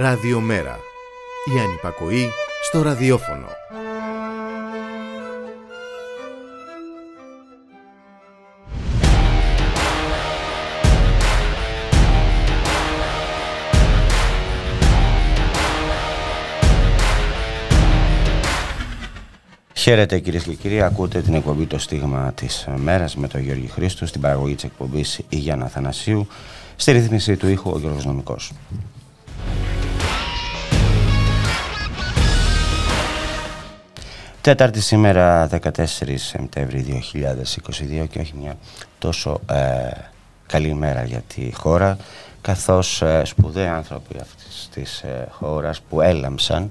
Ραδιομέρα. Η ανυπακοή στο ραδιόφωνο. Χαίρετε κυρίες και κύριοι, ακούτε την εκπομπή Το Στίγμα της Μέρας με τον Γιώργη Χρήστο, στην παραγωγή της εκπομπής η Γιάννα Θανασίου, στη ρύθμιση του ήχου ο Γιώργος Νομικός. Τέταρτη σήμερα 14 Σεπτέμβρη 2022 και όχι μια τόσο ε, καλή μέρα για τη χώρα καθώς ε, σπουδαίοι άνθρωποι αυτής της ε, χώρας που έλαμψαν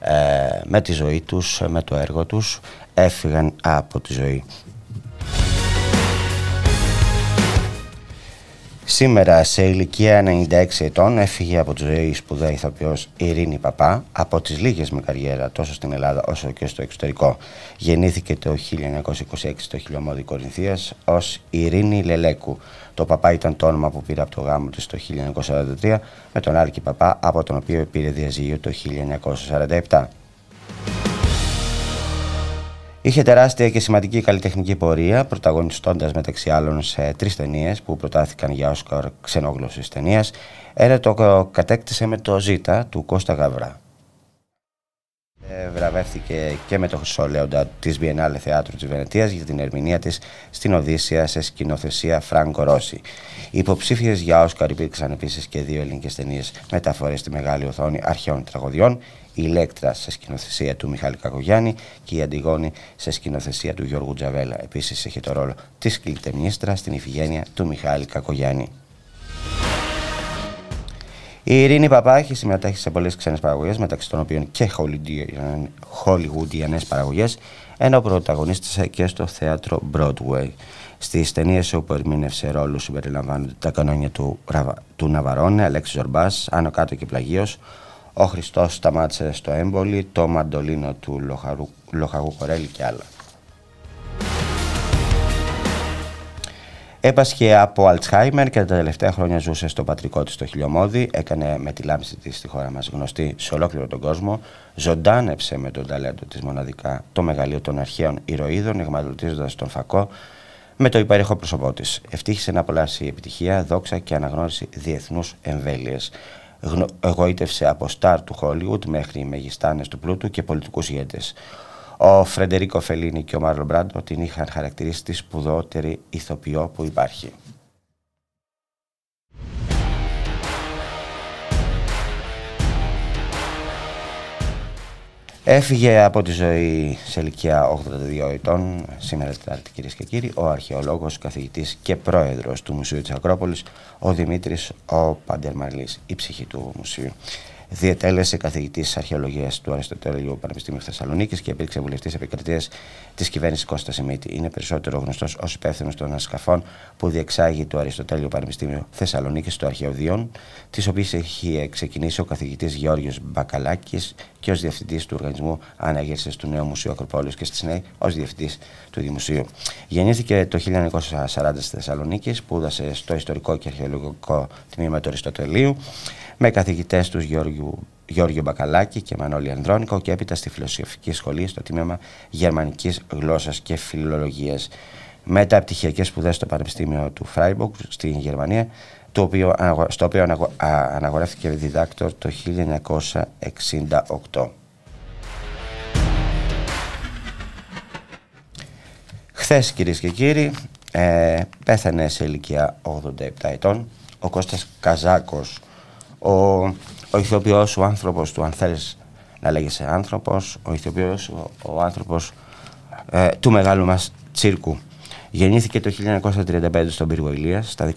ε, με τη ζωή τους, με το έργο τους έφυγαν από τη ζωή. Σήμερα σε ηλικία 96 ετών έφυγε από τη ζωή η σπουδαία ηθοποιός Ειρήνη Παπά από τις λίγες με καριέρα τόσο στην Ελλάδα όσο και στο εξωτερικό. Γεννήθηκε το 1926 στο χιλιομόδι Κορινθίας ως Ειρήνη Λελέκου. Το Παπά ήταν το όνομα που πήρε από το γάμο της το 1943 με τον Άρκη Παπά από τον οποίο πήρε διαζύγιο το 1947. Είχε τεράστια και σημαντική καλλιτεχνική πορεία, πρωταγωνιστώντας μεταξύ άλλων σε τρεις ταινίες που προτάθηκαν για Όσκαρ ξενόγλωση ταινίας. Ένα το κατέκτησε με το Ζήτα του Κώστα Γαβρά. Ε, βραβεύτηκε και με το Χρυσό Λέοντα της Biennale Θεάτρου της Βενετίας για την ερμηνεία της στην Οδύσσια σε σκηνοθεσία Φράνκο Ρώση. Υποψήφιες για Όσκαρ υπήρξαν επίσης και δύο ελληνικές ταινίες μεταφορές στη μεγάλη οθόνη αρχαίων τραγωδιών η Ηλέκτρα σε σκηνοθεσία του Μιχάλη Κακογιάννη και η Αντιγόνη σε σκηνοθεσία του Γιώργου Τζαβέλα. Επίσης έχει το ρόλο της Κλητεμνίστρα στην Ιφηγένεια του Μιχάλη Κακογιάννη. Η Ειρήνη Παπά έχει συμμετέχει σε πολλές ξένες παραγωγές, μεταξύ των οποίων και Hollywoodianέ παραγωγές, ενώ πρωταγωνίστησε και στο θέατρο Broadway. Στις ταινίες όπου ερμήνευσε ρόλους συμπεριλαμβάνονται τα κανόνια του, του Ναβαρόνε, Αλέξη Ζορμπάς, Άνω Κάτω και Πλαγίος, ο Χριστός σταμάτησε στο έμπολι, το μαντολίνο του Λοχαρου, Λοχαγού Κορέλη και άλλα. Έπασχε από Αλτσχάιμερ και τα τελευταία χρόνια ζούσε στο πατρικό της στο Χιλιομόδι. Έκανε με τη λάμψη της στη χώρα μας γνωστή σε ολόκληρο τον κόσμο. Ζωντάνεψε με τον ταλέντο της μοναδικά το μεγαλείο των αρχαίων ηρωίδων, εγματοδοτίζοντας τον φακό με το υπέροχο πρόσωπό της. Ευτύχησε να απολαύσει επιτυχία, δόξα και αναγνώριση διεθνούς εμβέλειες εγωίτευσε από στάρ του Χόλιουντ μέχρι μεγιστάνες του πλούτου και πολιτικούς ηγέτες. Ο Φρεντερίκο Φελίνη και ο Μάρλο Μπράντο την είχαν χαρακτηρίσει τη σπουδότερη ηθοποιό που υπάρχει. Έφυγε από τη ζωή σε ηλικία 82 ετών, σήμερα Τετάρτη κυρίες και κύριοι, ο αρχαιολόγος, καθηγητής και πρόεδρος του Μουσείου της Ακρόπολης, ο Δημήτρης ο Παντερμαρλής, η ψυχή του μουσείου. Διετέλεσε καθηγητής αρχαιολογίας του Αριστοτέλειου Πανεπιστήμιου Θεσσαλονίκης και υπήρξε βουλευτής επικρατείας της κυβέρνησης Κώστα Σεμίτη. Είναι περισσότερο γνωστός ως υπεύθυνος των ασκαφών που διεξάγει το Αριστοτέλειο Πανεπιστήμιο Θεσσαλονίκης στο Αρχαίο Διόν, τις οποίες έχει ξεκινήσει ο καθηγητής Γεώργιος Μπακαλάκης και ως διευθυντής του Οργανισμού Αναγέρσης του Νέου Μουσείου Ακροπόλεως και στη ΣΝΕΗ ως διευθυντής του Δημοσίου. Γεννήθηκε το 1940 στη Θεσσαλονίκη, σπούδασε στο Ιστορικό και Αρχαιολογικό Τμήμα του Αριστοτελείου με καθηγητές τους Γιώργου, Γιώργιο Μπακαλάκη και Μανώλη Ανδρώνικο και έπειτα στη Φιλοσοφική Σχολή στο τμήμα Γερμανικής Γλώσσας και Φιλολογίας. Μεταπτυχιακές σπουδές στο Πανεπιστήμιο του Φράιμπουργκ στην Γερμανία, το οποίο, στο οποίο αναγορεύτηκε διδάκτορ το 1968. Χθες κυρίες και κύριοι ε, πέθανε σε ηλικία 87 ετών ο Κώστας Καζάκος ο, ο ηθοποιός, ο άνθρωπος του, αν θέλεις να λέγεσαι άνθρωπος, ο ηθοποιός, ο, ο άνθρωπος ε, του μεγάλου μας τσίρκου. Γεννήθηκε το 1935 στον πύργο Ηλίας, στα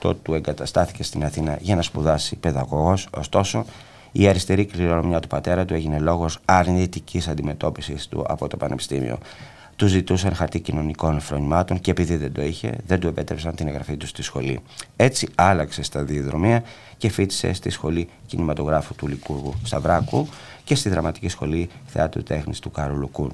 18 του εγκαταστάθηκε στην Αθήνα για να σπουδάσει παιδαγωγός, ωστόσο η αριστερή κληρονομιά του πατέρα του έγινε λόγος αρνητικής αντιμετώπισης του από το Πανεπιστήμιο του ζητούσαν χαρτί κοινωνικών φρονημάτων και επειδή δεν το είχε, δεν του επέτρεψαν την εγγραφή του στη σχολή. Έτσι άλλαξε στα διαδρομία και φίτησε στη σχολή κινηματογράφου του Λικούργου Σταυράκου και στη Δραματική Σχολή Θεάτρου Τέχνης του Κάρου Κούν.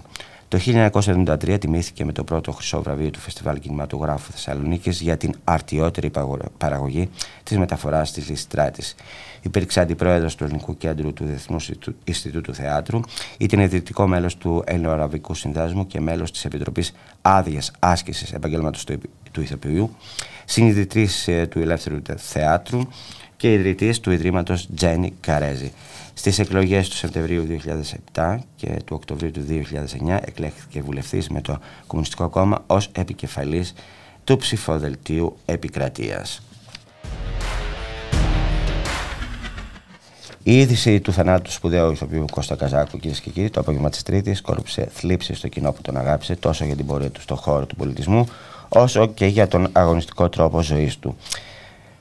Το 1973 τιμήθηκε με το πρώτο χρυσό βραβείο του Φεστιβάλ Κινηματογράφου Θεσσαλονίκης για την αρτιότερη παραγωγή της μεταφοράς της Λιστράτης. Υπήρξε αντιπρόεδρος του Ελληνικού Κέντρου του Διεθνούς Ινστιτούτου Θεάτρου, ήταν ιδρυτικό μέλος του Ελληνοαραβικού Συνδέσμου και μέλος της Επιτροπής Άδειας Άσκησης Επαγγέλματος του, του Ηθοποιού, συνειδητής ε, του Ελεύθερου Θεάτρου και ιδρυτής του Ιδρύματος Τζένι Καρέζη. Στις εκλογές του Σεπτεμβρίου 2007 και του Οκτωβρίου του 2009 εκλέχθηκε βουλευτής με το Κομμουνιστικό Κόμμα ως επικεφαλής του ψηφοδελτίου επικρατείας. Η είδηση του θανάτου του σπουδαίου ηθοποιού Κώστα Καζάκου, κυρίες και κύριοι, το απόγευμα της Τρίτης, κόρυψε θλίψη στο κοινό που τον αγάπησε τόσο για την πορεία του στον χώρο του πολιτισμού, όσο και για τον αγωνιστικό τρόπο ζωής του.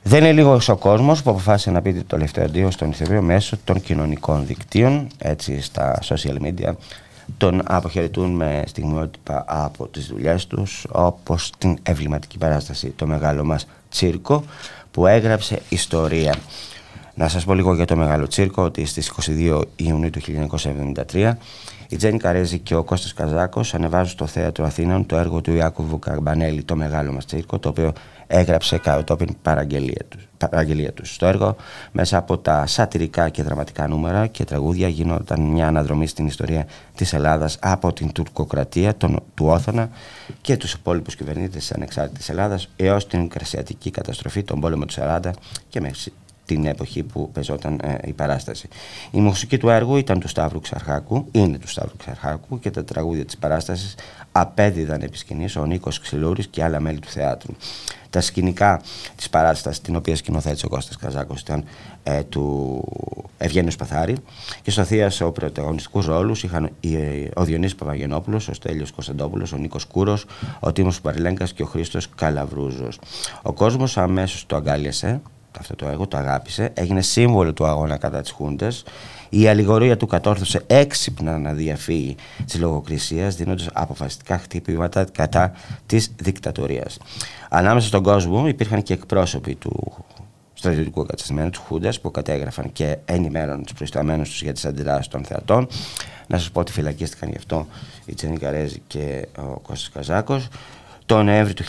Δεν είναι λίγο ο κόσμος που αποφάσισε να πει το τελευταίο αντίο στον ηθοποιό μέσω των κοινωνικών δικτύων, έτσι στα social media. Τον αποχαιρετούν με στιγμιότυπα από τις δουλειές τους, όπως την ευληματική παράσταση «Το μεγάλο μας τσίρκο» που έγραψε ιστορία. Να σας πω λίγο για το μεγάλο τσίρκο ότι στις 22 Ιουνίου του 1973 η Τζέννη Καρέζη και ο Κώστας Καζάκος ανεβάζουν στο Θέατρο Αθήνων το έργο του Ιάκωβου Καρμπανέλη «Το μεγάλο μας τσίρκο» το οποίο έγραψε κατόπιν παραγγελία του. Παραγγελία τους. Στο έργο μέσα από τα σατυρικά και δραματικά νούμερα και τραγούδια γίνονταν μια αναδρομή στην ιστορία της Ελλάδας από την τουρκοκρατία τον, του Όθωνα και τους υπόλοιπους κυβερνήτες της ανεξάρτητης Ελλάδας έως την κρασιατική καταστροφή, τον πόλεμο του 40 και μέχρι την εποχή που πεζόταν ε, η παράσταση. Η μουσική του έργου ήταν του Σταύρου Ξαρχάκου, είναι του Σταύρου Ξαρχάκου και τα τραγούδια της παράστασης απέδιδαν επί σκηνής ο Νίκος Ξυλούρης και άλλα μέλη του θεάτρου. Τα σκηνικά της παράστασης, την οποία σκηνοθέτησε ο Κώστας Καζάκος, ήταν ε, του Ευγένιου Σπαθάρη και στο Θεία ο πρωταγωνιστικούς ρόλους είχαν ο Διονύσης Παπαγενόπουλος, ο Στέλιος Κωνσταντόπουλος, ο Νίκος Κούρος, ο Τίμος Παριλέγκας και ο Χρήστος Καλαβρούζος. Ο κόσμος αμέσως το αγκάλιασε αυτό το έργο, το αγάπησε, έγινε σύμβολο του αγώνα κατά τις Χούντες. Η αλληγορία του κατόρθωσε έξυπνα να διαφύγει της λογοκρισίας, δίνοντας αποφασιστικά χτυπήματα κατά της δικτατορίας. Ανάμεσα στον κόσμο υπήρχαν και εκπρόσωποι του στρατιωτικού εγκαταστημένου, του Χούντας, που κατέγραφαν και ενημέρωναν τους προϊσταμένους τους για τις αντιδράσεις των θεατών. Να σας πω ότι φυλακίστηκαν γι' αυτό η Τσένη Καρέζη και ο Κώστας Καζάκος. Το Νοέμβριο του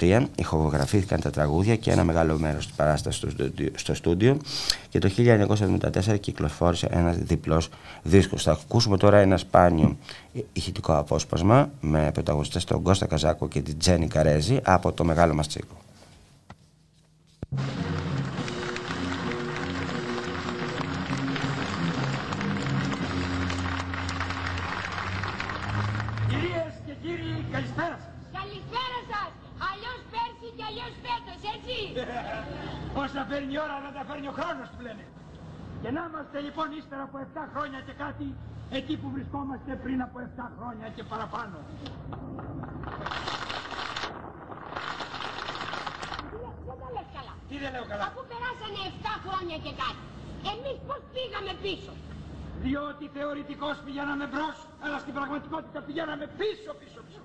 1973 ηχογραφήθηκαν τα τραγούδια και ένα μεγάλο μέρος της παράστασης στο στούντιο και το 1974 κυκλοφόρησε ένας διπλός δίσκος. Θα ακούσουμε τώρα ένα σπάνιο ηχητικό απόσπασμα με πρωταγωνιστές τον Κώστα Καζάκο και την Τζένι Καρέζη από το Μεγάλο μας Τσίκο. Όσα φέρνει η ώρα να τα φέρνει ο χρόνος που λένε. Και να είμαστε λοιπόν ύστερα από 7 χρόνια και κάτι εκεί που βρισκόμαστε πριν από 7 χρόνια και παραπάνω. Τι δεν λέω καλά; Αφού περάσανε 7 χρόνια και κάτι. Εμείς πώς πήγαμε πίσω; Διότι θεωρητικώς πηγαίναμε μπρος, αλλά στην πραγματικότητα πηγαίναμε πίσω, πίσω, πίσω.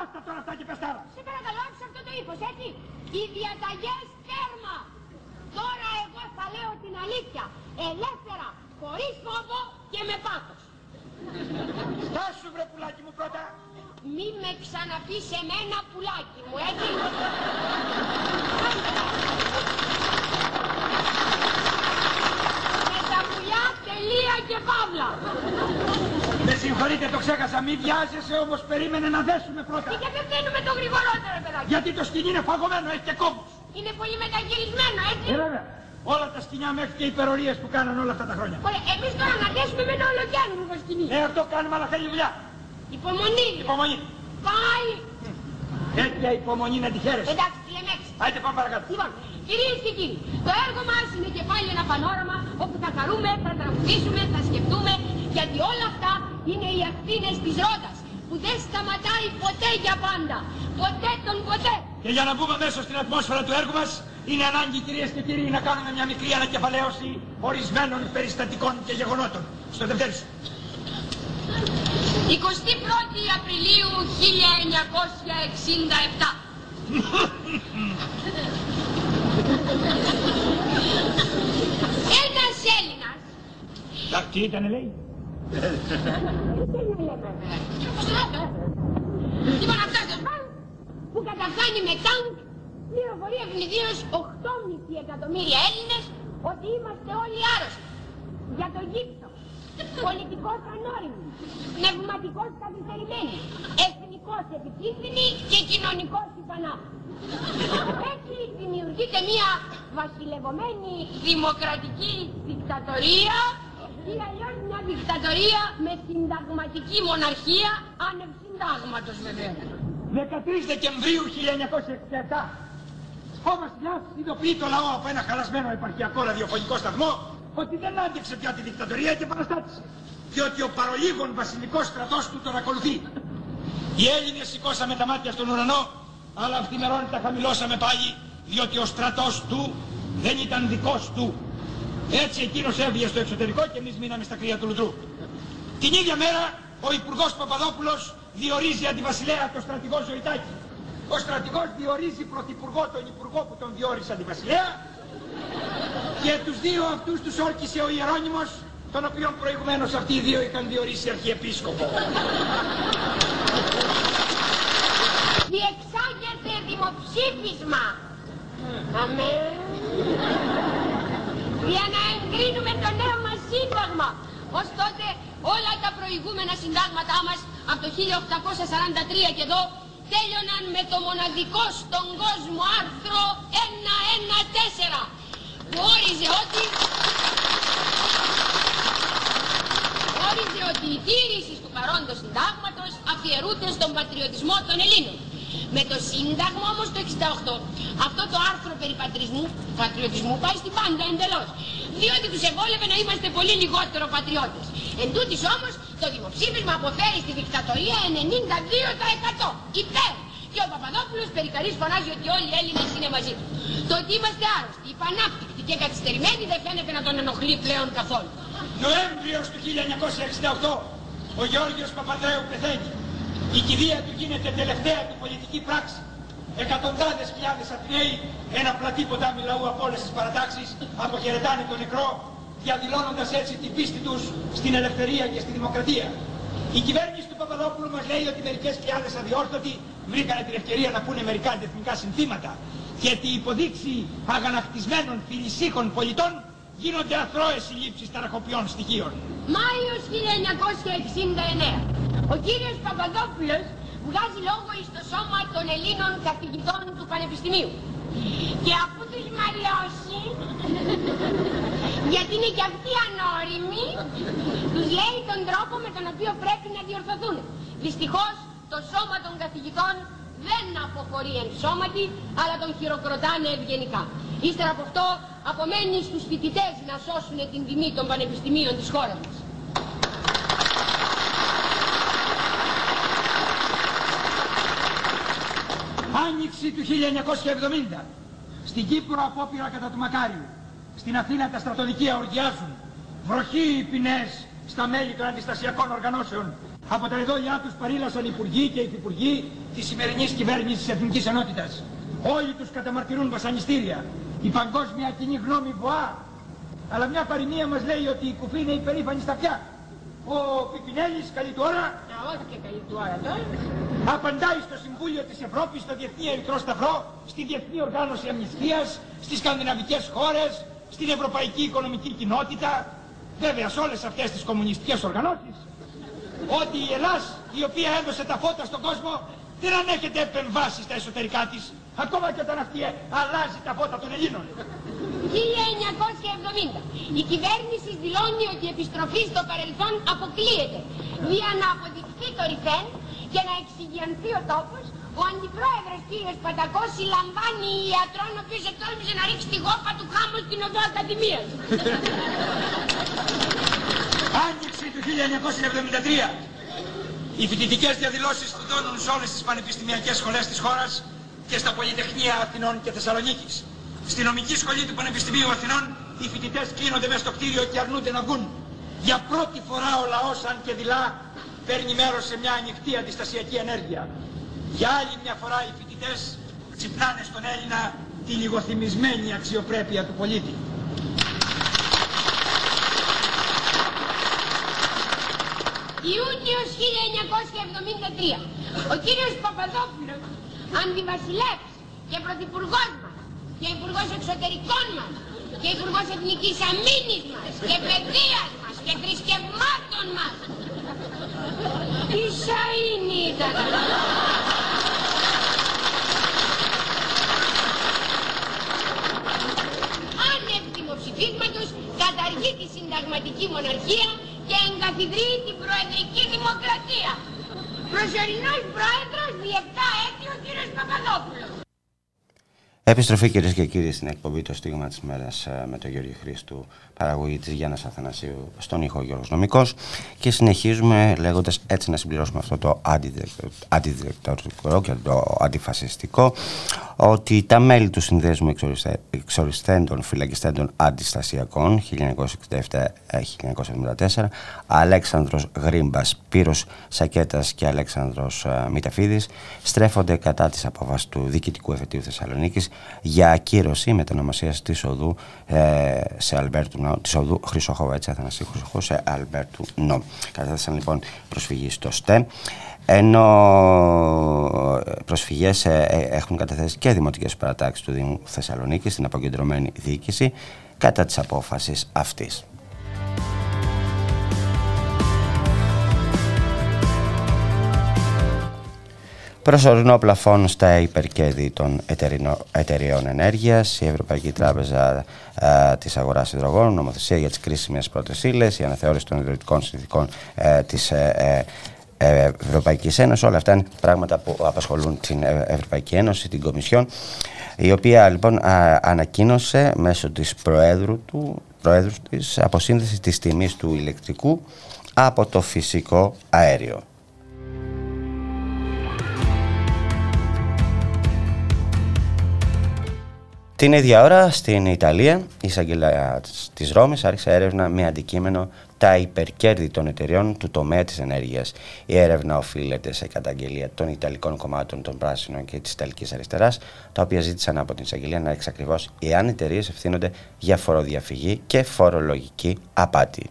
Άστα τώρα αυτά και πεστάρα. Σε παρακαλώ, άκουσα αυτό το ύφος, έτσι. Οι διαταγές τέρμα. Τώρα εγώ θα λέω την αλήθεια. Ελεύθερα, χωρίς φόβο και με πάθος. Στάσου βρε πουλάκι μου πρώτα. Μη με ξαναπείς σε μένα πουλάκι μου, έτσι. με τα πουλιά τελεία και παύλα. Με συγχωρείτε, το ξέχασα. Μη βιάζεσαι, όμως περίμενε να δέσουμε πρώτα. Και δεν φταίνουμε το γρηγορότερο, παιδάκι; Γιατί το σκηνή είναι φαγωμένο, έχει και κόμπους. Είναι πολύ μεταγυρισμένο, έτσι; Ε, βέβαια. Όλα τα σκηνιά μέχρι και οι υπερορίες που κάναν όλα αυτά τα χρόνια. Ωραία, εμείς τώρα να δέσουμε με ένα ολοκαίρινο σκηνή. Ναι, αυτό κάνουμε, αλλά θέλει δουλειά. Υπομονή. Υπομονή. Πάει. Τέτοια υπομονή να τη χαίρεσαι. Εντάξει, λέμε έξι. Άιτε πάμε παρακάτω. Λοιπόν, κυρίες και κύριοι, το έργο μας είναι και πάλι ένα πανόραμα όπου θα χαρούμε, θα τραγουδήσουμε, θα σκεφτούμε, γιατί όλα αυτά είναι οι ακτίνες της ρότας που δεν σταματάει ποτέ για πάντα. Ποτέ τον ποτέ. Και για να μπούμε μέσα στην ατμόσφαιρα του έργου μας, είναι ανάγκη κυρίες και κύριοι να κάνουμε μια μικρή ανακεφαλαίωση ορισμένων περιστατικών και γεγονότων. Στο δευτέρι σου. 21η Απριλίου 1967. Ένας Έλληνας Εντάξει ήτανε λέει; Λοιπόν αυτό το μπαν που καταφθάνει με τάγκ πληροφορεί ευνηδίως 8,5 εκατομμύρια Έλληνες ότι είμαστε όλοι άρρωστοι. Για το γύψο. Πολιτικός ανώριμοι. Πνευματικός καθυστερημένοι. Εθνικός επικίνδυνοι και κοινωνικός υπανάπτυκος. Έτσι δημιουργείται μια βασιλευωμένη δημοκρατική δικτατορία ή αλλιώς μια δικτατορία με συνταγματική μοναρχία άνευ συντάγματος βέβαια. 13 Δεκεμβρίου 1967 ο βασιλιάς ειδοποιεί το λαό από ένα χαλασμένο επαρχιακό ραδιοφωνικό σταθμό ότι δεν άντεξε πια τη δικτατορία και επαναστάτησε. Διότι ο παρολίγων βασιλικός στρατός του τον ακολουθεί. Οι Έλληνες σηκώσαμε τα μάτια στον ουρανό, αλλά αυθημερών τα χαμηλώσαμε πάλι, διότι ο στρατός του δεν ήταν δικός του. Έτσι εκείνος έβγαινε στο εξωτερικό και εμείς μείναμε στα κρύα του λουτρού. Την ίδια μέρα ο Υπουργός Παπαδόπουλος διορίζει αντιβασιλέα τον στρατηγό Ζωητάκη. Ο στρατηγός διορίζει πρωθυπουργό τον Υπουργό που τον διόρισε αντιβασιλέα και τους δύο αυτούς τους όρκησε ο Ιερώνυμος τον οποίο προηγουμένως αυτοί οι δύο είχαν διορίσει αρχιεπίσκοπο. Διεξάγεται δημοψήφισμα. Αμέ. Για να εγκρίνουμε το νέο μας σύνταγμα. Ως τότε όλα τα προηγούμενα συντάγματά μας από το 1843 και εδώ τέλειωναν με το μοναδικό στον κόσμο άρθρο 114 που όριζε ότι όριζε ότι η τήρηση του παρόντος συντάγματος αφιερούται στον πατριωτισμό των Ελλήνων. Με το Σύνταγμα όμως το 68 αυτό το άρθρο περί πατρισμού, πατριωτισμού πάει στην πάντα εντελώς. Διότι τους ευόλευε να είμαστε πολύ λιγότερο πατριώτες. Εν τούτης όμως το δημοψήφισμα αποφέρει στη δικτατορία 92% υπέρ. Και ο Παπαδόπουλος περικαλής φωνάζει ότι όλοι οι Έλληνες είναι μαζί του. Το ότι είμαστε άρρωστοι, υπανάπτυκτοι και καθυστερημένοι δεν φαίνεται να τον ενοχλεί πλέον καθόλου. Νοέμβριος του 1968 ο Γιώργος Παπαδρέου πεθαίνει. Η κηδεία του γίνεται τελευταία του πολιτική πράξη. Εκατοντάδες χιλιάδες Αθηναίοι, ένα πλατή ποτάμι λαού από όλες τις παρατάξεις, αποχαιρετάνε τον νεκρό, διαδηλώνοντας έτσι την πίστη τους στην ελευθερία και στη δημοκρατία. Η κυβέρνηση του Παπαδόπουλου μας λέει ότι μερικές χιλιάδες αδιόρθωτοι βρήκανε την ευκαιρία να πούνε μερικά αντιεθνικά συνθήματα και ότι υποδείξει αγανακτισμένων φιλισίχων πολιτών γίνονται αθρώες συλλήψεις ταραχοποιών στοιχείων. Μάιος 1969. Ο κύριος Παπαδόπουλος βγάζει λόγο εις το σώμα των Ελλήνων καθηγητών του Πανεπιστημίου. Και αφού τους μαλλιώσει, γιατί είναι και αυτοί ανώριμοι, τους λέει τον τρόπο με τον οποίο πρέπει να διορθωθούν. Δυστυχώς το σώμα των καθηγητών δεν αποχωρεί εν σώματι, αλλά τον χειροκροτάνε ευγενικά. Ύστερα από αυτό απομένει στους φοιτητές να σώσουν την τιμή των πανεπιστημίων της χώρας μας. Άνοιξη του 1970. Στην Κύπρο απόπειρα κατά του Μακάριου. Στην Αθήνα τα στρατοδικεία οργιάζουν. Βροχή οι ποινές στα μέλη των αντιστασιακών οργανώσεων. Από τα εδόλια τους παρήλασαν υπουργοί και υφυπουργοί της σημερινής κυβέρνησης της Εθνικής Ενότητας. Όλοι τους καταμαρτυρούν βασανιστήρια. Η παγκόσμια κοινή γνώμη βοά. Αλλά μια παροιμία μας λέει ότι η κουφή είναι υπερήφανη στα πια. Ο Πιπινέλης, καλή του ώρα, όχι και καλή του ώρα τώρα. απαντάει στο Συμβούλιο της Ευρώπης, στο Διεθνή Ερυθρό Σταυρό, στη Διεθνή Οργάνωση Αμνηστίας, στις σκανδιναβικές χώρες, στην Ευρωπαϊκή Οικονομική Κοινότητα, βέβαια σε όλες αυτές τις κομμουνιστικές οργανώσεις, ότι η Ελλάς, η οποία έδωσε τα φώτα στον κόσμο, δεν ανέχεται επεμβάσεις στα εσωτερικά της, ακόμα και όταν αυτή αλλάζει τα φώτα των Ελλήνων. 1970. Η κυβέρνηση δηλώνει ότι η επιστροφή στο παρελθόν αποκλείεται για να αποδειχθεί το ρηφέν και να εξηγιανθεί ο τόπος ο αντιπρόεδρος κύριος Πατακός συλλαμβάνει ιατρόν ο οποίος εκτόλμησε να ρίξει τη γόπα του χάμου στην οδό Ακαδημίας. Άνοιξη του 1973. Οι φοιτητικές διαδηλώσεις φουντώνουν σε όλες τις πανεπιστημιακές σχολές της χώρας και στα Πολυτεχνία Αθηνών και Θεσσαλονίκης. Στη νομική σχολή του Πανεπιστημίου Αθηνών οι φοιτητές κλείνονται μέσα στο κτίριο και αρνούνται να βγουν. Για πρώτη φορά ο λαός, αν και δειλά, παίρνει μέρος σε μια ανοιχτή αντιστασιακή ενέργεια. Για άλλη μια φορά οι φοιτητές ξυπνάνε στον Έλληνα τη λιγοθυμισμένη αξιοπρέπεια του πολίτη. Ιούνιος 1973. Ο κύριος Παπαδόπουλος, αντιβασιλεύς και πρωθυπουργός μας και υπουργός εξωτερικών μας και υπουργός εθνικής αμήνης μας και παιδείας μας και θρησκευμάτων μας. Τι σαΐνι ήταν. Άνευ δημοψηφίσματος καταργεί τη συνταγματική μοναρχία και εγκαθιδρύει την προεδρική δημοκρατία. Προσωρινός πρόεδρος διεπτά έτη ο κύριος Παπαδόπουλος. Επιστροφή κυρίες και κύριοι στην εκπομπή Το Στίγμα της Μέρας ε, με τον Γιώργο Χρήστου, παραγωγή της Γιάννας Αθανασίου, στον ήχο Γιώργος Νομικός. Και συνεχίζουμε λέγοντας έτσι να συμπληρώσουμε αυτό το αντιδιεκτορικό και το αντιφασιστικό ότι τα μέλη του Συνδέσμου Εξοριστέντων Φυλακιστέντων Αντιστασιακών 1967-1974 Αλέξανδρος Γρίμπας, Σπύρος Σακέτας και Αλέξανδρος ε, Μηταφίδης στρέφονται κατά της απόφασης του Διοικητικού Εφετείου Θεσσαλονίκης για ακύρωση μετανομασίας της οδού ε, σε Αλμπέρτου Ναρ, της οδού Χρυσοχώου, έτσι Αθανασίου Χρυσοχώου σε Αλμπέρτου Ναρ. Κατάθεσαν λοιπόν προσφυγή στο ΣΤΕ ενώ προσφυγές ε, ε, έχουν καταθέσει και δημοτικές παρατάξεις του Δήμου Θεσσαλονίκης στην αποκεντρωμένη διοίκηση κατά της απόφασης αυτής. Προσωρινό πλαφόν στα υπερκέδη των εταιριών ενέργειας, η Ευρωπαϊκή Τράπεζα α, της Αγοράς Υδρογόνων, νομοθεσία για τις κρίσιμες πρώτες ύλες, η αναθεώρηση των ιδρυτικών συνθήκων ε, της ε, ε, Ευρωπαϊκής Ένωσης. Όλα αυτά είναι πράγματα που απασχολούν την Ευρωπαϊκή Ένωση, την Κομισιόν, η οποία λοιπόν ανακοίνωσε μέσω της Προέδρου, του, Προέδρου της αποσύνδεσης της τιμής του ηλεκτρικού από το φυσικό αέριο. Την ίδια ώρα στην Ιταλία, η εισαγγελέα της Ρώμης άρχισε έρευνα με αντικείμενο τα υπερκέρδη των εταιριών του τομέα της ενέργειας. Η έρευνα οφείλεται σε καταγγελία των Ιταλικών κομμάτων των Πράσινων και της Ιταλικής Αριστεράς, τα οποία ζήτησαν από την εισαγγελία να εξακριβώσει εάν οι εταιρείες ευθύνονται για φοροδιαφυγή και φορολογική απάτη.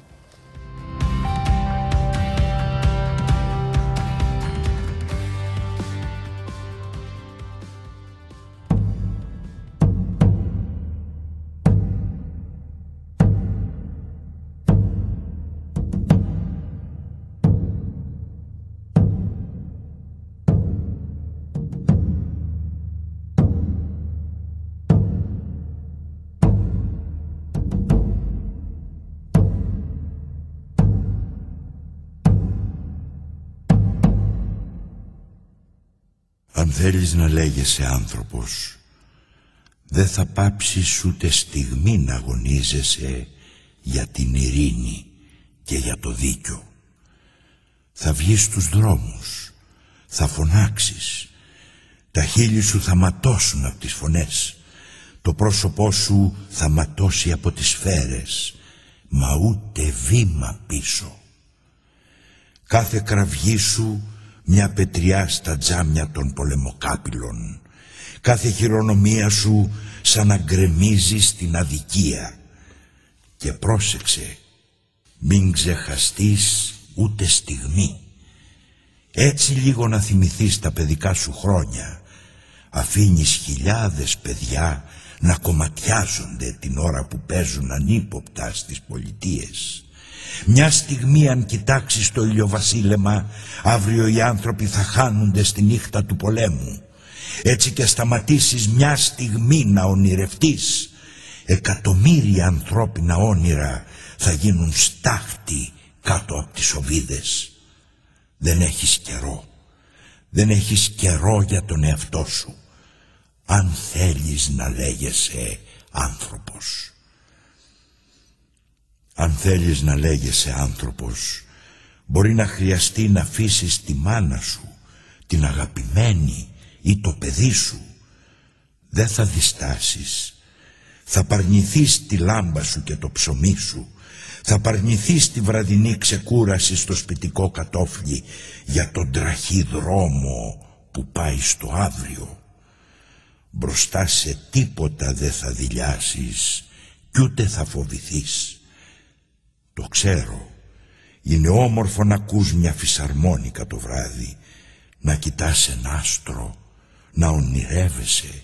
Θέλεις να λέγεσαι άνθρωπος δεν θα πάψεις ούτε στιγμή να αγωνίζεσαι για την ειρήνη και για το δίκιο. Θα βγεις στους δρόμους, θα φωνάξεις, τα χείλη σου θα ματώσουν από τις φωνές, το πρόσωπό σου θα ματώσει από τις σφαίρες, μα ούτε βήμα πίσω. Κάθε κραυγή σου μια πετριά στα τζάμια των πολεμοκάπηλων. Κάθε χειρονομία σου σαν να γκρεμίζει στην αδικία. Και πρόσεξε, μην ξεχαστείς ούτε στιγμή. Έτσι λίγο να θυμηθείς τα παιδικά σου χρόνια. Αφήνεις χιλιάδες παιδιά να κομματιάζονται την ώρα που παίζουν ανύποπτα στις πολιτείες. Μια στιγμή αν κοιτάξεις το ηλιοβασίλεμα αύριο οι άνθρωποι θα χάνονται στη νύχτα του πολέμου. Έτσι και σταματήσεις μια στιγμή να ονειρευτείς εκατομμύρια ανθρώπινα όνειρα θα γίνουν στάχτη κάτω από τις οβίδες. Δεν έχεις καιρό. Δεν έχεις καιρό για τον εαυτό σου. Αν θέλεις να λέγεσαι άνθρωπος. Αν θέλεις να λέγεσαι άνθρωπος, μπορεί να χρειαστεί να αφήσεις τη μάνα σου, την αγαπημένη ή το παιδί σου. Δεν θα διστάσεις. Θα παρνηθείς τη λάμπα σου και το ψωμί σου. Θα παρνηθείς τη βραδινή ξεκούραση στο σπιτικό κατόφλι για τον τραχή δρόμο που πάει στο αύριο. Μπροστά σε τίποτα δεν θα δηλιάσεις κι ούτε θα φοβηθείς. Το ξέρω. Είναι όμορφο να ακούς μια φυσαρμόνικα το βράδυ, να κοιτάς ένα άστρο, να ονειρεύεσαι.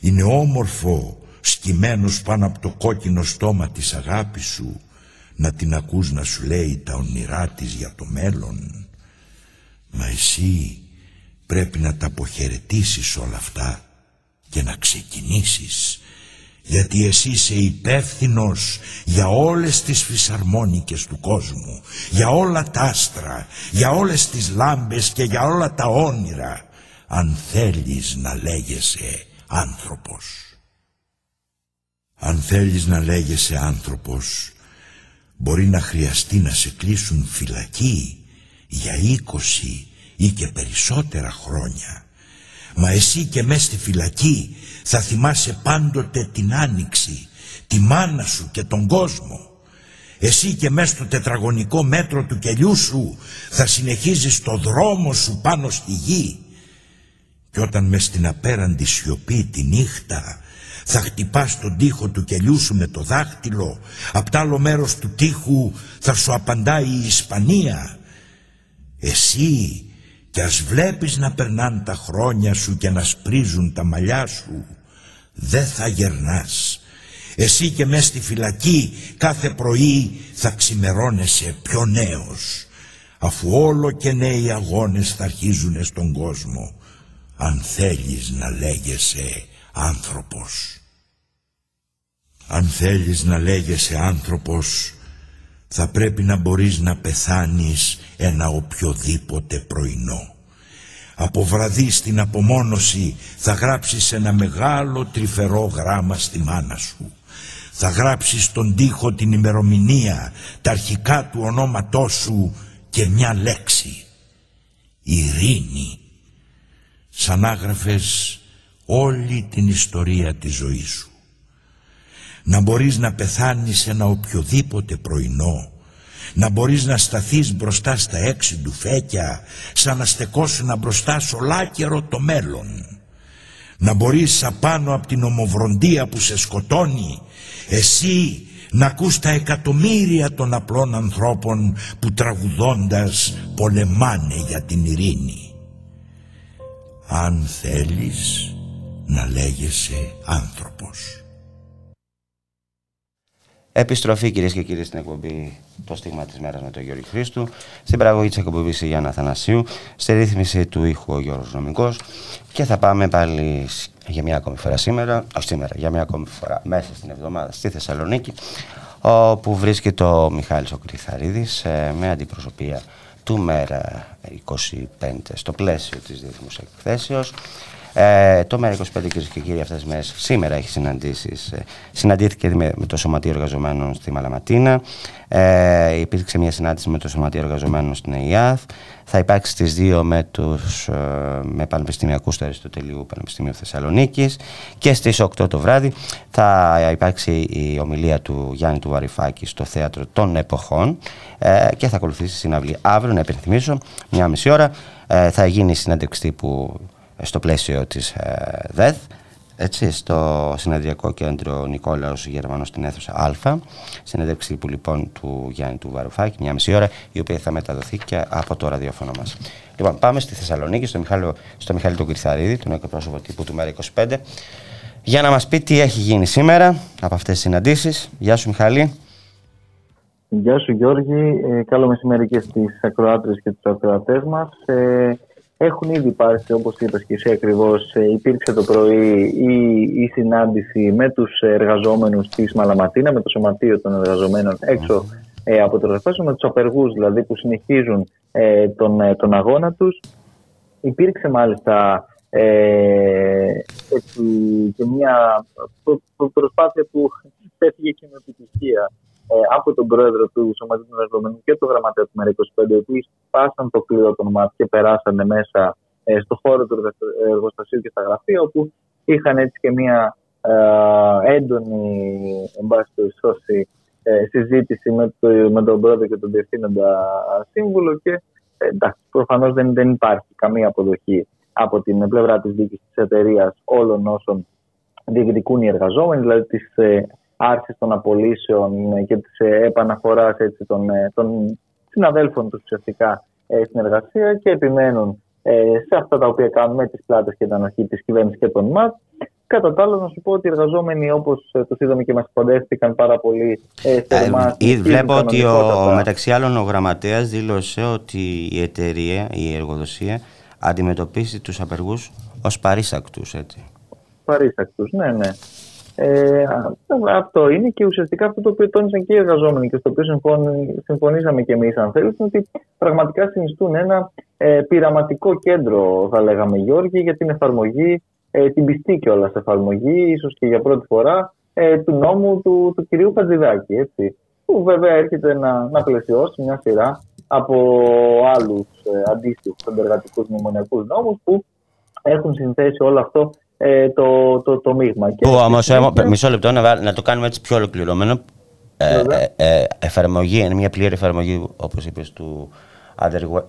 Είναι όμορφο σκυμμένος πάνω από το κόκκινο στόμα της αγάπης σου, να την ακούς να σου λέει τα όνειρά της για το μέλλον. Μα εσύ πρέπει να τα αποχαιρετήσεις όλα αυτά και να ξεκινήσεις γιατί εσύ είσαι υπεύθυνος για όλες τις φυσαρμόνικες του κόσμου, για όλα τα άστρα, για όλες τις λάμπες και για όλα τα όνειρα, αν θέλεις να λέγεσαι άνθρωπος. Αν θέλεις να λέγεσαι άνθρωπος, μπορεί να χρειαστεί να σε κλείσουν φυλακή για είκοσι ή και περισσότερα χρόνια. Μα εσύ και μες στη φυλακή θα θυμάσαι πάντοτε την άνοιξη, τη μάνα σου και τον κόσμο. Εσύ και μες στο τετραγωνικό μέτρο του κελιού σου θα συνεχίζεις το δρόμο σου πάνω στη γη. Και όταν μες στην απέραντη σιωπή τη νύχτα θα χτυπάς τον τοίχο του κελιού σου με το δάχτυλο, απ' τ' άλλο μέρος του τοίχου θα σου απαντάει η Ισπανία. Εσύ κι ας βλέπεις να περνάν τα χρόνια σου και να σπρίζουν τα μαλλιά σου, δεν θα γερνάς. Εσύ και μες στη φυλακή κάθε πρωί θα ξημερώνεσαι πιο νέος, αφού όλο και νέοι αγώνες θα αρχίζουν στον κόσμο, αν θέλεις να λέγεσαι άνθρωπος. Αν θέλεις να λέγεσαι άνθρωπος, θα πρέπει να μπορείς να πεθάνεις ένα οποιοδήποτε πρωινό. Από βραδύ στην απομόνωση θα γράψεις ένα μεγάλο τρυφερό γράμμα στη μάνα σου. Θα γράψεις τον τοίχο την ημερομηνία, τα αρχικά του ονόματός σου και μια λέξη. Ειρήνη. Σαν άγραφες όλη την ιστορία της ζωής σου να μπορείς να πεθάνεις ένα οποιοδήποτε πρωινό, να μπορείς να σταθείς μπροστά στα έξι του φέκια, σαν να στεκόσουν μπροστά σ' ολάκερο το μέλλον. Να μπορείς απάνω από την ομοβροντία που σε σκοτώνει, εσύ να ακούς τα εκατομμύρια των απλών ανθρώπων που τραγουδώντας πολεμάνε για την ειρήνη. Αν θέλεις να λέγεσαι άνθρωπος. Επιστροφή κυρίες και κύριοι στην εκπομπή Το Στίγμα της Μέρας με τον Γιώργο Χρήστου. Στην παραγωγή της εκπομπής η Γιάννα Θανασίου. Στη ρύθμιση του ήχου ο Γιώργος Νομικός. Και θα πάμε πάλι για μια ακόμη φορά σήμερα, όχι σήμερα, για μια ακόμη φορά μέσα στην εβδομάδα στη Θεσσαλονίκη, όπου βρίσκεται ο Μιχάλης ο Κρυθαρίδης ε, με αντιπροσωπεία του Μέρα 25 στο πλαίσιο της Διεθνούς Εκθέσεως ε, το ΜΕΡΑ25 κυρίες και κύριοι αυτές τις μέρες σήμερα έχει συναντήσεις. Ε, συναντήθηκε με, με, το Σωματείο Εργαζομένων στη Μαλαματίνα. Ε, υπήρξε μια συνάντηση με το Σωματείο Εργαζομένων στην ΕΙΑΘ. Θα υπάρξει στις δύο με, τους, ε, με πανεπιστημιακούς του Αριστοτελείου Πανεπιστημίου Θεσσαλονίκης και στις 8 το βράδυ θα υπάρξει η ομιλία του Γιάννη του Βαρυφάκη στο Θέατρο των Εποχών ε, και θα ακολουθήσει η συναυλία αύριο, να υπενθυμίσω, μια μισή ώρα. Ε, θα γίνει η συνέντευξη που στο πλαίσιο της ε, ΔΕΘ έτσι, στο συνεδριακό κέντρο Νικόλαος Γερμανός στην αίθουσα Α. Συνέντευξη που λοιπόν του Γιάννη του Βαρουφάκη μια μισή ώρα η οποία θα μεταδοθεί και από το ραδιόφωνο μας. Λοιπόν πάμε στη Θεσσαλονίκη στο Μιχάλη, στο Μιχάλη τον Κρυθαρίδη τον εκπρόσωπο τύπου του ΜΕΡΑ25 για να μας πει τι έχει γίνει σήμερα από αυτές τις συναντήσεις. Γεια σου Μιχάλη. Γεια σου Γιώργη, ε, καλό μεσημέρι και στις ακροάτρες και τους ακροατές μας. Ε, έχουν ήδη υπάρξει, όπως είπες και εσύ ακριβώς, ε, υπήρξε το πρωί η, η συνάντηση με τους εργαζόμενους της Μαλαματίνα, με το Σωματείο των Εργαζομένων έξω ε, από το εργαστάσιο, με τους απεργούς δηλαδή που συνεχίζουν ε, τον, ε, τον αγώνα τους. Υπήρξε μάλιστα ε, έτσι, και μια προσπάθεια που έφυγε και με επιτυχία ε, από τον πρόεδρο του Σωματείου των Εργαζομένων και τον γραμματέα του ΜΕΡΑ25, οι οποίοι σπάσαν το κλειδό των ΜΑΤ και περάσανε μέσα ε, στο χώρο του εργοστασίου και στα γραφεία, όπου είχαν έτσι και μια ε, έντονη εν πάση ε, συζήτηση με, το, με τον πρόεδρο και τον διευθύνοντα σύμβουλο και ε, εντάξει, προφανώς δεν, δεν υπάρχει καμία αποδοχή από την πλευρά της δίκης της εταιρείας όλων όσων διεκδικούν οι εργαζόμενοι, δηλαδή τις ε, άρσης των απολύσεων και της ε, επαναφοράς έτσι, των, ε, των, συναδέλφων τους ουσιαστικά ε, στην εργασία και επιμένουν ε, σε αυτά τα οποία κάνουν με τις πλάτες και την ανοχή της κυβέρνησης και των ΜΑΤ. Κατά τα άλλα, να σου πω ότι οι εργαζόμενοι, όπως ε, τους είδαμε και μας ποντεύτηκαν πάρα πολύ ε, θερμά. Ε, βλέπω ότι ο, μεταξύ άλλων ο γραμματέας δήλωσε ότι η εταιρεία, η εργοδοσία, αντιμετωπίσει τους απεργούς ως παρήσακτους, έτσι. Παρήσακτους, ναι, ναι. Ε, αυτό είναι και ουσιαστικά αυτό το οποίο τόνισαν και οι εργαζόμενοι και στο οποίο συμφωνήσαμε και εμείς, αν θέλετε, ότι πραγματικά συνιστούν ένα ε, πειραματικό κέντρο, θα λέγαμε, Γιώργη, για την εφαρμογή, ε, την πιστή κιόλας εφαρμογή, ίσως και για πρώτη φορά, ε, του νόμου του, του κυρίου Χατζηδάκη. Έτσι, που βέβαια έρχεται να, να πλαισιώσει μια σειρά από άλλους ε, αντίστοιχους αντεργατικούς μνημονιακούς νόμους που έχουν συνθέσει όλο αυτό ε, το, το, το μείγμα. Που όμως, ε, μισό λεπτό να, να το κάνουμε έτσι πιο ολοκληρωμένο. Ε, ε, ε, εφαρμογή, είναι μια πλήρη εφαρμογή, όπως είπες, του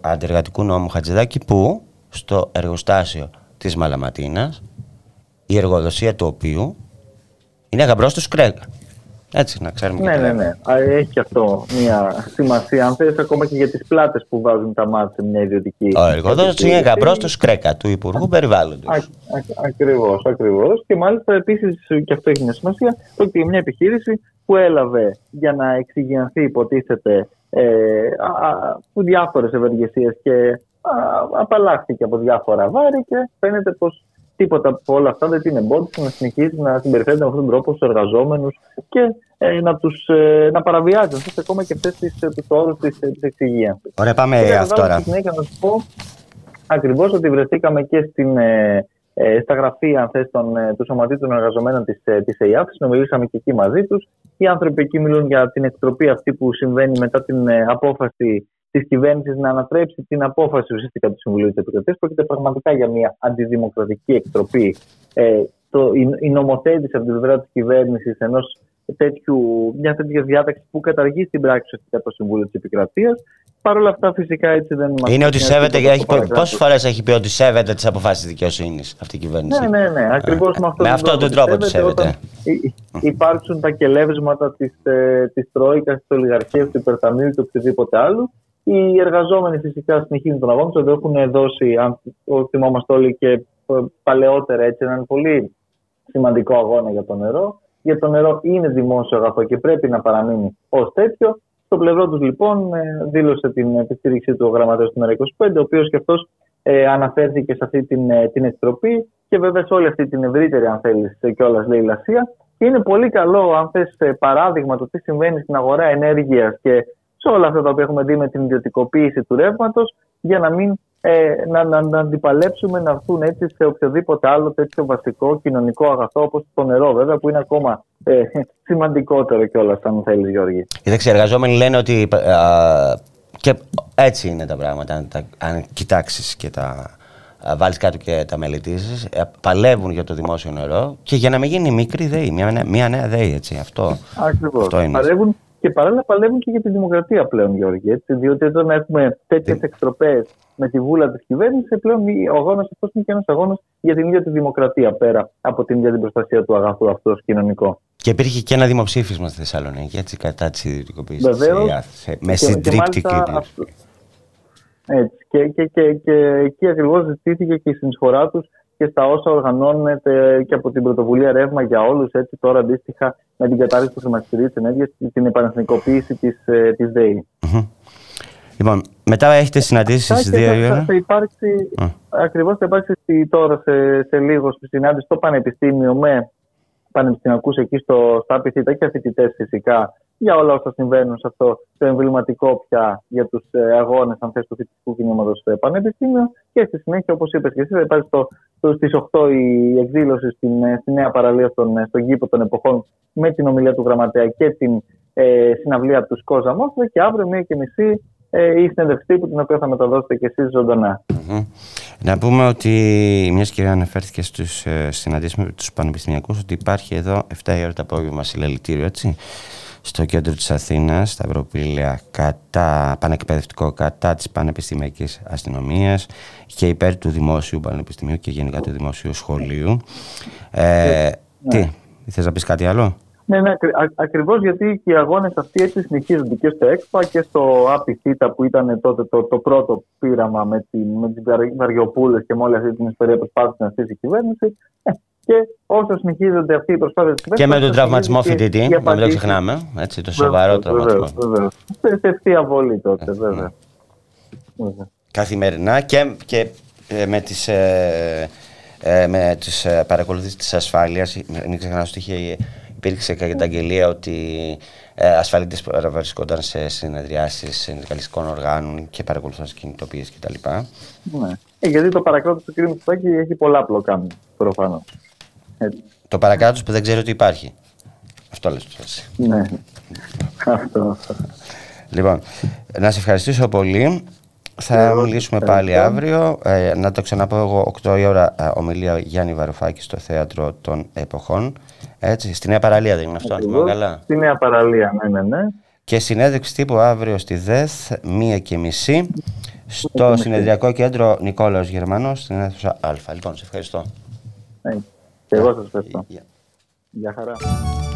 αντεργατικού νόμου Χατζηδάκη, που στο εργοστάσιο της Μαλαματίνας η εργοδοσία του οποίου είναι γαμπρός του Σκρέγκα. Έτσι, να ξέρουμε. Ναι, ναι, ναι. Έχει αυτό μια σημασία. Αν θέλεις, ακόμα και για τις πλάτες που βάζουν τα μάτια σε μια ιδιωτική. Ο εργοδότης είναι γαμπρό του Σκρέκα, του Υπουργού Περιβάλλοντος. Ακριβώς, ακριβώς. Και μάλιστα επίσης, και αυτό έχει μια σημασία, ότι μια επιχείρηση που έλαβε για να εξηγιανθεί, υποτίθεται, ε, διάφορες ευεργεσίες και απαλλάχθηκε από διάφορα βάρη και φαίνεται πως τίποτα από όλα αυτά δεν την εμπόδισε να συνεχίσει να συμπεριφέρεται με αυτόν τον τρόπο στους εργαζόμενους και ε, να, τους, ε, να παραβιάζει αυτές, ακόμα και αυτές ε, τους όρους της εξυγεία. Ωραία, πάμε και αυτό τώρα. Συνέχεια να σου πω ακριβώς ότι βρεθήκαμε και στην, ε, ε, στα γραφεία θες, των, του Σωματείου των Εργαζομένων της της ΕΙΑΦ. Συνομιλήσαμε και εκεί μαζί τους. Οι άνθρωποι εκεί μιλούν για την εκτροπή αυτή που συμβαίνει μετά την απόφαση της κυβέρνησης να ανατρέψει την απόφαση ουσιαστικά του Συμβουλίου της Επικρατείας. Πρόκειται πραγματικά για μια αντιδημοκρατική εκτροπή. Ε, το, η, η νομοθέτηση από την πλευρά της κυβέρνησης ενός τέτοιου, μια τέτοια διάταξη που καταργεί στην πράξη ουσιαστικά το Συμβούλιο της Επικρατείας. Παρ' όλα αυτά, φυσικά έτσι δεν μας Είναι ότι σέβεται. Πόσες φορές έχει πει ότι σέβεται τις αποφάσεις τη δικαιοσύνης αυτή η κυβέρνηση; Ναι, ναι, ναι. Ακριβώς με, αυτό με αυτόν τον τρόπο τη σέβεται. Υπάρξουν τα κελεύσματα της ε, Τρόικας, της Ολιγαρχίας, του Υπερταμείου και οτιδήποτε άλλου. Οι εργαζόμενοι φυσικά συνεχίζουν τον αγώνα τους. Εδώ έχουν δώσει, αν θυμόμαστε όλοι και ε, παλαιότερα, έτσι, έναν πολύ σημαντικό αγώνα για το νερό. Για το νερό είναι δημόσιο αγαθό και πρέπει να παραμείνει ως τέτοιο. Στο πλευρό τους, λοιπόν, ε, δήλωσε την επιστήριξή του ο γραμματέας του ΜΕΡΑ25, ο οποίος και αυτός ε, αναφέρθηκε σε αυτή την, ε, την εκτροπή και βέβαια σε όλη αυτή την ευρύτερη, αν θέλεις, κιόλας λαϊλασία. Είναι πολύ καλό, αν θες, παράδειγμα το τι συμβαίνει στην αγορά ενέργειας και σε όλα αυτά τα οποία έχουμε δει με την ιδιωτικοποίηση του ρεύματος, για να μην ε, να, να, να αντιπαλέψουμε να έρθουν έτσι σε οποιοδήποτε άλλο τέτοιο βασικό κοινωνικό αγαθό όπως το νερό, βέβαια, που είναι ακόμα ε, σημαντικότερο κιόλας, αν θέλεις, Γιώργη. Κοίταξε, οι εργαζόμενοι λένε ότι. Α, και έτσι είναι τα πράγματα. Αν, αν κοιτάξεις και τα. Βάλεις κάτω και τα μελετήσεις, ε, παλεύουν για το δημόσιο νερό και για να μην γίνει μικρή ΔΕΗ, μια, μια νέα ΔΕΗ, έτσι. Αυτό, Ακριβώς. Παλεύουν και παράλληλα παλεύουν και για τη δημοκρατία πλέον, Γιώργη. Έτσι, διότι όταν έχουμε τέτοιες ε. εκτροπές με τη βούλα της κυβέρνησης, πλέον ο αγώνας αυτός είναι και ένας αγώνας για την ίδια τη δημοκρατία πέρα από την ίδια την προστασία του αγαθού αυτού ως κοινωνικό. Και υπήρχε και ένα δημοψήφισμα στη Θεσσαλονίκη έτσι, κατά της ιδιωτικοποίησης. Βεβαίως. Με συντριπτική έτσι. Και, και, και, και εκεί ακριβώς ζητήθηκε και η συνεισφορά τους και στα όσα οργανώνεται και από την πρωτοβουλία Ρεύμα για όλους, έτσι τώρα αντίστοιχα με την κατάρριξη του χρηματιστηρίου της ενέργειας και την επανεθνικοποίηση της της ε, ΔΕΗ. Λοιπόν, μετά έχετε συναντήσεις στι δύο Θα, θα υπάρξει, mm. ακριβώς θα υπάρξει τώρα σε, σε λίγο στη συνάντηση στο Πανεπιστήμιο με πανεπιστημιακούς εκεί στο ΣΤΑΠΙ και φοιτητές φυσικά για όλα όσα συμβαίνουν σε αυτό το εμβληματικό πια για τους ε, αγώνες αν θες του φοιτητικού κινήματος στο Πανεπιστήμιο. Και στη συνέχεια, όπως είπες και εσύ, θα υπάρχει στις 8 η εκδήλωση στην, ε, στη νέα παραλία στον, ε, στον κήπο των εποχών με την ομιλία του γραμματέα και την ε, συναυλία του Σκόζα Μόστρα. Και αύριο, μία και μισή, ε, η συνέντευξη που την οποία θα μεταδώσετε και εσείς ζωντανά. Mm-hmm. Να πούμε ότι μιας και αναφέρθηκε στους ε, συναντήσεις με τους πανεπιστημιακούς ότι υπάρχει εδώ 7 η ώρα το απόγευμα συλλαλητήριο, έτσι στο κέντρο της Αθήνας, στα Ευρωπήλαια, κατά, πανεκπαιδευτικό κατά της πανεπιστημιακής αστυνομίας και υπέρ του δημόσιου πανεπιστημίου και γενικά του δημόσιου σχολείου. Ε, ναι. Τι, θες να πεις κάτι άλλο; Ναι, ναι, ακριβώς γιατί και οι αγώνες αυτοί έτσι συνεχίζονται και στο ΕΚΠΑ και στο ΑΠΙΣΙΤΑ που ήταν τότε το, το πρώτο πείραμα με, τη, με τις Βαριοπούλες και με όλη αυτή την ιστορία που προσπάθησε να στήσει η κυβέρνηση. Ε, και όσο συνεχίζονται αυτοί οι προσπάθειες τη κυβέρνηση. Και με τον τραυματισμό φοιτητή, να μην το ξεχνάμε. Έτσι, το σοβαρό τραυματισμό. Βεβαίω. Σε ευθεία βολή τότε, βέβαια. Καθημερινά και, και ε, με τις, ε, ε, με τις ε, παρακολουθήσεις της ασφάλειας, μην ξεχνάω ότι είχε υπήρξε καταγγελία ότι ε, ασφαλίτες βρισκόταν σε συνεδριάσεις συνδικαλιστικών οργάνων και παρακολουθούν κινητοποιήσεις κτλ. Ναι. Ε, γιατί το παρακράτος του κ. Μητσοτάκη έχει πολλά πλοκάμια, προφανώς. Το παρακράτος που δεν ξέρει ότι υπάρχει. Αυτό λες το Ναι. αυτό. Λοιπόν, να σε ευχαριστήσω πολύ. Θα μιλήσουμε πάλι αύριο. Ε, να το ξαναπώ εγώ, 8 η ώρα ε, ομιλία Γιάννη Βαρουφάκη στο Θέατρο των Εποχών. Έτσι, στη Νέα Παραλία δεν είναι αυτό, αν θυμάμαι καλά. Στη Νέα Παραλία, ναι, ναι, ναι. Και συνέντευξη τύπου αύριο στη ΔΕΘ, μία και μισή, στο συνεδριακό κέντρο Νικόλαος Γερμανός, στην αίθουσα Α. Λοιπόν, σε ευχαριστώ. Ναι, και εγώ σας ευχαριστώ. Γεια χαρά. Get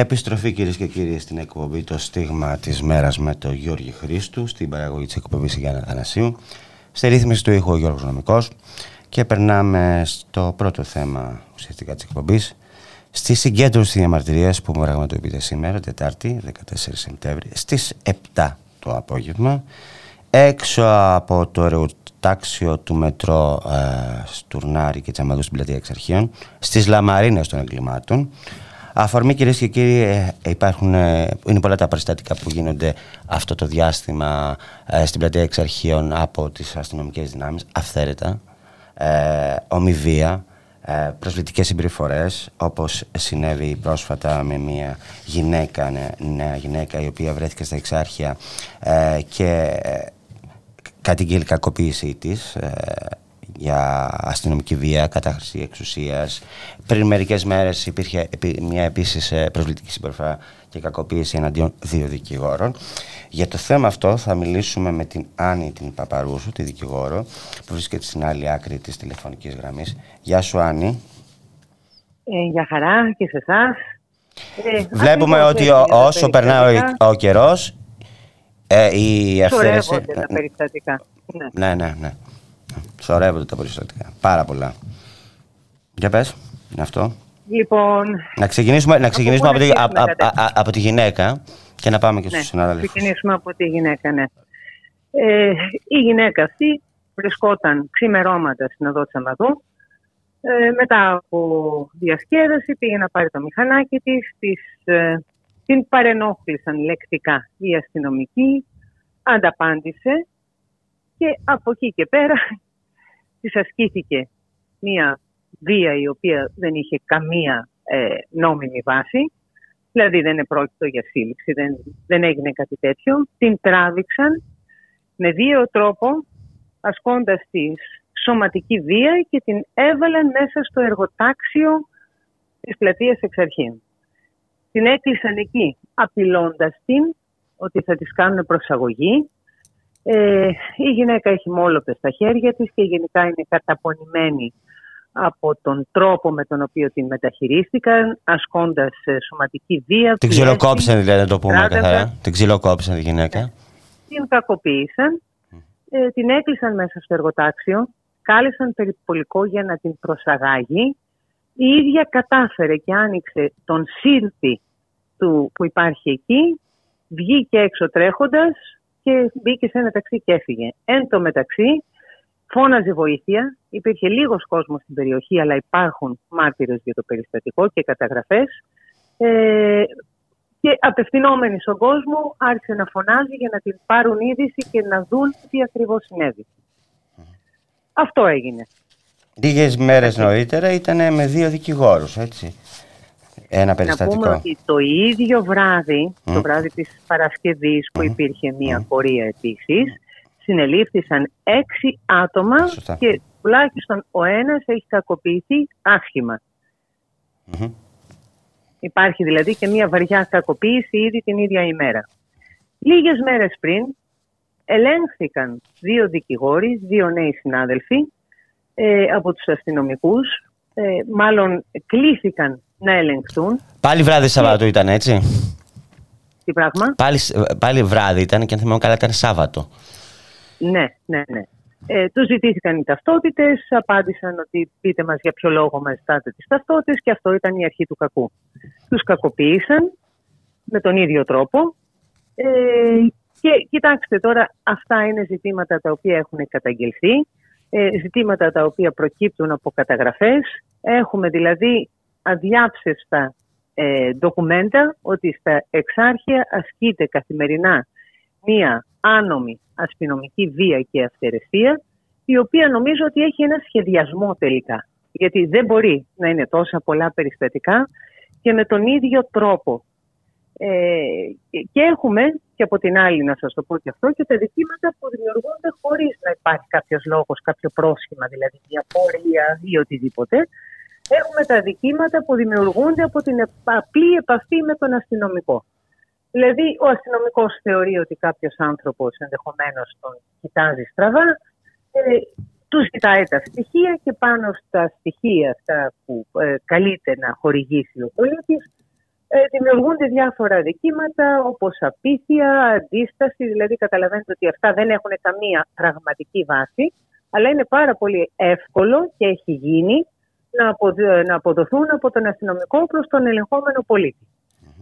Επιστροφή κυρίες και κύριοι στην εκπομπή Το Στίγμα της Μέρας με τον Γιώργη Χρήστου στην παραγωγή της εκπομπής Γιάννα Θανασίου. Στη ρύθμιση του ήχου ο Γιώργος Νομικός και περνάμε στο πρώτο θέμα ουσιαστικά της εκπομπής. Στη συγκέντρωση διαμαρτυρίας που μου πραγματοποιείται σήμερα, Τετάρτη, 14 Σεπτέμβρη, στις 7 το απόγευμα, έξω από το εργοτάξιο του μετρό ε, Στουρνάρη και Τσαμαδού στην πλατεία Εξαρχείων, στις Λαμαρίνες των εγκλημάτων, Αφορμή κυρίες και κύριοι, ε, υπάρχουν, ε, είναι πολλά τα περιστατικά που γίνονται αυτό το διάστημα ε, στην πλατεία εξαρχείων από τις αστυνομικές δυνάμεις, αυθαίρετα, ε, ομοιβία, ε, προσβλητικές συμπεριφορές, όπως συνέβη πρόσφατα με μια γυναίκα, νέα γυναίκα, η οποία βρέθηκε στα εξάρχεια και κατηγγείλει κακοποίησή της, για αστυνομική βία, κατάχρηση εξουσίας. Πριν μερικές μέρες υπήρχε μια επίσης ε, προσβλητική συμπεριφορά και κακοποίηση εναντίον δύο δικηγόρων. Για το θέμα αυτό θα μιλήσουμε με την Άννη την Παπαρούσου, τη δικηγόρο, που βρίσκεται στην άλλη άκρη της τηλεφωνικής γραμμής. Γεια σου Άννη. Ε, για χαρά και σε εσάς. Ε, Βλέπουμε ότι όσο περνάει ο, ο καιρός, ε, η αυθαίρεση... τα περιστατικά. Ναι, ναι, ναι. ναι. Σωρεύονται τα περιστατικά. Πάρα πολλά. Για πες, είναι αυτό. Λοιπόν... Να ξεκινήσουμε, να ξεκινήσουμε από, τη, από τη γυναίκα και να πάμε και στους ναι, συνάδελφους. Να ξεκινήσουμε από τη γυναίκα, ναι. Ε, η γυναίκα αυτή βρισκόταν ξημερώματα στην οδό Τσαμαδού. Ε, μετά από διασκέδαση πήγε να πάρει το μηχανάκι της, της ε, την παρενόχλησαν λεκτικά οι αστυνομικοί, ανταπάντησε και από εκεί και πέρα της ασκήθηκε μία βία η οποία δεν είχε καμία ε, νόμιμη βάση. Δηλαδή δεν επρόκειτο για σύλληψη, δεν, δεν έγινε κάτι τέτοιο. Την τράβηξαν με δύο τρόπο ασκώντας της σωματική βία και την έβαλαν μέσα στο εργοτάξιο της πλατείας Εξαρχήν. Την έκλεισαν εκεί απειλώντας την ότι θα της κάνουν προσαγωγή ε, η γυναίκα έχει μόλοπες στα χέρια της και γενικά είναι καταπονημένη από τον τρόπο με τον οποίο την μεταχειρίστηκαν, ασκώντας ε, σωματική βία. Την ξυλοκόψαν δηλαδή να το πούμε καθαρά. Την ξυλοκόψαν τη γυναίκα. Την κακοποίησαν, ε, την έκλεισαν μέσα στο εργοτάξιο, κάλεσαν περιπολικό για να την προσαγάγει. Η ίδια κατάφερε και άνοιξε τον σύρτη του που υπάρχει εκεί, βγήκε έξω τρέχοντας, και μπήκε σε ένα ταξί και έφυγε. Εν τω μεταξύ, φώναζε βοήθεια. Υπήρχε λίγος κόσμος στην περιοχή, αλλά υπάρχουν μάρτυρες για το περιστατικό και καταγραφές. Ε, και απευθυνόμενοι στον κόσμο άρχισε να φωνάζει για να την πάρουν είδηση και να δουν τι ακριβώς συνέβη. Αυτό έγινε. Λίγες μέρες νωρίτερα ήταν με δύο δικηγόρους, έτσι. Ένα περιστατικό. Να πούμε ότι το ίδιο βράδυ, το βράδυ της Παρασκευής που υπήρχε μια mm. πορεία επίσης, συνελήφθησαν έξι άτομα Σωστά. και τουλάχιστον ο ένας έχει κακοποιηθεί άσχημα. Μμμ. Υπάρχει δηλαδή και μια βαριά κακοποίηση ήδη την ίδια ημέρα. Λίγες μέρες πριν ελέγχθηκαν δύο δικηγόροι, δύο νέοι συνάδελφοι ε, από τους αστυνομικούς. Ε, μάλλον κλήθηκαν να ελεγχθούν. Πάλι βράδυ Σαββάτου ήταν έτσι. Τι πράγμα; Πάλι, πάλι βράδυ ήταν και αν θυμάμαι καλά ήταν Σάββατο. Ναι, ναι, ναι. Ε, τους ζητήθηκαν οι ταυτότητες, απάντησαν ότι πείτε μας για ποιο λόγο μας ζητάτε τις ταυτότητες και αυτό ήταν η αρχή του κακού. Τους κακοποίησαν με τον ίδιο τρόπο ε, και κοιτάξτε τώρα αυτά είναι ζητήματα τα οποία έχουν καταγγελθεί, ε, ζητήματα τα οποία προκύπτουν από καταγραφές. Έχουμε δηλαδή αδιάψευστα ε, ντοκουμέντα ότι στα εξάρχεια ασκείται καθημερινά μία άνομη αστυνομική βία και αυθαιρεσία, η οποία νομίζω ότι έχει ένα σχεδιασμό τελικά. Γιατί δεν μπορεί να είναι τόσα πολλά περιστατικά και με τον ίδιο τρόπο. Ε, και έχουμε και από την άλλη να σας το πω και αυτό και τα δικήματα που δημιουργούνται χωρίς να υπάρχει κάποιος λόγος, κάποιο πρόσχημα, δηλαδή μια πορεία ή οτιδήποτε. Έχουμε τα δικήματα που δημιουργούνται από την απλή επαφή με τον αστυνομικό. Δηλαδή, ο αστυνομικός θεωρεί ότι κάποιος άνθρωπος ενδεχομένως τον κοιτάζει στραβά, ε, τους ζητάει τα στοιχεία και πάνω στα στοιχεία αυτά που ε, καλείται να χορηγήσει ο πολίτης, ε, δημιουργούνται διάφορα δικήματα όπως απίθεια, αντίσταση, δηλαδή καταλαβαίνετε ότι αυτά δεν έχουν καμία πραγματική βάση, αλλά είναι πάρα πολύ εύκολο και έχει γίνει να, αποδο- να αποδοθούν από τον αστυνομικό προς τον ελεγχόμενο πολίτη.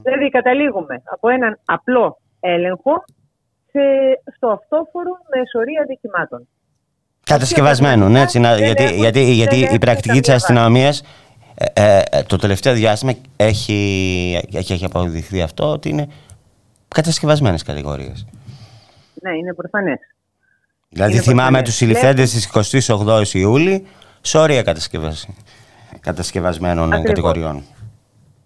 Δηλαδή καταλήγουμε από έναν απλό έλεγχο σε, στο αυτόφορο με σωρία δικημάτων. Κατασκευασμένων, έτσι. να- Δεν γιατί έχουν- γιατί, δεν γιατί η έχουν πρακτική καμία της αστυνομίας ε, ε, το τελευταίο διάστημα έχει, έχει, έχει αποδειχθεί αυτό ότι είναι κατασκευασμένες κατηγορίες. Ναι, είναι προφανές. Δηλαδή Είναι θυμάμαι προφανές. τους συλληφθέντες της 28 Ιούλη σωρία κατασκευασ... κατασκευασμένων Ακριβώς. κατηγοριών.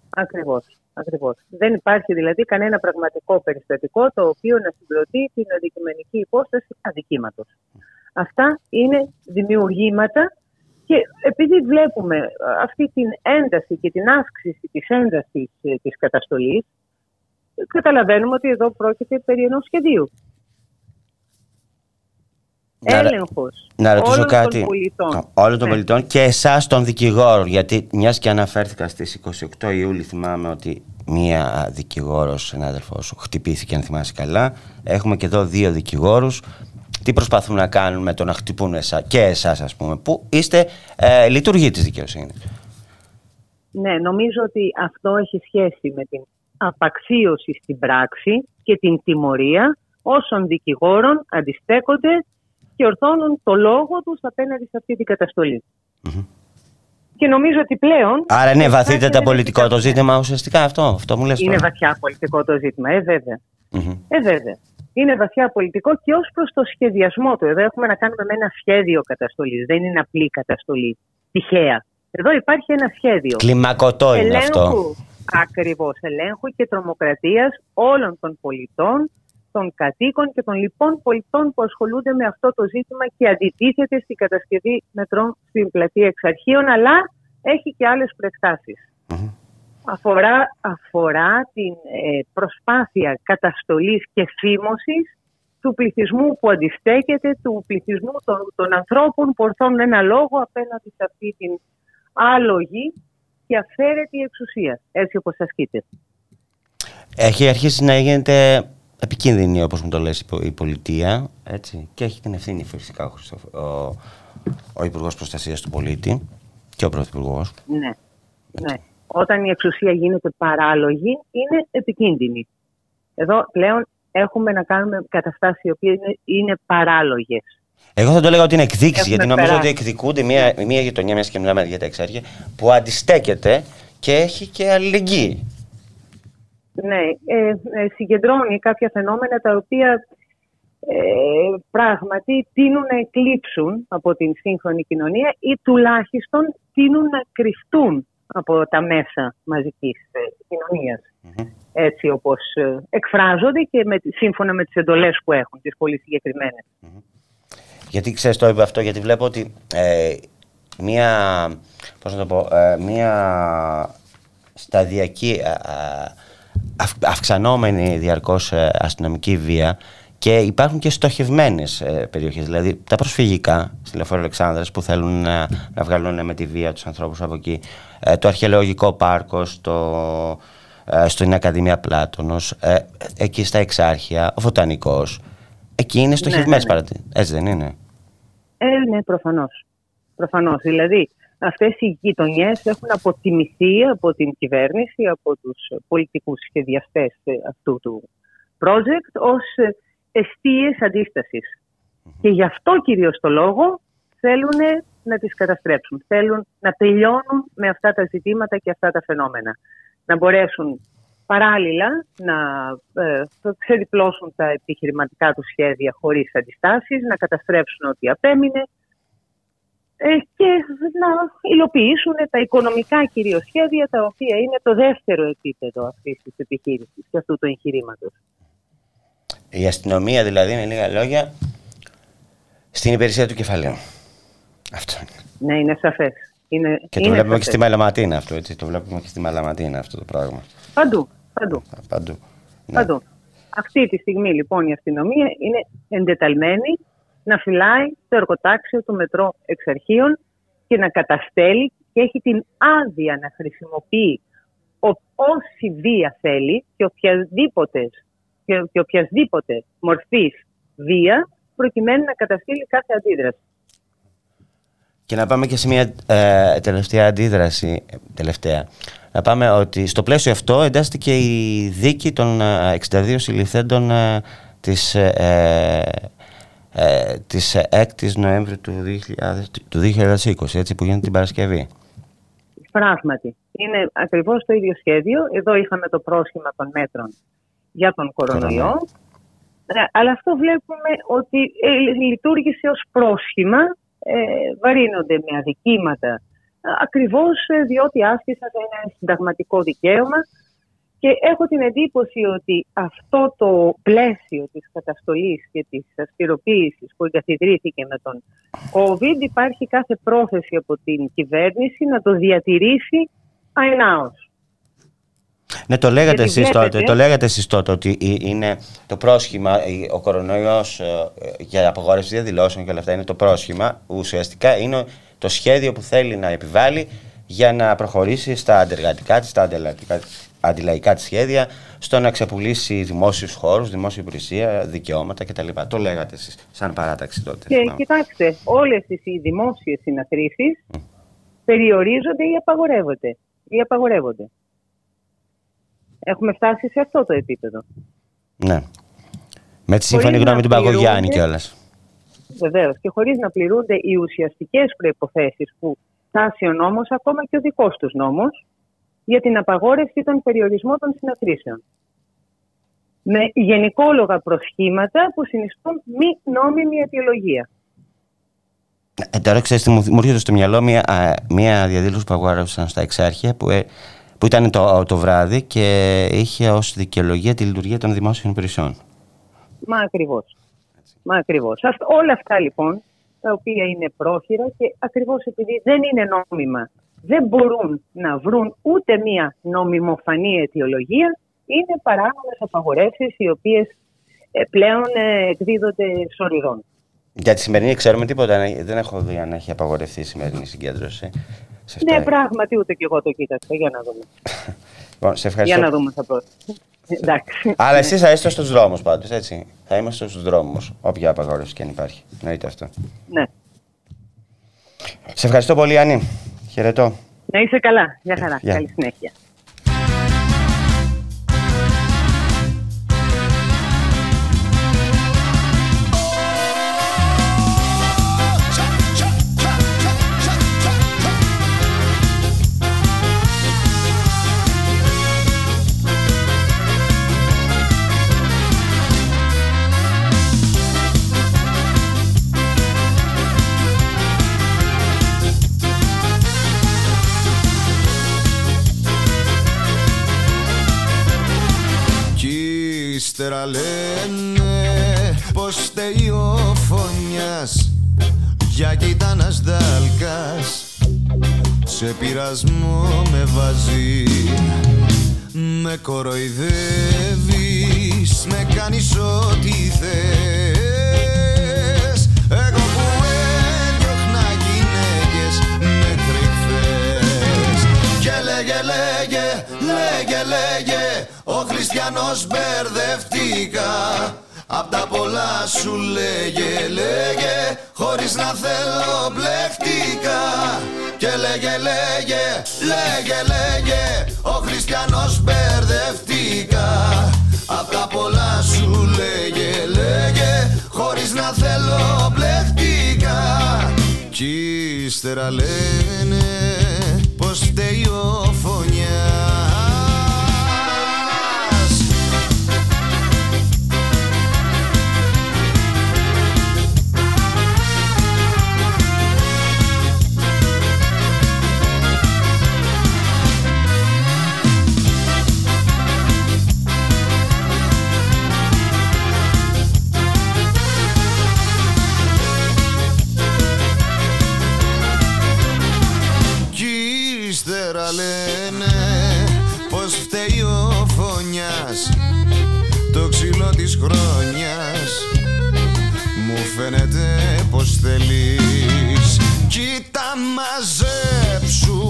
Ακριβώς. Ακριβώς. Δεν υπάρχει δηλαδή κανένα πραγματικό περιστατικό το οποίο να συγκροτεί την αντικειμενική υπόσταση αδικήματος. Αυτά είναι δημιουργήματα και επειδή βλέπουμε ε, αυτή την ένταση και την αύξηση της έντασης ε, της καταστολής, ε, καταλαβαίνουμε ότι εδώ πρόκειται περί ενός σχεδίου. Να- Έλεγχος Να ρωτήσω όλων κάτι. των πολιτών. Α, Όλων των Ναι. πολιτών και εσάς των δικηγόρων. Γιατί μιας και αναφέρθηκα στις 28 Ιούλη, θυμάμαι ότι μία δικηγόρος, συνάδελφός σου, χτυπήθηκε, αν θυμάσαι καλά. Έχουμε και εδώ δύο δικηγόρους. Τι προσπαθούν να κάνουν με το να χτυπούν εσά, και εσάς, ας πούμε, που είστε ε, λειτουργοί της δικαιοσύνης; Ναι, νομίζω ότι αυτό έχει σχέση με την απαξίωση στην πράξη και την τιμωρία όσων δικηγόρων αντιστέκονται και ορθώνουν το λόγο τους απέναντι σε αυτή την καταστολή. Και νομίζω ότι πλέον... Άρα είναι υπάρχει βαθύτερα ένα πολιτικό το επιτυχία. ζήτημα ουσιαστικά αυτό. Αυτό μου λες Είναι τώρα. βαθιά πολιτικό το ζήτημα, ε βέβαια. Μμμ. Ε βέβαια. Είναι βαθιά πολιτικό και ως προς το σχεδιασμό του. Εδώ έχουμε να κάνουμε με ένα σχέδιο καταστολής. Δεν είναι απλή καταστολή. Τυχαία. Εδώ υπάρχει ένα σχέδιο. Κλιμακωτό είναι αυτό. ελέγχου, ακριβώς, ελέγχου και τρομοκρατίας όλων των πολιτών, των κατοίκων και των λοιπών πολιτών που ασχολούνται με αυτό το ζήτημα και αντιτίθεται στην κατασκευή μετρών στην πλατεία εξαρχείων, αλλά έχει και άλλες προεκτάσεις. Αφορά, αφορά την ε, προσπάθεια καταστολής και φήμωσης του πληθυσμού που αντιστέκεται, του πληθυσμού των, των ανθρώπων που ορθώνουν ένα λόγο απέναντι σε αυτή την άλογη και αφαίρετη εξουσία, έτσι όπως ασκείται. Έχει αρχίσει να γίνεται επικίνδυνη, όπως μου το λες, η πο- η πολιτεία. Έτσι, και έχει την ευθύνη φυσικά ο, Χριστοφ- ο, ο Υπουργός Προστασίας του Πολίτη και ο Πρωθυπουργός. Ναι. ναι. Όταν η εξουσία γίνεται παράλογη, είναι επικίνδυνη. Εδώ πλέον έχουμε να κάνουμε καταστάσεις οι οποίες είναι, είναι παράλογες. Εγώ θα το λέγα ότι είναι εκδίκηση, Έχουμε γιατί νομίζω περάσει. ότι εκδικούνται μια, μια γειτονιά, μιας και μιλάμε για τα εξάρχεια, που αντιστέκεται και έχει και αλληλεγγύη. Ναι, ε, ε, συγκεντρώνει κάποια φαινόμενα τα οποία ε, πράγματι τείνουν να εκλείψουν από την σύγχρονη κοινωνία ή τουλάχιστον τείνουν να κρυφτούν από τα μέσα μαζικής ε, κοινωνίας. Έτσι όπως ε, εκφράζονται και με, σύμφωνα με τις εντολές που έχουν, τις πολύ συγκεκριμένες. Γιατί ξέρεις το είπε αυτό, γιατί βλέπω ότι ε, μία, πώς να το πω, ε, μία σταδιακή, ε, αυ, αυξανόμενη διαρκώς ε, αστυνομική βία και υπάρχουν και στοχευμένες ε, περιοχές. Δηλαδή τα προσφυγικά στη Λεωφόρο Αλεξάνδρας που θέλουν να, να βγάλουν με τη βία τους ανθρώπους από εκεί. Ε, το αρχαιολογικό πάρκος στο, ε, στην Ακαδημία Πλάτωνος, ε, εκεί στα Εξάρχεια, ο Φωτανικός. Εκεί είναι στοχευμένες ναι, ναι, ναι. Έτσι δεν είναι; Ε, ναι, προφανώς. Προφανώς. Δηλαδή, αυτές οι γειτονιές έχουν αποτιμηθεί από την κυβέρνηση, από τους πολιτικούς σχεδιαστές αυτού του project ως αιστείες Και γι' αυτό κυρίως το λόγο θέλουν να τις καταστρέψουν. Θέλουν να τελειώνουν με αυτά τα ζητήματα και αυτά τα φαινόμενα. Να μπορέσουν παράλληλα να ε, ξεδιπλώσουν τα επιχειρηματικά τους σχέδια χωρίς αντιστάσεις, να καταστρέψουν ό,τι απέμεινε ε, και να υλοποιήσουν τα οικονομικά κυρίως σχέδια τα οποία είναι το δεύτερο επίπεδο αυτής της επιχείρησης και αυτού του εγχειρήματος. Η αστυνομία δηλαδή, με λίγα λόγια, στην υπηρεσία του κεφαλαίου. Αυτό είναι. Ναι, είναι σαφές. Είναι, και το βλέπουμε και στη Μαλαματίνα αυτό, έτσι. Το βλέπουμε και στη Μαλαματίνα αυτό το πράγμα. Παντού. Παντού. Παντού. Ναι. Παντού. Αυτή τη στιγμή λοιπόν η αστυνομία είναι εντεταλμένη να φυλάει το εργοτάξιο του μετρό εξ και να καταστέλει και έχει την άδεια να χρησιμοποιεί όση βία θέλει και οποιαδήποτε και, και οποιασδήποτε μορφής βία προκειμένου να καταστήλει κάθε αντίδραση. Και να πάμε και σε μια ε, τελευταία αντίδραση, τελευταία. Να πάμε ότι στο πλαίσιο αυτό εντάσσεται και η δίκη των 62 ε, συλληφθέντων ε, της, ε, ε, της 6ης Νοέμβρη του, 2000, του 2020, έτσι που γίνεται την Παρασκευή. Πράγματι. Είναι ακριβώς το ίδιο σχέδιο. Εδώ είχαμε το πρόσχημα των μέτρων για τον κορονοϊό. Ε, αλλά αυτό βλέπουμε ότι ε, λειτουργήσε ως πρόσχημα, ε, βαρύνονται με αδικήματα, ακριβώς διότι άσκησαν ένα συνταγματικό δικαίωμα και έχω την εντύπωση ότι αυτό το πλαίσιο της καταστολής και της αστυροποίησης που εγκαθιδρύθηκε με τον COVID υπάρχει κάθε πρόθεση από την κυβέρνηση να το διατηρήσει αενάως. Ναι, το λέγατε εσείς τότε, το λέγατε εσείς τότε ότι είναι το πρόσχημα, ο κορονοϊός ε, για απογόρευση διαδηλώσεων και όλα αυτά είναι το πρόσχημα. Ουσιαστικά είναι το σχέδιο που θέλει να επιβάλλει για να προχωρήσει στα αντεργατικά της, στα αντιλαϊκά της σχέδια, στο να ξεπουλήσει δημόσιους χώρους, δημόσια υπηρεσία, δικαιώματα κτλ. Το λέγατε εσείς σαν παράταξη τότε. Και κοιτάξτε, όλες οι δημόσιες συναθρήσεις περιορίζονται ή απαγορεύονται. Ή απαγορεύονται. Έχουμε φτάσει σε αυτό το επίπεδο. Ναι. Με τη σύμφωνη γνώμη του Παγκογιάννη κιόλας. Βεβαίως. Και χωρίς να πληρούνται οι ουσιαστικές προποθέσει που τάσει ο νόμος, ακόμα και ο δικός τους νόμος, για την απαγόρευση των περιορισμών των συναθρήσεων. Με γενικόλογα προσχήματα που συνιστούν μη νόμιμη αιτιολογία. Ε, τώρα ξέρετε, μου έρχεται στο μυαλό μια, μια διαδήλωση που αγόρευσαν στα εξάρχεια που ε, που ήταν το, το βράδυ και είχε ως δικαιολογία τη λειτουργία των δημόσιων υπηρεσιών. Μα ακριβώς. Μα ακριβώς. όλα αυτά λοιπόν, τα οποία είναι πρόχειρα και ακριβώς επειδή δεν είναι νόμιμα, δεν μπορούν να βρουν ούτε μία νομιμοφανή αιτιολογία, είναι παράγοντες απαγορεύσεις οι οποίες ε, πλέον ε, εκδίδονται σωριδών. Για τη σημερινή ξέρουμε τίποτα, δεν έχω δει αν έχει απαγορευτεί η σημερινή συγκέντρωση. Ναι, πράγματι, ούτε και εγώ το κοίταξα. Για να δούμε. Λοιπόν, σε ευχαριστώ. Για να δούμε θα πω. Εντάξει. Αλλά εσείς θα είστε στους δρόμους πάντως, έτσι. Θα είμαστε στους δρόμους, όποια απαγόρευση και αν υπάρχει. Εννοείται αυτό. Ναι. Σε ευχαριστώ πολύ, Άννη. Χαιρετώ. Να είσαι καλά. Γεια χαρά. Καλή συνέχεια. Ύστερα λένε πως φταίει ο φωνιάς Για κοίτανας δάλκας. Σε πειρασμό με βάζει Με κοροϊδεύεις Με κάνεις ό,τι θες λέγε λέγε, λέγε λέγε Ο χριστιανός μπερδευτήκα. Απ' τα πολλά σου λέγε, λέγε Χωρίς να θέλω μπλεχτήκα. Και λέγε, λέγε, λέγε, λέγε Ο χριστιανός μπερδευτήκα. Απ' τα πολλά σου λέγε, λέγε Χωρίς να θέλω μπλεχτήκα. Κι ύστερα λένε πως θέλεις. Κοίτα μαζέψου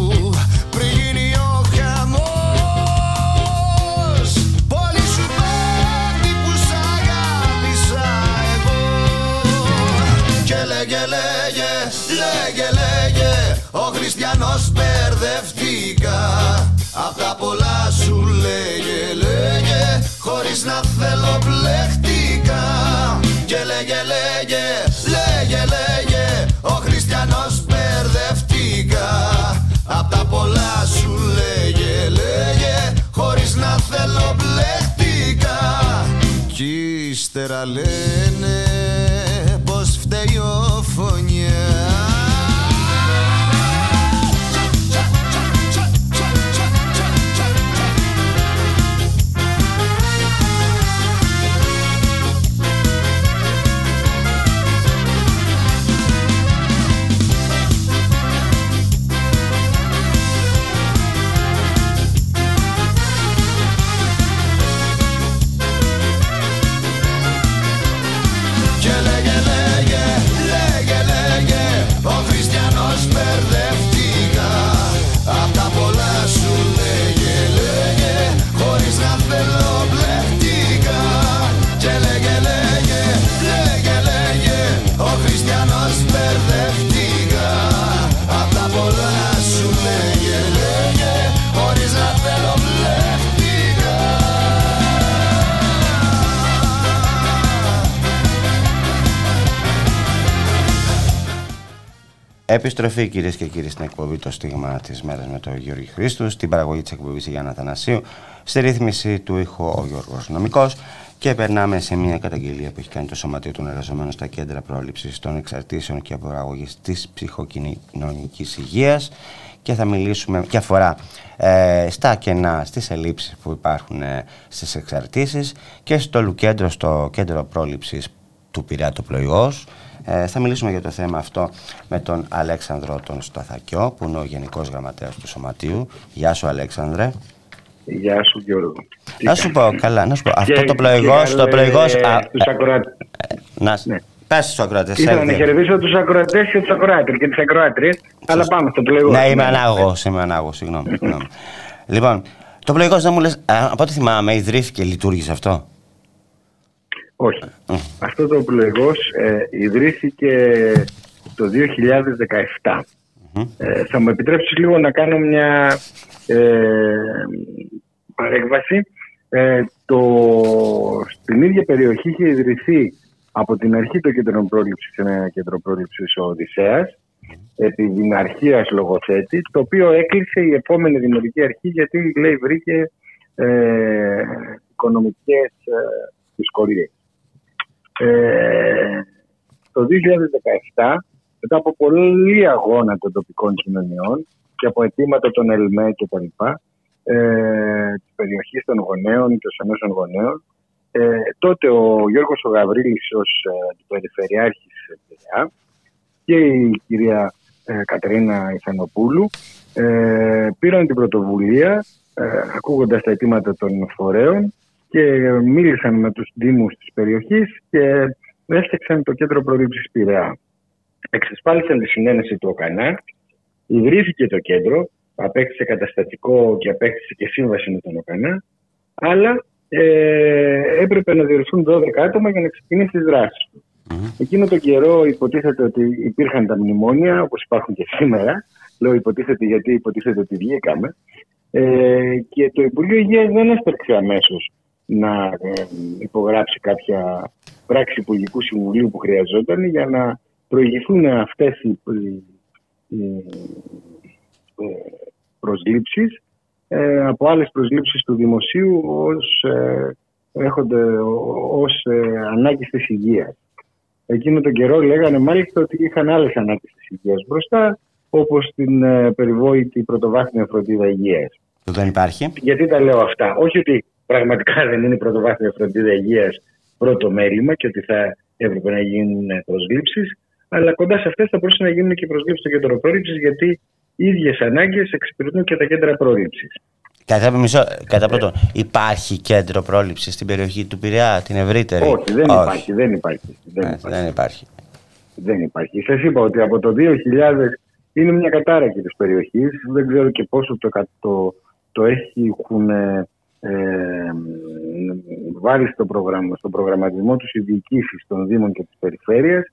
πριν γίνει ο χαμός. Πολύ σου πέφτει που σ' αγάπησα εγώ. Και λέγε λέγε, λέγε λέγε Ο χριστιανός μπερδευτήκα. Απ' τα πολλά σου λέγε λέγε Χωρίς να θέλω μπλεχτήκα Και λέγε λέγε, λέγε να θέλω μπλεχτήκα Κι ύστερα λένε Επιστροφή κυρίες και κύριοι στην εκπομπή Το Στίγμα της Μέρας με τον Γιώργη Χρήστου, στην παραγωγή της εκπομπής Γιάννα Θανασίου, στη ρύθμιση του ήχου ο Γιώργος Νομικός. Και περνάμε σε μια καταγγελία που έχει κάνει το Σωματείο των Εργαζομένων στα κέντρα πρόληψης των εξαρτήσεων και αποραγωγή της ψυχοκοινωνικής υγείας. Και θα μιλήσουμε και αφορά ε, στα κενά, στις ελλείψεις που υπάρχουν ε, στις εξαρτήσεις και στο Λουκέντρο, στο κέντρο πρόληψης του Πειραιά το Πλοηγός. Ε, θα μιλήσουμε για το θέμα αυτό με τον Αλέξανδρο τον Σταθακιό, που είναι ο Γενικός Γραμματέας του Σωματείου. Γεια σου Αλέξανδρε. Γεια σου Γιώργο. Να σου πω, καλά, να σου πω. Αυτό Και- το πλοηγός, και το πλοηγός... καλέ α, τους ακροατές. να, Ναι. πες στους ακροατές. Ήθελα έρθει. να χαιρετήσω τους ακροατές και τους ακροάτρε και τι ακροάτριες. Αλλά πάμε στο πλοίο. Ναι, είμαι ανάγωγος, είμαι ανάγωγος, συγγνώμη. συγγνώμη. λοιπόν, το πλοηγός δεν μου λες, α, από ό,τι θυμάμαι, ιδρύθηκε, λειτουργήσε αυτό; Όχι. Αυτό το πλοηγός ε, ιδρύθηκε το 2017. Ε, θα μου επιτρέψεις λίγο να κάνω μια ε, παρέκβαση. Ε, το, στην ίδια περιοχή είχε ιδρυθεί από την αρχή το κέντρο πρόληψης, ένα κέντρο πρόληψης ο Οδυσσέας, επί δημαρχίας λογοθέτη, το οποίο έκλεισε η επόμενη δημοτική αρχή γιατί λέει βρήκε ε, οικονομικές ε, δυσκολίες. Ε, το 2017, μετά από πολλή αγώνα των τοπικών κοινωνιών και από αιτήματα των ΕΛΜΕ και τα λοιπά, ε, της περιοχής των γονέων και των ενώσεων γονέων, ε, τότε ο Γιώργος ο Γαβρίλης ως ε, αντιπεριφερειάρχης Πειραιά και η κυρία ε, Κατερίνα Ιθανοπούλου ε, πήραν την πρωτοβουλία ε, ακούγοντας τα αιτήματα των φορέων και μίλησαν με τους δήμους της περιοχής και έφτιαξαν το κέντρο προλήψης Πειραιά. Εξασφάλισαν τη συνένεση του ΟΚΑΝΑ, ιδρύθηκε το κέντρο, απέκτησε καταστατικό και απέκτησε και σύμβαση με τον ΟΚΑΝΑ, αλλά ε, έπρεπε να διορθούν 12 άτομα για να ξεκινήσει τις δράσεις του. Εκείνο τον καιρό υποτίθεται ότι υπήρχαν τα μνημόνια, όπως υπάρχουν και σήμερα. Λέω υποτίθεται γιατί υποτίθεται ότι βγήκαμε. Ε, και το Υπουργείο Υγείας δεν έσπερξε αμέσως να ε, υπογράψει κάποια πράξη Υπουργικού Συμβουλίου που χρειαζόταν για να προηγηθούν αυτές οι, οι, ε, προσλήψεις ε, από άλλες προσλήψεις του δημοσίου ως, ε, έχονται ως ε, ανάγκη της υγείας. Εκείνο τον καιρό λέγανε μάλιστα ότι είχαν άλλες ανάγκες της υγείας μπροστά, όπως την ε, περιβόητη πρωτοβάθμια φροντίδα υγείας. Που δεν υπάρχει. Γιατί τα λέω αυτά. Όχι ότι πραγματικά δεν είναι η πρωτοβάθμια φροντίδα υγείας πρώτο μέλημα και ότι θα έπρεπε να γίνουν προσλήψεις, αλλά κοντά σε αυτές θα μπορούσαν να γίνουν και προσλήψεις στο κέντρο πρόληψης, γιατί οι ίδιες ανάγκες εξυπηρετούν και τα κέντρα πρόληψης. Κατά, μισό, κατά πρώτον, υπάρχει κέντρο πρόληψης στην περιοχή του Πειραιά, την ευρύτερη; Όχι, δεν Όχι. υπάρχει. Δεν υπάρχει. Δεν Ε, υπάρχει. δεν υπάρχει. Δεν υπάρχει. Σας είπα ότι από το 2000 είναι μια κατάρακη της περιοχής. Δεν ξέρω και πόσο το, κα- το, το έχουν ε, ε, βάλει στο, πρόγραμμα, στο προγραμματισμό τους οι διοικήσει των Δήμων και της Περιφέρειας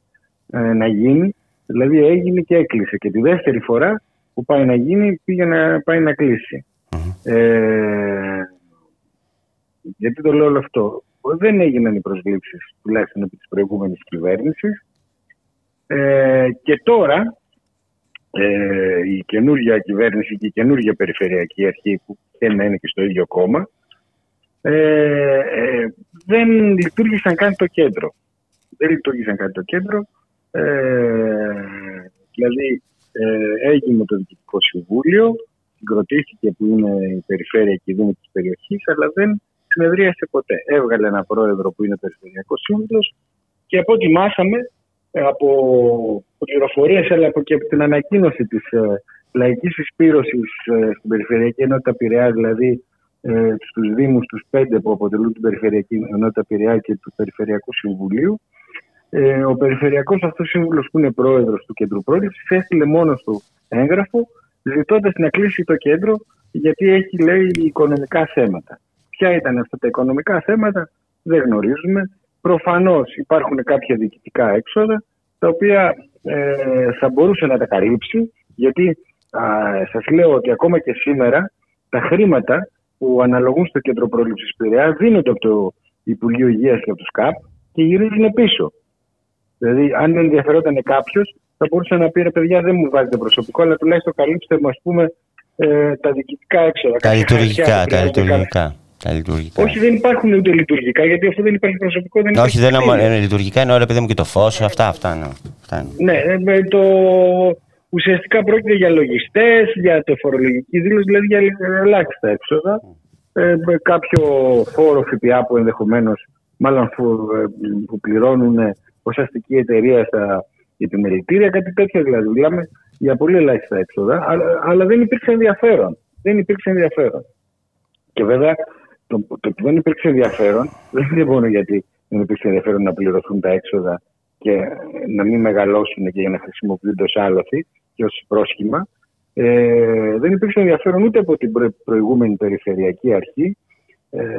ε, να γίνει. Δηλαδή έγινε και έκλεισε. Και τη δεύτερη φορά που πάει να γίνει πήγε να πάει να κλείσει. Ε, γιατί το λέω όλο αυτό; Δεν έγιναν οι προσλήψεις τουλάχιστον επί της προηγούμενης κυβέρνησης ε, και τώρα ε, η καινούργια κυβέρνηση και η καινούργια περιφερειακή αρχή που θέλει να είναι και στο ίδιο κόμμα ε, ε, δεν λειτουργήσαν καν το κέντρο. Δεν λειτουργήσαν καν το κέντρο. Ε, δηλαδή ε, έγινε το Διοικητικό Συμβούλιο, συγκροτήθηκε που είναι η περιφέρεια και η δήμη της περιοχής, αλλά δεν συνεδρίασε ποτέ. Έβγαλε ένα πρόεδρο που είναι περιφερειακός σύμβουλος και από ό,τι μάθαμε ε, από πληροφορίες αλλά από και από την ανακοίνωση της ε, λαϊκής εισπήρωσης ε, στην Περιφερειακή Ενότητα Πειραιά, δηλαδή ε, στους Δήμους τους πέντε που αποτελούν την Περιφερειακή Ενότητα Πειραιά και του Περιφερειακού Συμβουλίου, ε, ο Περιφερειακός αυτός σύμβουλος που είναι πρόεδρος του Κέντρου Πρόληψης έστειλε μόνος του έγγραφο ζητώντας να κλείσει το κέντρο γιατί έχει λέει οικονομικά θέματα. Ποια ήταν αυτά τα οικονομικά θέματα δεν γνωρίζουμε. Προφανώς υπάρχουν κάποια διοικητικά έξοδα τα οποία ε, θα μπορούσε να τα καλύψει γιατί α, σας λέω ότι ακόμα και σήμερα τα χρήματα που αναλογούν στο κέντρο πρόληψης Πειραιά δίνονται από το Υπουργείο Υγείας και από το ΣΚΑΠ και γυρίζουν πίσω. Δηλαδή, αν ενδιαφερόταν κάποιος, θα μπορούσε να πει ρε παιδιά, δεν μου βάζετε προσωπικό, αλλά τουλάχιστον καλύψτε μου, ας πούμε, ε, τα διοικητικά έξοδα. Τα κάποια λειτουργικά, χαρτιά που τα χρειάζεται κάποιος. λειτουργικά. Τα λειτουργικά. Όχι, δεν υπάρχουν ούτε λειτουργικά, γιατί αφού δεν υπάρχει προσωπικό δεν Όχι, υπάρχει δεν είναι μόνο- κτίριο. είναι λιτουργικά, είναι όλα παιδί μου και το φως, αυτά, αυτά είναι. Αυτά είναι. Ναι, ε, με το... ουσιαστικά πρόκειται για λογιστές, για το φορολογική δήλωση, δηλαδή για ελάχιστα έξοδα. Ε, με κάποιο φόρο ΦΠΑ που ενδεχομένως, μάλλον φο- ε, που πληρώνουν ως αστική εταιρεία στα επιμελητήρια, κάτι τέτοιο δηλαδή. Μιλάμε για πολύ ελάχιστα έξοδα, αλλά, αλλά δεν υπήρξε ενδιαφέρον. Δεν υπήρξε ενδιαφέρον. Και βέβαια το, το που δεν υπήρξε ενδιαφέρον δεν είναι μόνο γιατί δεν υπήρξε ενδιαφέρον να πληρωθούν τα έξοδα και να μην μεγαλώσουν και για να χρησιμοποιούνται ως άλοθη και ως πρόσχημα. Ε, δεν υπήρξε ενδιαφέρον ούτε από την προ- προηγούμενη περιφερειακή αρχή, ε,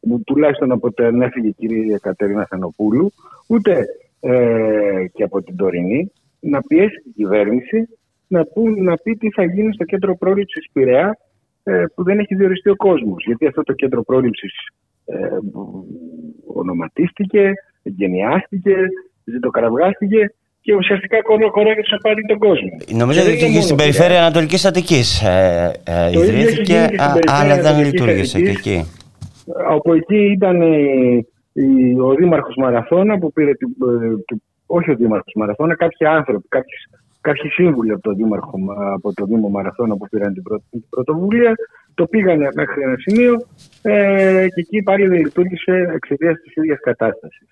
που τουλάχιστον από την έφυγε η κυρία Κατερίνα Θανοπούλου, ούτε ε, και από την τωρινή, να πιέσει την κυβέρνηση να, που, να πει τι θα γίνει στο κέντρο πρόληψης Πειραιά ε, που δεν έχει διοριστεί ο κόσμος. Γιατί αυτό το κέντρο πρόληψης ε, ονοματίστηκε, εγκαινιάστηκε, ζητοκραυγάστηκε και ουσιαστικά κορόιδεψε να πάρει τον κόσμο. Νομίζω Και ότι δεν και είναι στην μόνο περιφέρεια Ανατολικής Αττικής ε, ε, Το ίδιο έχει ιδρύθηκε, γίνει και στην α, περιφέρεια αλλά δεν Ανατολικής λειτουργήσε και Αττικής. εκεί. Από εκεί ήταν ε, η- ο Δήμαρχος Μαραθώνα που πήρε την, ε, την- όχι ο Δήμαρχος Μαραθώνα, κάποιοι άνθρωποι, κάποιοι, κάποιοι σύμβουλοι από το, Δήμαρχο, από το Δήμο Μαραθώνα που πήραν την, πρώτη, την πρωτοβουλία, το πήγανε μέχρι ένα σημείο ε, και εκεί πάλι δεν λειτουργήσε εξαιτίας της ίδιας κατάστασης.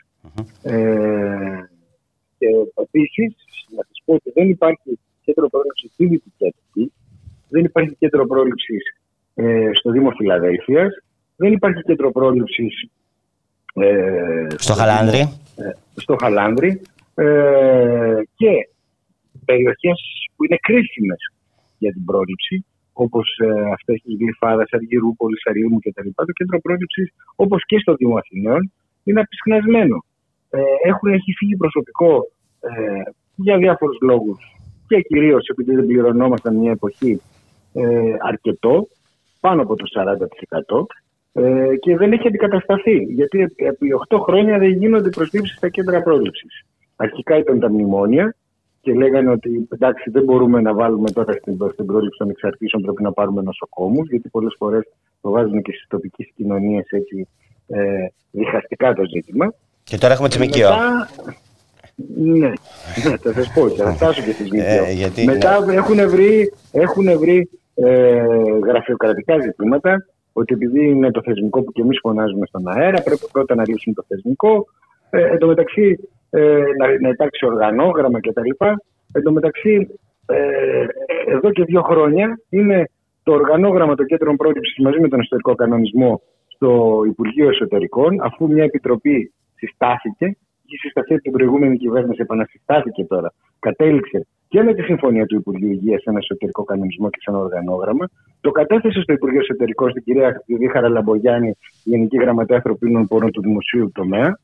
Ε, και επίση, να σα πω ότι δεν υπάρχει κέντρο πρόληψης στη Δυτική Αττική, δεν υπάρχει κέντρο πρόληψης ε, στο Δήμο Φιλαδέλφιας, δεν υπάρχει κέντρο πρόληψης ε, Στο Χαλάνδρι. ε, στο Χαλάνδρι ε, και περιοχές που είναι κρίσιμες για την πρόληψη όπως ε, αυτές της Γλυφάδας, Αργυρούπολης, Αριούμου κτλ. Το κέντρο πρόληψης όπως και στο Δήμο Αθηναίων είναι απεισχνασμένο. Ε, έχουν, έχει φύγει προσωπικό ε, για διάφορους λόγους και κυρίως επειδή δεν πληρωνόμασταν μια εποχή ε, αρκετό, πάνω από το 40% ε, και δεν έχει αντικατασταθεί. Γιατί επί 8 χρόνια δεν γίνονται προσλήψεις στα κέντρα πρόληψης. Αρχικά ήταν τα μνημόνια και λέγανε ότι εντάξει δεν μπορούμε να βάλουμε τώρα στην, στην πρόληψη των εξαρτήσεων, πρέπει να πάρουμε νοσοκόμους, γιατί πολλές φορές το βάζουν και στις τοπικές κοινωνίες έτσι ε, διχαστικά το ζήτημα. Και τώρα έχουμε τη ΜΚΟ. Μετά, ναι, ναι, θα σας πω, θα φτάσω και στις ΜΚΟ. Ε, γιατί, Μετά έχουν βρει, έχουν βρει ε, γραφειοκρατικά ζητήματα, ότι επειδή είναι το θεσμικό που και εμείς φωνάζουμε στον αέρα, πρέπει πρώτα να λύσουμε το θεσμικό. Ε, εν τω μεταξύ, ε, να, να υπάρξει οργανόγραμμα κτλ. Εν τω μεταξύ, ε, εδώ και δύο χρόνια είναι το οργανόγραμμα των κέντρων πρόληψης μαζί με τον εσωτερικό κανονισμό στο Υπουργείο Εσωτερικών, αφού μια επιτροπή συστάθηκε, είχε συσταθεί από την προηγούμενη κυβέρνηση, επανασυστάθηκε τώρα, κατέληξε και με τη συμφωνία του Υπουργείου Υγείας σε ένα εσωτερικό κανονισμό και σε ένα οργανόγραμμα. Το κατέθεσε στο Υπουργείο Εσωτερικών στην κυρία Δίχαρα Λαμπογιάννη, Γενική Γραμματέα Ανθρωπίνων Πόρων του Δημοσίου Τομέα.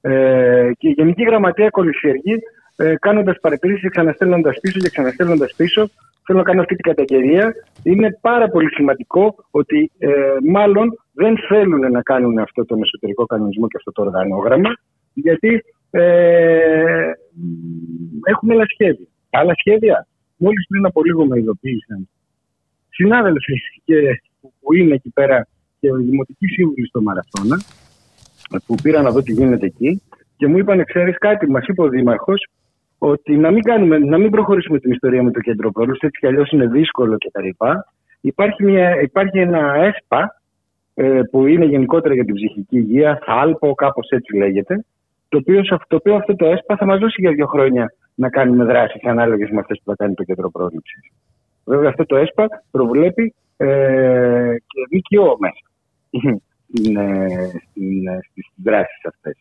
Ε, και η Γενική Γραμματέα Κολυσιεργή, ε, κάνοντας παρατηρήσεις, ξαναστέλνοντας πίσω και ξαναστέλνοντας πίσω, θέλω να κάνω αυτή την καταγγελία. Είναι πάρα πολύ σημαντικό ότι ε, μάλλον δεν θέλουν να κάνουν αυτό τον εσωτερικό κανονισμό και αυτό το οργανόγραμμα, γιατί ε, έχουμε άλλα σχέδια. Άλλα σχέδια, μόλις πριν από λίγο με ειδοποίησαν συνάδελφοι και, που είναι εκεί πέρα και δημοτικοί σύμβουλοι στο Μαραθώνα, που πήρα να δω τι γίνεται εκεί και μου είπαν, ξέρεις κάτι, μας είπε ο Δήμαρχος, ότι να μην, κάνουμε, να μην προχωρήσουμε την ιστορία με το κέντρο πρόληψη, έτσι κι αλλιώς είναι δύσκολο κτλ. Υπάρχει, μια, υπάρχει ένα ΕΣΠΑ ε, που είναι γενικότερα για την ψυχική υγεία, ΘΑΛΠΟ, κάπως έτσι λέγεται, το οποίο, το οποίο αυτό το ΕΣΠΑ θα μας δώσει για δύο χρόνια να κάνουμε δράσει ανάλογες με αυτές που θα κάνει το κέντρο πρόληψης. Βέβαια, αυτό το ΕΣΠΑ προβλέπει ε, και ΜΚΟ μέσα στην, ε, στην, ε, στις δράσεις αυτές.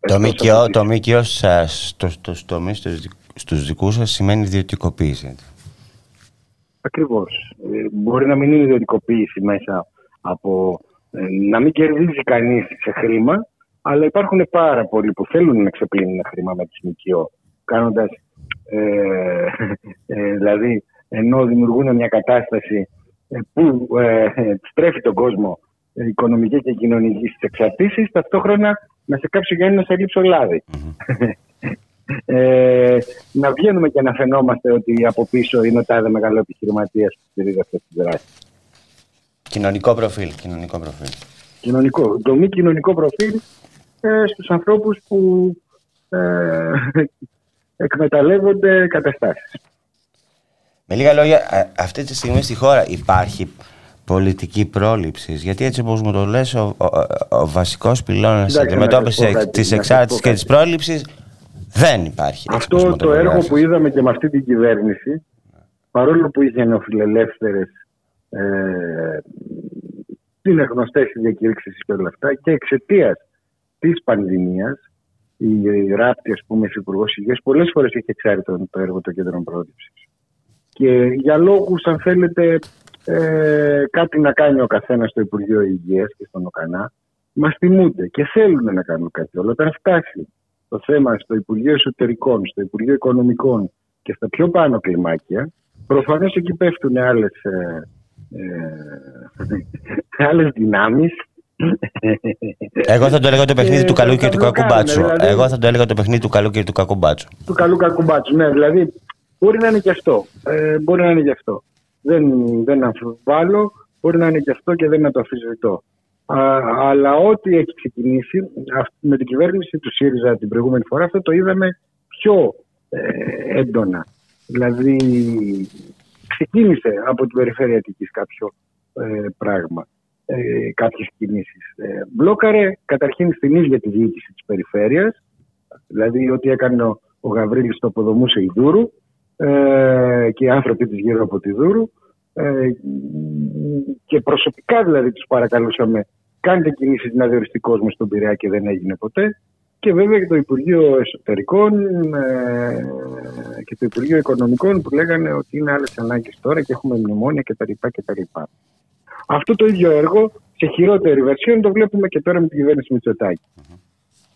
Το Εκτός ΜΚΟ, από το ΜΚΟ σας, στο, στο, τομείς, στους, δικ- στους δικούς σας σημαίνει ιδιωτικοποίηση. έτσι. Ακριβώς. Ε, μπορεί να μην είναι ιδιωτικοποίηση μέσα από ε, να μην κερδίζει κανείς σε χρήμα, αλλά υπάρχουν πάρα πολλοί που θέλουν να ξεπλύνουν χρήμα με τις ΜΚΟ, κάνοντας, ε, ε, δηλαδή, ενώ δημιουργούν μια κατάσταση ε, που ε, στρέφει τον κόσμο ε, οικονομική και κοινωνική στις εξαρτήσεις, ταυτόχρονα να σε κάψει για να σε ρίψω λάδι. Ε, να βγαίνουμε και να φαινόμαστε ότι από πίσω είναι ο τάδε μεγάλο επιχειρηματία που στηρίζει αυτές τις δράσεις. Κοινωνικό προφίλ, κοινωνικό προφίλ. Κοινωνικό, το μη κοινωνικό προφίλ ε, στους ανθρώπους που ε, εκμεταλλεύονται καταστάσεις. Με λίγα λόγια, α- αυτή τη στιγμή στη χώρα υπάρχει πολιτική πρόληψη. Γιατί έτσι όπως μου το λες, ο, ο, ο βασικός πυλώνας της Εντάξει, να αντιμετώπισης σας πω εξ- κάτι, της να σας εξάρτησης πω και της πρόληψης δεν υπάρχει. έτσι όπως Αυτό μου το έργο περιγράφεις. που είδαμε και με αυτή την κυβέρνηση, παρόλο που είχε νεοφιλελεύθερες, ε, είναι γνωστές οι διακήρυξεις και όλα αυτά και εξαιτίας της πανδημίας, η Ράπτη, ας πούμε, υπουργός Υγείας, πολλές φορές έχει εξάρει το, το έργο των κέντρων πρόληψης. Και για λόγους, αν θέλετε, ε, κάτι να κάνει ο καθένας στο Υπουργείο Υγείας και στον ΟΚΑΝΑ, μας τιμούνται και θέλουν να κάνουν κάτι. Αλλά όταν φτάσει το θέμα στο Υπουργείο Εσωτερικών, στο Υπουργείο Οικονομικών και στα πιο πάνω κλιμάκια, προφανώς εκεί πέφτουν άλλες, ε, ε, άλλες δυνάμεις. Εγώ θα το έλεγα το παιχνίδι Ε, του καλού θα και του τα κακού μπλοκάρουν, μπάτσου. δηλαδή. Εγώ θα το έλεγα το παιχνίδι του καλού και του κακού μπάτσου. του καλού κακού μπάτσου. Ναι, δηλαδή μπορεί να είναι και αυτό. Ε, μπορεί να είναι και αυτό. Δεν, δεν αμφιβάλλω. Μπορεί να είναι και αυτό και δεν να το αφισβητώ. Α, αλλά ό,τι έχει ξεκινήσει αυ- με την κυβέρνηση του ΣΥΡΙΖΑ την προηγούμενη φορά, αυτό το είδαμε πιο ε, έντονα. Δηλαδή, ξεκίνησε από την περιφέρεια Αττικής κάποιο ε, πράγμα, ε, κάποιες κινήσεις. Ε, μπλόκαρε καταρχήν στην ίδια τη διοίκηση της περιφέρειας, Δηλαδή, ό,τι έκανε ο, ο Γαβρίλης το αποδομούσε η Δούρου ε, και οι άνθρωποι της γύρω από τη Δούρου ε, και προσωπικά δηλαδή τους παρακαλούσαμε κάντε κινήσεις να διοριστεί κόσμος στον Πειραιά και δεν έγινε ποτέ και βέβαια και το Υπουργείο Εσωτερικών ε, και το Υπουργείο Οικονομικών που λέγανε ότι είναι άλλες ανάγκες τώρα και έχουμε μνημόνια κτλ. κτλ. Αυτό το ίδιο έργο σε χειρότερη βερσιόν το βλέπουμε και τώρα με την κυβέρνηση Μητσοτάκη.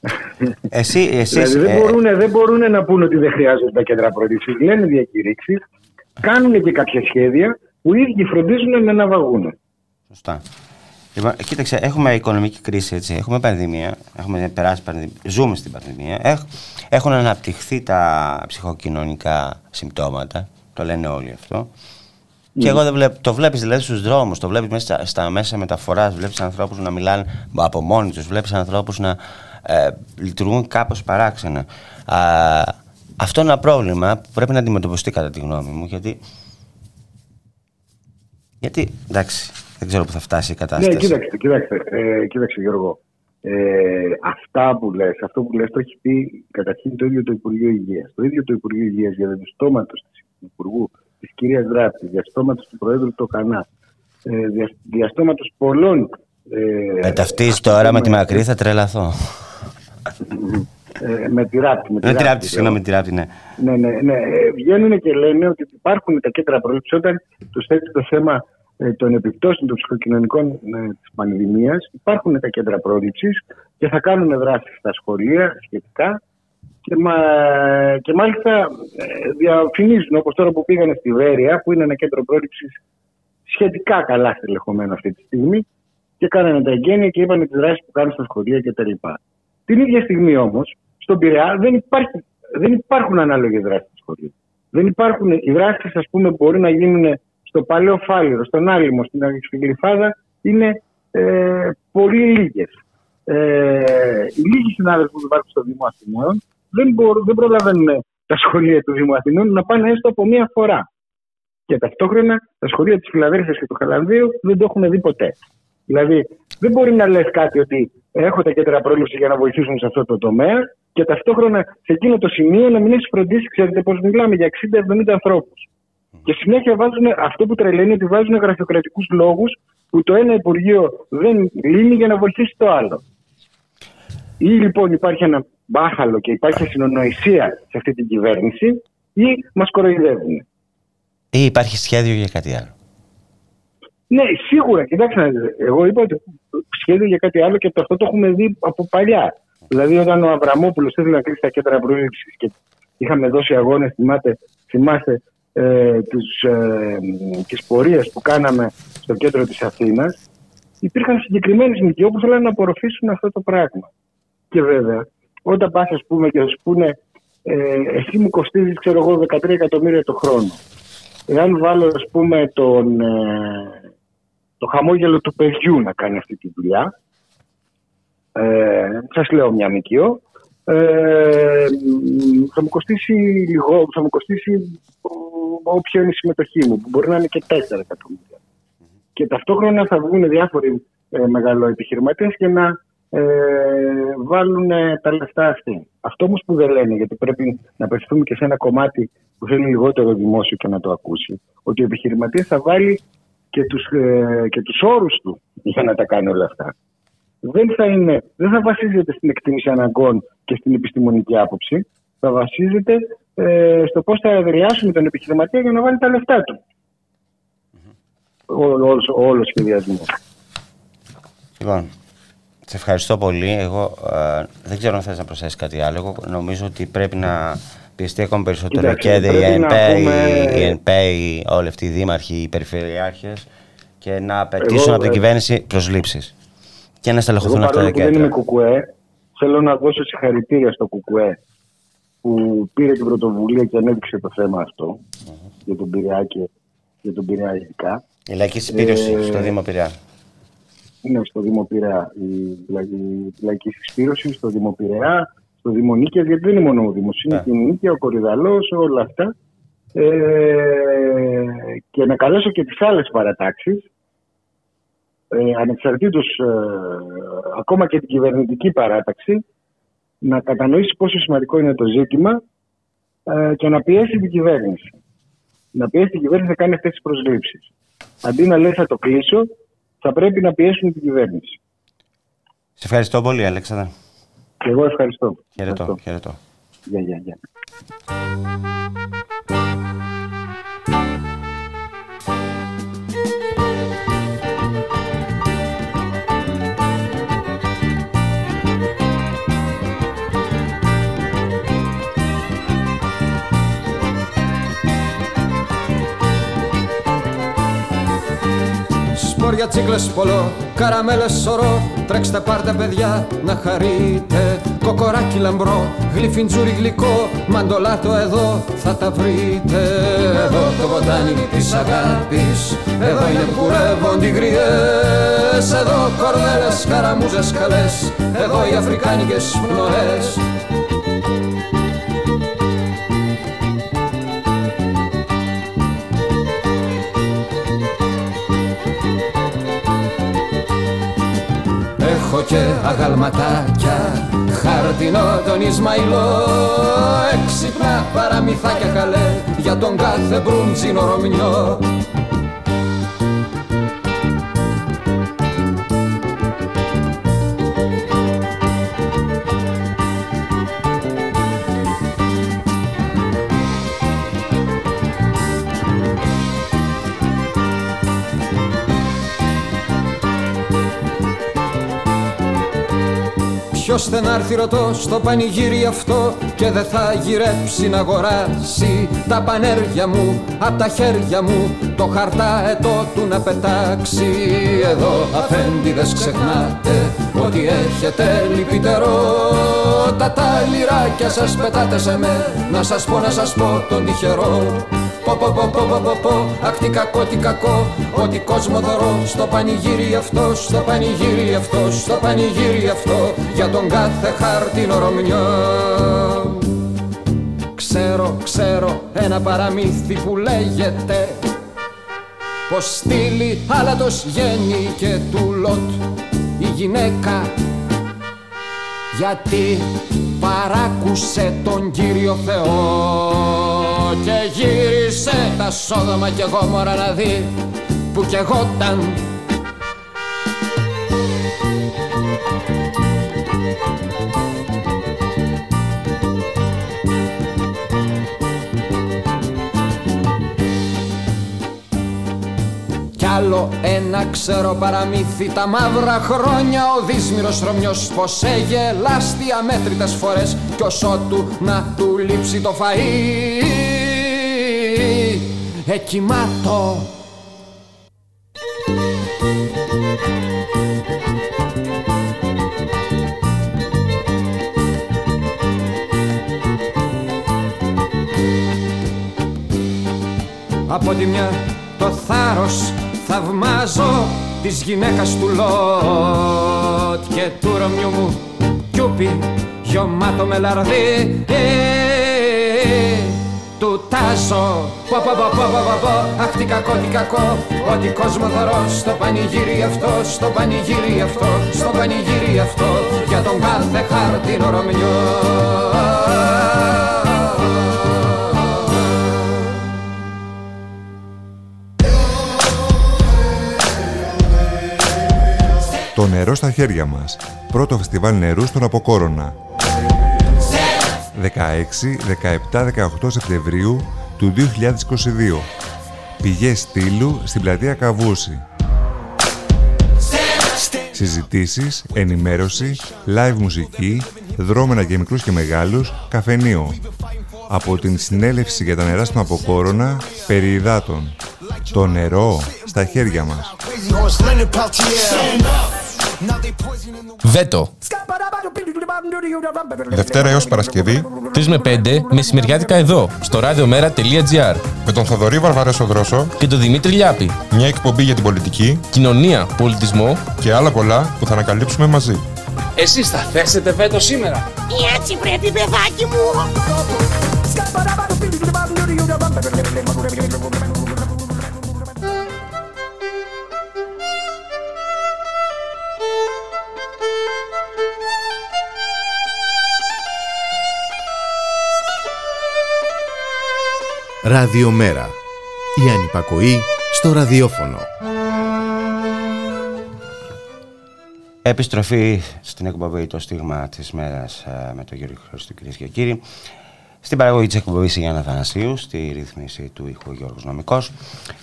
Εσύ, εσείς, δηλαδή δεν, ε, μπορούν, δεν μπορούν να πούνε ότι δεν χρειάζονται τα κέντρα πρόληψη. Λένε διακηρύξεις, κάνουν και κάποια σχέδια που οι ίδιοι φροντίζουν να αναβαγούν. Σωστά. Λοιπόν, κοίταξε, έχουμε οικονομική κρίση, έτσι. Έχουμε πανδημία. Έχουμε περάσει πανδημία. Ζούμε στην πανδημία. Έχ, έχουν αναπτυχθεί τα ψυχοκοινωνικά συμπτώματα. Το λένε όλοι αυτό. Και εγώ δεν βλέπω, το βλέπεις δηλαδή στους δρόμους, το βλέπεις μέσα στα, στα μέσα μεταφοράς. Βλέπεις ανθρώπους να μιλάνε από μόνοι τους, βλέπεις ανθρώπους να ε, λειτουργούν κάπως παράξενα. Α, αυτό είναι ένα πρόβλημα που πρέπει να αντιμετωπιστεί κατά τη γνώμη μου. Γιατί. Γιατί, εντάξει, δεν ξέρω πού θα φτάσει η κατάσταση. Ναι, κοίταξε, κοίταξε, ε, κοίταξε Γιώργο. Ε, αυτά που λες, αυτό που λες το έχει πει καταρχήν το ίδιο το Υπουργείο Υγείας. Το ίδιο το Υπουργείο Υγείας για το στόματο του Υπουργού της κυρίας Δράπτη, διαστόματος του Προέδρου του Κανά, ε, δια, διαστόματος πολλών... Ε, με ταυτίζει τώρα με τη μακρύ θα τρελαθώ. Ε, με τη Ράπτη. Με τη Ράπτη, συγγνώμη, με τη Ράπτη, ναι. Ναι, ναι, ναι. Ε, βγαίνουν και λένε ότι υπάρχουν τα κέντρα πρόληψη όταν τους θέτει το θέμα ε, των επιπτώσεων των ψυχοκοινωνικών ε, της πανδημίας. Υπάρχουν τα κέντρα πρόληψης και θα κάνουν δράσεις στα σχολεία σχετικά και, μα, και μάλιστα ε, διαφημίζουν όπως τώρα που πήγανε στη Βέρεια που είναι ένα κέντρο πρόληψης σχετικά καλά στελεχωμένο αυτή τη στιγμή και κάνανε τα εγγένεια και είπαν τις δράσεις που κάνουν στα σχολεία κτλ. Την ίδια στιγμή όμως, στον Πειραιά δεν, υπάρχει, δεν υπάρχουν ανάλογες δράσεις στα σχολεία. Δεν υπάρχουν, οι δράσεις, ας πούμε, μπορεί να γίνουν στο Παλαιό Φάληρο, στον Άλυμο, στην Αγγλιφάδα, είναι ε, πολύ λίγες. Ε, οι λίγοι συνάδελφοι που υπάρχουν στο Δήμο Αθηνών δεν, μπορούν, δεν προλαβαίνουν τα σχολεία του Δήμου Αθηνών να πάνε έστω από μία φορά. Και ταυτόχρονα τα σχολεία της Φιλαδέλφια και του Χαλανδίου δεν το έχουν δει ποτέ. Δηλαδή, δεν μπορεί να λες κάτι ότι έχω τα κέντρα πρόληψης για να βοηθήσουν σε αυτό το τομέα και ταυτόχρονα σε εκείνο το σημείο να μην έχεις φροντίσει, ξέρετε πώ μιλάμε, για 60-70 ανθρώπους. Και συνέχεια βάζουν αυτό που τρελαίνει ότι βάζουν γραφειοκρατικούς λόγους που το ένα Υπουργείο δεν λύνει για να βοηθήσει το άλλο. Ή λοιπόν υπάρχει ένα μπάχαλο και υπάρχει συνονοησία σε αυτή την κυβέρνηση, ή μας κοροϊδεύουν. Ή υπάρχει σχέδιο για κάτι άλλο. Ναι, σίγουρα. Κοιτάξτε, εγώ είπα ότι σχέδιο για κάτι άλλο και αυτό το έχουμε δει από παλιά. Δηλαδή, όταν ο Αβραμόπουλος ήθελε να κλείσει τα κέντρα προήλυψη και είχαμε δώσει αγώνες, θυμάστε, θυμάστε ε, τους, ε, τις πορείες που κάναμε στο κέντρο της Αθήνας υπήρχαν συγκεκριμένες ΜΚΟ που θέλανε να απορροφήσουν αυτό το πράγμα. Και βέβαια, όταν πας ας πούμε και σου πούνε ε, εσύ μου κοστίζεις ξέρω εγώ 13 εκατομμύρια το χρόνο. Εάν βάλω ας πούμε τον, ε, το χαμόγελο του παιδιού να κάνει αυτή τη δουλειά, ε, σας λέω μια ΜΚΟ, ε, θα μου κοστίσει λίγο, θα μου κοστίσει όποια είναι η συμμετοχή μου, που μπορεί να είναι και 4 εκατομμύρια. Και ταυτόχρονα θα βγουν διάφοροι ε, μεγαλοεπιχειρηματίε και να ε, βάλουν ε, τα λεφτά αυτή. Αυτό όμως που δεν λένε, γιατί πρέπει να απευθυνθούμε και σε ένα κομμάτι που θέλει λιγότερο δημόσιο και να το ακούσει, ότι ο επιχειρηματίας θα βάλει και τους, ε, και τους όρους του για να τα κάνει όλα αυτά. Δεν θα, είναι, δεν θα βασίζεται στην εκτίμηση αναγκών και στην επιστημονική άποψη, θα βασίζεται ε, στο πώς θα εδραιάσουμε τον επιχειρηματία για να βάλει τα λεφτά του. Ο, όλος ο σχεδιασμός. Λοιπόν, σε ευχαριστώ πολύ. Εγώ ε, δεν ξέρω αν θες να προσθέσεις κάτι άλλο. Εγώ νομίζω ότι πρέπει να πιεστεί ακόμα περισσότερο και η ΕΝΠΕ, η όλοι αυτοί οι δήμαρχοι, οι περιφερειάρχες και να απαιτήσουν από την ε, κυβέρνηση προσλήψεις και να στελεχωθούν αυτά τα κέντρα. Δεν είμαι κουκουέ. Θέλω να δώσω συγχαρητήρια στο κουκουέ που πήρε την πρωτοβουλία και ανέδειξε το θέμα αυτό mm-hmm. για τον Πειραιά και για τον Πειραιά ειδικά. Η λαϊκή συσπήρωση ε, στο Δήμο Πειραιά. Ναι, στο Δήμο Πειραιά. Η, η, η λαϊκή συσπήρωση στο Δήμο Πειραιά, στο Δήμο Νίκαια, γιατί δεν είναι μόνο ο Δήμο, είναι και η Νίκαια, ο Κορυδαλός, όλα αυτά. Ε, και να καλέσω και τις άλλες παρατάξεις ε, ανεξαρτήτως ε, ακόμα και την κυβερνητική παράταξη να κατανοήσεις πόσο σημαντικό είναι το ζήτημα ε, και να πιέσει την κυβέρνηση. Να πιέσει την κυβέρνηση να κάνει αυτές τις προσλήψεις. Αντί να λέει θα το κλείσω, θα πρέπει να πιέσουν την κυβέρνηση. Σε ευχαριστώ πολύ, Αλέξανδρα. Και εγώ ευχαριστώ. Χαιρετώ, Ευχαριστώ. χαιρετώ. Γεια, γεια, γεια. Σπόρια τσίκλες πολλό, καραμέλες σωρό. Τρέξτε πάρτε παιδιά να χαρείτε. Κοκοράκι λαμπρό, γλυφιντζούρι γλυκό. Μαντολάτο εδώ θα τα βρείτε. Εδώ το ποτάνι της αγάπης Εδώ είναι που κουρεύονται οι γριές. Εδώ κορδέλες, καραμούζες καλές Εδώ οι αφρικάνικες πνοές και αγαλματάκια. Χαρτινό τον Ισμαηλό Έξυπνα παραμυθάκια καλέ. Για τον κάθε μπρούντζινο Ρωμιό Ποιος δεν άρθει ρωτώ στο πανηγύρι αυτό Και δεν θα γυρέψει να αγοράσει Τα πανέρια μου απ' τα χέρια μου Το χαρτάετό του να πετάξει. Εδώ αφέντιδες ξεχνάτε Ότι έχετε λυπητερό Τα τα λιράκια σας πετάτε σε με Να σας πω να σας πω τον τυχερό Πω πω πω πω πω πω πω. Αχ τι κακό τι κακό. Ότι κόσμο δωρώ. Στο πανηγύρι αυτό Στο πανηγύρι αυτό Στο πανηγύρι αυτό. Για τον κάθε χάρτινο Ρωμιό Ξέρω ξέρω ένα παραμύθι που λέγεται Πως στείλει άλατος γέννη και του Λότ η γυναίκα. Γιατί παράκουσε τον Κύριο Θεό και γύρισε τα Σόδομα και Γόμορα να δει που κι εγώταν Κι άλλο ένα ξέρω παραμύθι τα μαύρα χρόνια Ο δύσμυρος Ρωμιός πως έγελάστη αμέτρητες φορές Κι όσο του να του λείψει το φαΐ Εκοιμάτω Από τη μια το θάρρος θαυμάζω της γυναίκας του Λότ και του Ρωμιού μου κιούπι γιωμάτο με λαρδί. Ε, του τάζω πω πω πω πω πω πω πω αχ τι κακό τι κακό. Ότι κόσμο θωρώ στο πανηγύρι αυτό στο πανηγύρι αυτό στο πανηγύρι αυτό. Για τον κάθε χάρτινο Ρωμιό Το νερό στα χέρια μας. Πρώτο φεστιβάλ νερού στον Αποκόρονα. 16, 17, 18 Σεπτεμβρίου του 2022. Πηγές στήλου στην πλατεία Καβούση. Συζητήσεις, ενημέρωση, live μουσική, δρόμενα για μικρούς και μεγάλους, καφενείο. Από την συνέλευση για τα νερά στον Αποκόρονα, περί υδάτων. Το νερό στα χέρια μας. Βέτο. Δευτέρα έως Παρασκευή 3 με 5 μεσημεριάτικα εδώ, στο radiomera.gr. με τον Θοδωρή Βαρβαρέσο Δρόσο Και τον Δημήτρη Λιάπη. μια εκπομπή για την πολιτική Κοινωνία, πολιτισμό. και άλλα πολλά που θα ανακαλύψουμε μαζί. Εσείς θα θέσετε βέτο σήμερα. Έτσι πρέπει παιδάκι μου. Ραδιομέρα. Η ανυπακοή στο ραδιόφωνο. Επιστροφή στην εκπομπή το στίγμα της μέρας ε, με τον Γιώργο Χρήστο κυρίες και κύριοι. Στην παραγωγή της εκπομπής η Γιάννα Θανασίου, στη ρύθμιση του ήχου Γιώργος Νομικός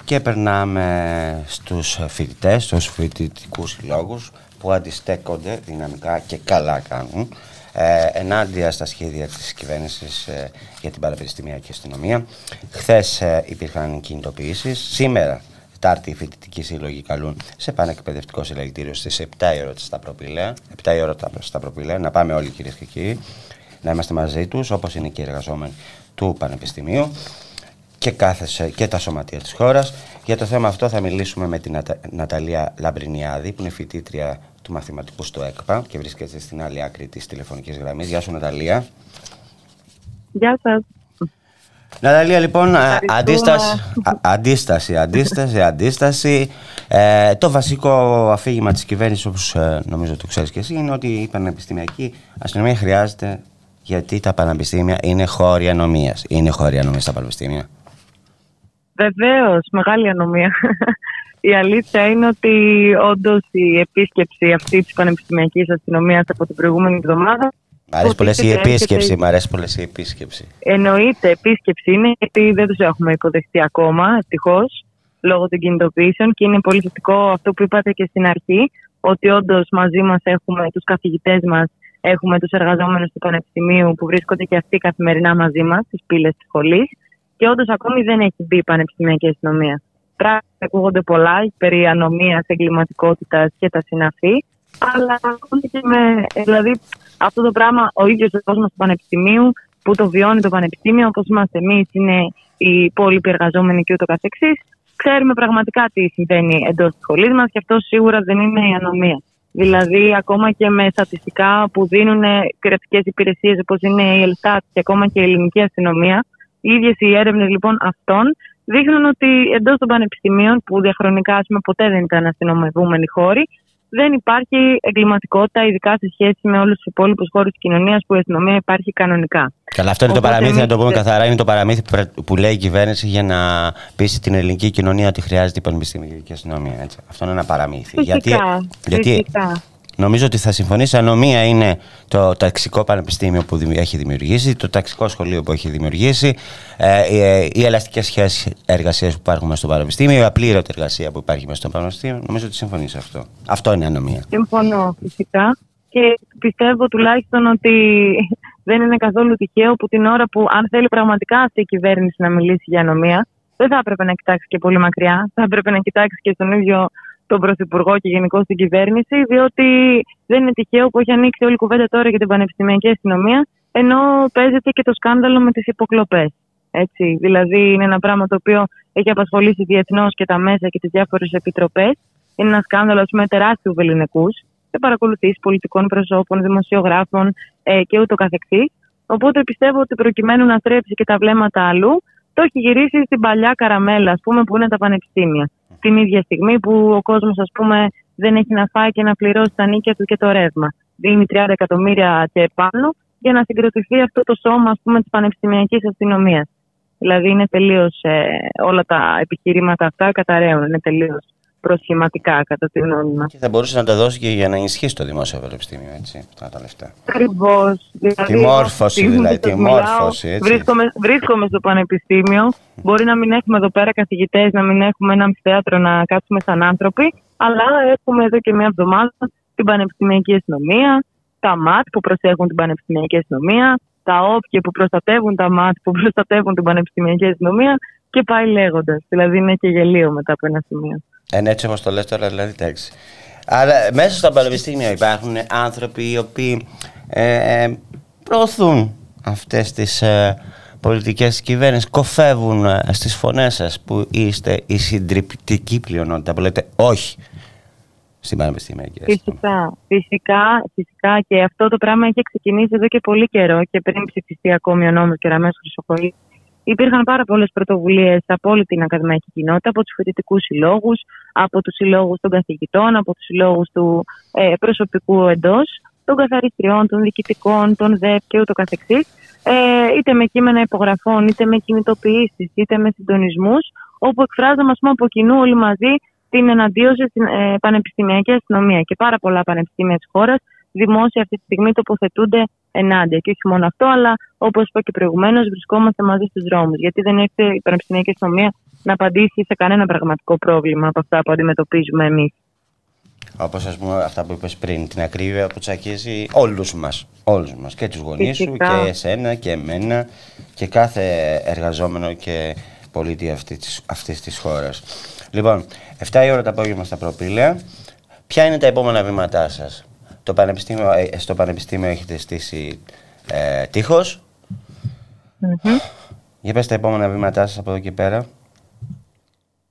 και περνάμε στους φοιτητές, στους φοιτητικούς συλλόγους που αντιστέκονται δυναμικά και καλά κάνουν ε, ενάντια στα σχέδια της κυβέρνησης ε, για την παραπεριστημιακή αστυνομία. Χθες ε, υπήρχαν κινητοποιήσεις. Σήμερα, Τετάρτη, οι φοιτητικοί σύλλογοι καλούν σε πανεκπαιδευτικό συλλαλητήριο στις 7 η ώρα στα προπήλαια. 7 η ώρα στα προπήλαια. Να πάμε όλοι κυρίες και κύριοι. Να είμαστε μαζί τους, όπως είναι και οι εργαζόμενοι του Πανεπιστημίου και, κάθε, και τα σωματεία της χώρας. Για το θέμα αυτό θα μιλήσουμε με την Ναταλία Λαμπρινιάδη, που είναι φοιτήτρια του μαθηματικού στο ΕΚΠΑ και βρίσκεται στην άλλη άκρη της τηλεφωνικής γραμμής. Γεια σου Ναταλία. Γεια σας. Ναταλία, λοιπόν, αντίσταση, αντίσταση, αντίσταση, αντίσταση. Ε, το βασικό αφήγημα της κυβέρνησης, όπως ε, νομίζω το ξέρεις και εσύ, είναι ότι η πανεπιστημιακή αστυνομία χρειάζεται γιατί τα πανεπιστήμια είναι χώρια ανομίας. Είναι χώρια ανομίας τα πανεπιστήμια. Βεβαίως, μεγάλη ανομία. Η αλήθεια είναι ότι όντως η επίσκεψη αυτή της Πανεπιστημιακής Αστυνομίας από την προηγούμενη εβδομάδα. Μ' αρέσει πολύ η επίσκεψη. Μ' αρέσει πολύ η επίσκεψη. Εννοείται, επίσκεψη είναι γιατί δεν τους έχουμε υποδεχτεί ακόμα, ευτυχώς, λόγω των κινητοποιήσεων. Και είναι πολύ θετικό αυτό που είπατε και στην αρχή, ότι όντως μαζί μας έχουμε τους καθηγητές μας, έχουμε τους εργαζόμενους του Πανεπιστημίου που βρίσκονται και αυτοί καθημερινά μαζί μας στις πύλες της σχολής. Και όντως ακόμη δεν έχει μπει η Πανεπιστημιακή Αστυνομία πράγματα ακούγονται πολλά περί ανομίας, εγκληματικότητας και τα συναφή. Αλλά και με, δηλαδή αυτό το πράγμα ο ίδιος ο κόσμος του Πανεπιστημίου που το βιώνει το Πανεπιστήμιο, όπως είμαστε εμείς, είναι οι υπόλοιποι εργαζόμενοι και ούτω καθεξής, ξέρουμε πραγματικά τι συμβαίνει εντός της σχολής μας και αυτό σίγουρα δεν είναι η ανομία. Δηλαδή, ακόμα και με στατιστικά που δίνουν κρατικέ υπηρεσίες όπως είναι η ΕΛΣΤΑΤ και ακόμα και η ελληνική αστυνομία, οι ίδιες οι έρευνες λοιπόν αυτών δείχνουν ότι εντός των πανεπιστημίων, που διαχρονικά πούμε, ποτέ δεν ήταν αστυνομευούμενοι χώροι, δεν υπάρχει εγκληματικότητα, ειδικά σε σχέση με όλους τους υπόλοιπους χώρους της κοινωνίας που η αστυνομία υπάρχει κανονικά. Καλά, αυτό είναι το παραμύθι, να το πούμε καθαρά. Είναι το παραμύθι που λέει η κυβέρνηση για να πείσει την ελληνική κοινωνία ότι χρειάζεται η πανεπιστημιακή αστυνομία. Έτσι. Αυτό είναι ένα παραμύθι. Φυσικά, γιατί, γιατί Νομίζω ότι θα συμφωνήσει. Ανομία είναι το ταξικό πανεπιστήμιο που έχει δημιουργήσει, το ταξικό σχολείο που έχει δημιουργήσει, ε, οι ελαστικές σχέσεις εργασίας που υπάρχουν μέσα στο πανεπιστήμιο, η απλήρωτη εργασία που υπάρχει μέσα στο πανεπιστήμιο. Νομίζω ότι συμφωνεί σε αυτό. Αυτό είναι ανομία. Συμφωνώ φυσικά. Και πιστεύω τουλάχιστον ότι δεν είναι καθόλου τυχαίο που την ώρα που, αν θέλει πραγματικά αυτή η κυβέρνηση να μιλήσει για ανομία, δεν θα έπρεπε να κοιτάξει και πολύ μακριά. Θα έπρεπε να κοιτάξει και στον ίδιο τον Πρωθυπουργό και γενικώ την κυβέρνηση, διότι δεν είναι τυχαίο που έχει ανοίξει όλη η κουβέντα τώρα για την πανεπιστημιακή αστυνομία, ενώ παίζεται και το σκάνδαλο με τις υποκλοπές. Έτσι, δηλαδή είναι ένα πράγμα το οποίο έχει απασχολήσει διεθνώς και τα μέσα και τις διάφορες επιτροπές. Είναι ένα σκάνδαλο με τεράστιους βεληνικούς και παρακολουθήσεις πολιτικών προσώπων, δημοσιογράφων ε, και ούτω καθεξής. Οπότε πιστεύω ότι προκειμένου να στρέψει και τα βλέμματα αλλού, το έχει γυρίσει στην παλιά καραμέλα, ας πούμε, που είναι τα πανεπιστήμια την ίδια στιγμή που ο κόσμος ας πούμε δεν έχει να φάει και να πληρώσει τα νίκια του και το ρεύμα. Δίνει 30 εκατομμύρια και πάνω για να συγκροτηθεί αυτό το σώμα ας πούμε, της πανεπιστημιακής αστυνομίας. Δηλαδή είναι τελείως ε, όλα τα επιχειρήματα αυτά καταραίουν, είναι τελείως προσχηματικά κατά τη γνώμη μας. Και θα μπορούσε να τα δώσει και για να ενισχύσει το δημόσιο πανεπιστήμιο, έτσι, τα λεφτά. Ακριβώς. Δηλαδή, τη μόρφωση, δηλαδή, τη μόρφωση. Έτσι. Βρίσκομαι, βρίσκομαι στο πανεπιστήμιο. Μπορεί να μην έχουμε εδώ πέρα καθηγητές, να μην έχουμε ένα αμφιθέατρο να κάτσουμε σαν άνθρωποι, αλλά έχουμε εδώ και μια εβδομάδα την πανεπιστημιακή αστυνομία, τα ΜΑΤ που προσέχουν την πανεπιστημιακή αστυνομία, τα όπια που προστατεύουν τα ΜΑΤ που προστατεύουν την πανεπιστημιακή αστυνομία και πάει λέγοντας. Δηλαδή είναι και γελίο μετά από ένα σημείο. Εν έτσι όπως το λες τώρα, δηλαδή εντάξει. Αλλά μέσα στο πανεπιστήμιο υπάρχουν άνθρωποι οι οποίοι ε, ε προωθούν αυτές τις ε, πολιτικές κυβέρνησης, κοφεύουν ε, στις φωνές σας που είστε η συντριπτική πλειονότητα που λέτε όχι στην πανεπιστήμιακη Φυσικά, φυσικά, φυσικά. Και αυτό το πράγμα έχει ξεκινήσει εδώ και πολύ καιρό και πριν ψηφιστεί ακόμη ο νόμος Κεραμές Χρυσοκοή Υπήρχαν πάρα πολλές πρωτοβουλίες από όλη την ακαδημαϊκή κοινότητα, από τους φοιτητικούς συλλόγους, από τους συλλόγους των καθηγητών, από τους συλλόγους του ε, προσωπικού εντός, των καθαριστριών, των διοικητικών, των ΔΕΠ και ούτω καθεξής, ε, είτε με κείμενα υπογραφών, είτε με κινητοποιήσεις, είτε με συντονισμούς, όπου εκφράζαμε ας πούμε, από κοινού όλοι μαζί την εναντίωση στην ε, πανεπιστημιακή αστυνομία. Και πάρα πολλά πανεπιστήμια της χώρας δημόσια αυτή τη στιγμή τοποθετούνται ενάντια. Και όχι μόνο αυτό, αλλά όπως είπα και προηγουμένως, βρισκόμαστε μαζί στους δρόμους. Γιατί δεν έρχεται η πανεπιστημιακή αστυνομία να απαντήσει σε κανένα πραγματικό πρόβλημα από αυτά που αντιμετωπίζουμε εμείς. Όπως ας πούμε αυτά που είπες πριν, την ακρίβεια που τσακίζει όλους μας. Όλους μας. Και τους γονείς σου Φυσικά. και εσένα και εμένα και κάθε εργαζόμενο και πολίτη αυτής της, αυτής της χώρας. Λοιπόν, 7 η ώρα το απόγευμα στα προπήλαια. Ποια είναι τα επόμενα βήματά σας; Το πανεπιστήμιο, ε, στο Πανεπιστήμιο έχετε στήσει ε, τείχος. Μμμ. Για πες τα επόμενα βήματά σας από εδώ και πέρα.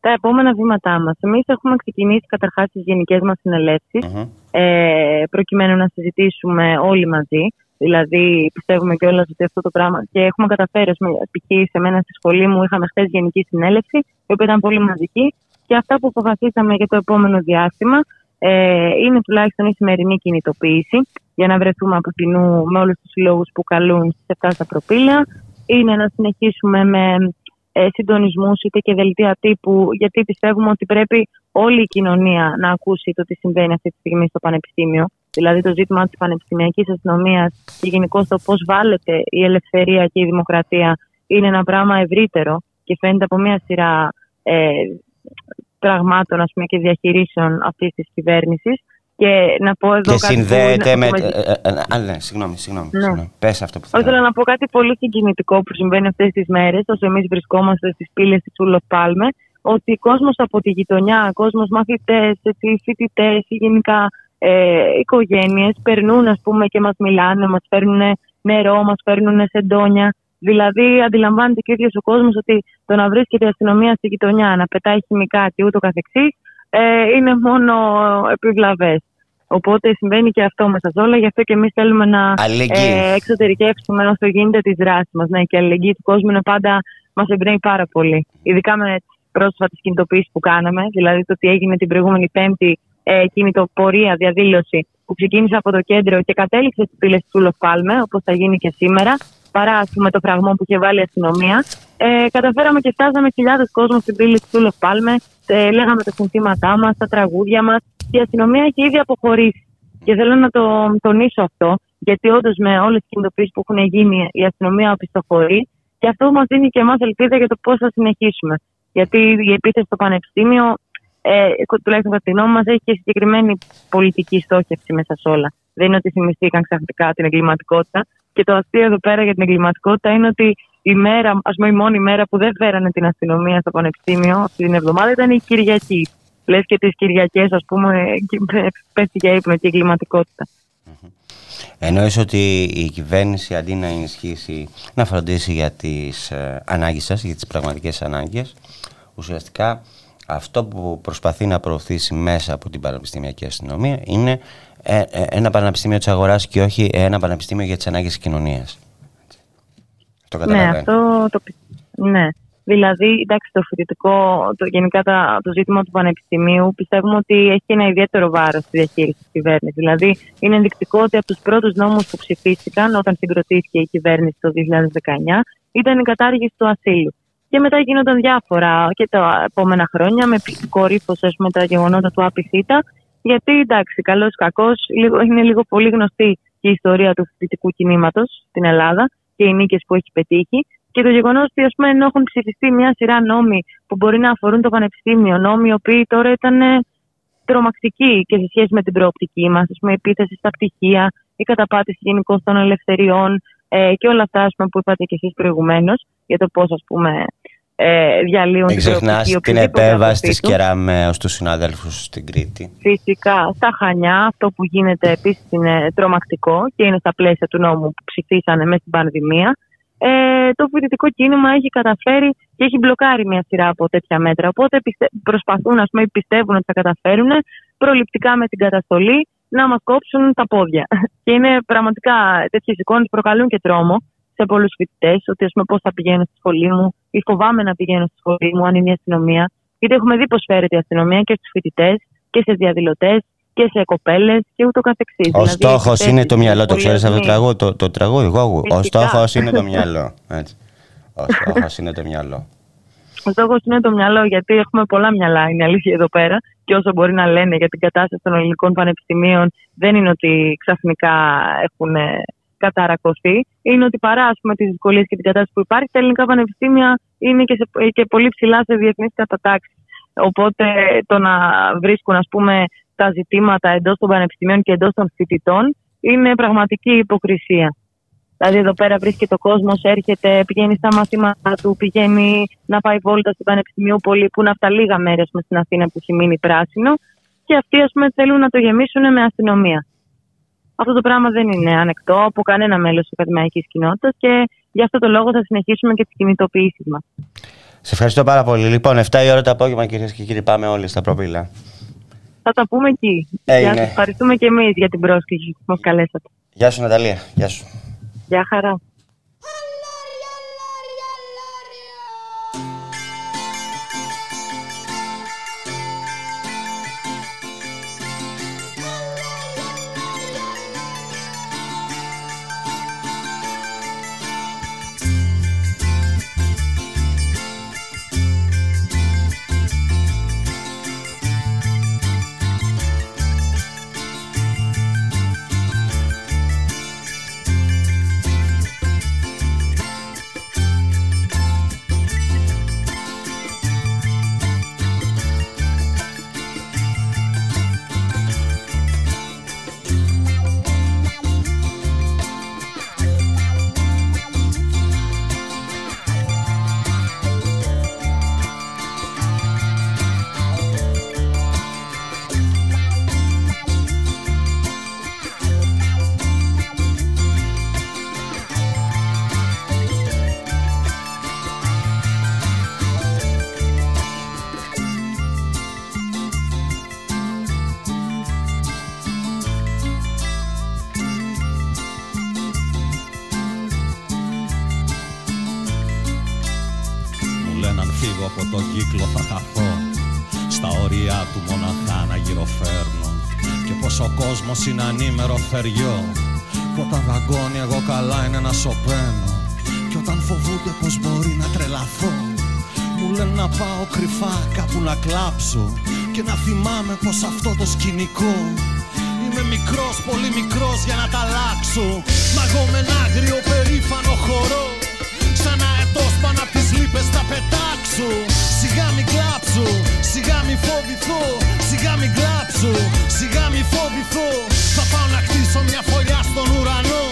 Τα επόμενα βήματά μας. Εμείς έχουμε ξεκινήσει καταρχάς τις γενικές μας συνελεύσεις, ε, προκειμένου να συζητήσουμε όλοι μαζί. Δηλαδή, πιστεύουμε κιόλας ότι αυτό το πράγμα. και έχουμε καταφέρει, ας πούμε, π.χ. σε μένα στη σχολή μου είχαμε χθες γενική συνέλευση, η οποία ήταν πολύ μαζική. Και αυτά που αποφασίσαμε για το επόμενο διάστημα ε, είναι τουλάχιστον η σημερινή κινητοποίηση για να βρεθούμε από κοινού με όλους τους συλλόγου που καλούν στις 7 στα προπήλαια. Είναι να συνεχίσουμε με ε, συντονισμούς είτε και δελτία τύπου, γιατί πιστεύουμε ότι πρέπει όλη η κοινωνία να ακούσει το τι συμβαίνει αυτή τη στιγμή στο Πανεπιστήμιο. Δηλαδή το ζήτημα της πανεπιστημιακής αστυνομίας και γενικώ το πώς βάλετε η ελευθερία και η δημοκρατία είναι ένα πράγμα ευρύτερο και φαίνεται από μια σειρά ε, πραγμάτων ας πούμε, και διαχειρήσεων αυτής της κυβέρνησης. Και να πω εδώ και κάτι που συνδέεται είναι- με... που ε, ε, ε, Α, ναι, συγγνώμη, συγγνώμη. Ναι. συγγνώμη. Πες αυτό που θα θέλω. ήθελα να πω κάτι πολύ συγκινητικό που συμβαίνει αυτές τις μέρες, όσο εμείς βρισκόμαστε στις πύλες της Ούλοφ Πάλμε, ότι κόσμος από τη γειτονιά, κόσμος μαθητές, φοιτητές ή γενικά ε, οικογένειες περνούν ας πούμε, και μας μιλάνε, μας φέρνουν νερό, μας φέρνουν σεντόνια. Δηλαδή, αντιλαμβάνεται και ο ίδιος ο κόσμος ότι το να βρίσκεται η αστυνομία στη γειτονιά, να πετάει χημικά και ούτω καθεξής, ε, είναι μόνο επιβλαβές. Οπότε συμβαίνει και αυτό μέσα σε όλα, γι' αυτό και εμείς θέλουμε να Αλληλεγγύη. ε, εξωτερικεύσουμε όσο γίνεται τη δράση μας. Ναι, και η αλληλεγγύη του κόσμου είναι πάντα, μας εμπνέει πάρα πολύ. Ειδικά με τις πρόσφατες κινητοποιήσεις που κάναμε, δηλαδή το ότι έγινε την προηγούμενη Πέμπτη ε, κινητοπορία, διαδήλωση που ξεκίνησε από το κέντρο και κατέληξε στις πύλες του Λοφ Πάλμε, όπως θα γίνει και σήμερα, παρά ας πούμε, το φραγμό που είχε βάλει η αστυνομία. Ε, καταφέραμε και φτάσαμε χιλιάδες κόσμο στην πύλη του Λοφ Πάλμε, ε, λέγαμε τα συνθήματά μας, τα τραγούδια μας. Η αστυνομία έχει ήδη αποχωρήσει. Και θέλω να το τονίσω αυτό, γιατί όντως με όλες τις κινητοποιήσεις που έχουν γίνει, η αστυνομία οπισθοχωρεί και αυτό μας δίνει και εμάς ελπίδα για το πώς θα συνεχίσουμε. Γιατί η επίθεση στο Πανεπιστήμιο, ε, τουλάχιστον κατά τη γνώμη μας, έχει και συγκεκριμένη πολιτική στόχευση μέσα σε όλα. Δεν είναι ότι θυμηθήκαν ξαφνικά την εγκληματικότητα. Και το αστείο εδώ πέρα για την εγκληματικότητα είναι ότι η μέρα, ας πούμε, η μόνη μέρα που δεν φέρανε την αστυνομία στο Πανεπιστήμιο αυτή την εβδομάδα ήταν η Κυριακή. Λες και τις Κυριακές, ας πούμε, πέφτει για ύπνο και η εγκληματικότητα. Εννοείς ότι η κυβέρνηση αντί να ενισχύσει, να φροντίσει για τις ε, ανάγκες σας, για τις πραγματικές ανάγκες, ουσιαστικά αυτό που προσπαθεί να προωθήσει μέσα από την πανεπιστημιακή αστυνομία είναι ε, ε, ένα πανεπιστήμιο της αγοράς και όχι ένα πανεπιστήμιο για τις ανάγκες της κοινωνίας. Το Ναι, καταλαβαίνω. αυτό το πι- Ναι. Δηλαδή, εντάξει, το φοιτητικό, το, γενικά τα, το ζήτημα του Πανεπιστημίου πιστεύουμε ότι έχει ένα ιδιαίτερο βάρος στη διαχείριση της κυβέρνησης. Δηλαδή, είναι ενδεικτικό ότι από τους πρώτους νόμους που ψηφίστηκαν όταν συγκροτήθηκε η κυβέρνηση το 2019 ήταν η κατάργηση του ασύλου. Και μετά γίνονταν διάφορα και τα επόμενα χρόνια με κορύφωση με τα γεγονότα του ΑΠΙΘΙΤΑ. Γιατί εντάξει, καλός ή κακό, είναι λίγο πολύ γνωστή και η ιστορία του φοιτητικού κινήματος στην Ελλάδα και οι νίκες που έχει πετύχει. Και το γεγονός ότι ας πούμε, ενώ έχουν ψηφιστεί μια σειρά νόμοι που μπορεί να αφορούν το πανεπιστήμιο, νόμοι οι οποίοι τώρα ήταν ε, τρομακτικοί και σε σχέση με την προοπτική μας, η επίθεση στα πτυχία, η καταπάτηση γενικώ των ελευθεριών ε, και όλα αυτά ας πούμε, που είπατε και εσείς προηγουμένως για το πώς ε, διαλύουν Μην την ξεχνάς προοπτική. την οποιοδήποτε επέμβαση από της του. Κεραμέως στους συναδέλφους στην Κρήτη. Φυσικά, στα Χανιά, αυτό που γίνεται επίσης είναι τρομακτικό και είναι στα πλαίσια του νόμου που ψηφίσανε μέσα στην πανδημία. Ε, το φοιτητικό κίνημα έχει καταφέρει και έχει μπλοκάρει μια σειρά από τέτοια μέτρα. Οπότε πιστε... προσπαθούν, ας πούμε, ή πιστεύουν ότι θα καταφέρουν προληπτικά με την καταστολή να μας κόψουν τα πόδια. Και είναι πραγματικά τέτοιες εικόνες προκαλούν και τρόμο σε πολλούς φοιτητές, ότι ας πούμε πώς θα πηγαίνω στη σχολή μου ή φοβάμαι να πηγαίνω στη σχολή μου αν είναι η αστυνομία. Γιατί έχουμε δει πώς φέρεται η αστυνομία και στους φοιτητές και σε διαδηλωτές και σε κοπέλες και ούτω καθεξής. Ο Δηλαδή, στόχος έχετε είναι το μυαλό, το ξέρεις αυτό το πολλοί τραγούδι; Το, το τραγούδι, εγώ. Ο Φυσικά. στόχος είναι το μυαλό. Έτσι. Ο στόχος είναι το μυαλό. Ο στόχος είναι το μυαλό, γιατί έχουμε πολλά μυαλά, είναι αλήθεια εδώ πέρα. Και όσο μπορεί να λένε για την κατάσταση των ελληνικών πανεπιστημίων, δεν είναι ότι ξαφνικά έχουν ε, καταρακωθεί. Είναι ότι παρά τις δυσκολίες και την κατάσταση που υπάρχει, τα ελληνικά πανεπιστήμια είναι και, σε, και πολύ ψηλά σε διεθνείς κατατάξεις. Οπότε το να βρίσκουν ας πούμε, τα ζητήματα εντός των πανεπιστημίων και εντός των φοιτητών είναι πραγματική υποκρισία. Δηλαδή εδώ πέρα βρίσκεται ο κόσμος, έρχεται, πηγαίνει στα μαθήματά του, πηγαίνει να πάει βόλτα στο Πανεπιστημίου Πολύ, που είναι αυτά λίγα μέρη ας πούμε, στην Αθήνα που έχει μείνει πράσινο. Και αυτοί ας πούμε, θέλουν να το γεμίσουν με αστυνομία. Αυτό το πράγμα δεν είναι ανεκτό από κανένα μέλος της ακαδημαϊκής κοινότητας και γι' αυτό το λόγο θα συνεχίσουμε και τις κινητοποιήσεις μας. Σε ευχαριστώ πάρα πολύ. Λοιπόν, 7 η ώρα το απόγευμα, κυρίες και κύριοι, πάμε όλοι στα προπήλα. Θα τα πούμε εκεί. Έγινε. Γεια σας. Ευχαριστούμε και εμείς για την πρόσκληση που μας καλέσατε. Γεια σου, Ναταλία. Γεια σου. Γεια χαρά. Είναι ανήμερο θεριό Που όταν δαγκώνει εγώ καλά είναι να σωπαίνω. Και όταν φοβούνται πως μπορεί να τρελαθώ Μου λένε να πάω κρυφά κάπου να κλάψω Και να θυμάμαι πως αυτό το σκηνικό Είμαι μικρός, πολύ μικρός για να τα αλλάξω. Μα εγώ με ένα άγριο περήφανο χορό Σαν αετός πάνω απ' τις λύπες θα πετάξω Σιγά μη κλάψω, σιγά μη φοβηθώ. Σιγά μη κλάψω, σιγά μη φοβηθώ. Θα πάω να χτίσω μια φωλιά στον ουρανό.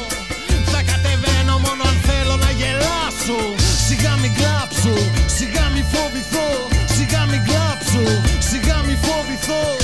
Θα κατεβαίνω μόνο αν θέλω να γελάσω. Σιγά μη κλάψω, σιγά μη φοβηθώ. Σιγά μη κλάψω, σιγά μη φοβηθώ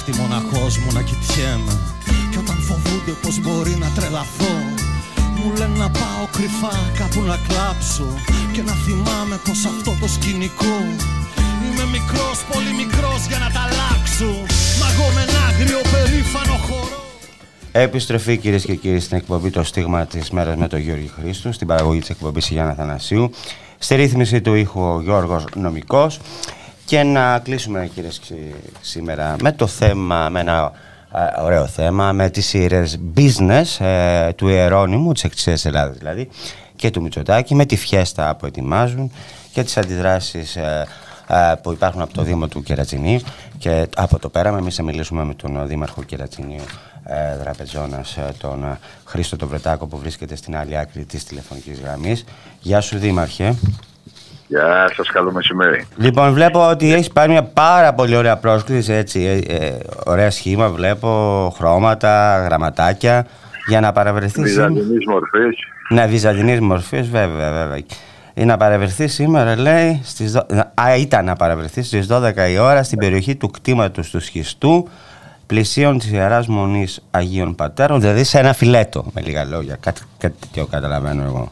καθρέφτη μοναχός μου να κοιτιέμαι. Και όταν φοβούνται πως μπορεί να τρελαθώ Μου λένε να πάω κρυφά κάπου να κλάψω Και να θυμάμαι πως αυτό το σκηνικό Είμαι μικρός, πολύ μικρός για να τα αλλάξω. Μα εγώ με ένα άγριο περήφανο χορό. Επιστροφή κυρίες και κύριοι στην εκπομπή Το Στίγμα της Μέρας με τον Γιώργη Χρήστου, στην παραγωγή της εκπομπής Γιάννα Θανασίου, στη ρύθμιση του ήχου ο Γιώργος Νομικός. Και να κλείσουμε κυρίες και σήμερα με το θέμα, με ένα ε, ωραίο θέμα με τις σειρές business ε, του Ιερώνυμου, της Εκκλησίας Ελλάδας δηλαδή και του Μητσοτάκη με τη φιέστα που ετοιμάζουν και τις αντιδράσεις ε, ε, που υπάρχουν από το Δήμο του Κερατσινίου και από το πέραμα εμείς θα μιλήσουμε με τον Δήμαρχο Κερατσινίου ε, Δραπεζώνας τον ε, Χρήστο τον Βρετάκο που βρίσκεται στην άλλη άκρη της τηλεφωνικής γραμμής. Γεια σου Δήμαρχε. Γεια σας, καλό μεσημέρι. Λοιπόν, βλέπω ότι έχεις πάρει μια πάρα πολύ ωραία πρόσκληση, έτσι, ε, ε, ωραία σχήμα, βλέπω χρώματα, γραμματάκια, για να παραβρεθείς Βυζαντινής μορφής. Ναι, βυζαντινής μορφής, βέβαια, βέβαια. Ή να παραβρεθείς σήμερα, λέει, στις, δο- α, ήταν να παραβρεθείς στις 12 η ώρα στην περιοχή του κτήματος του Σχιστού, πλησίων της Ιεράς Μονής Αγίων Πατέρων, δηλαδή σε ένα φιλέτο, με λίγα λόγια, κάτι, κάτι τέτοιο καταλαβαίνω εγώ.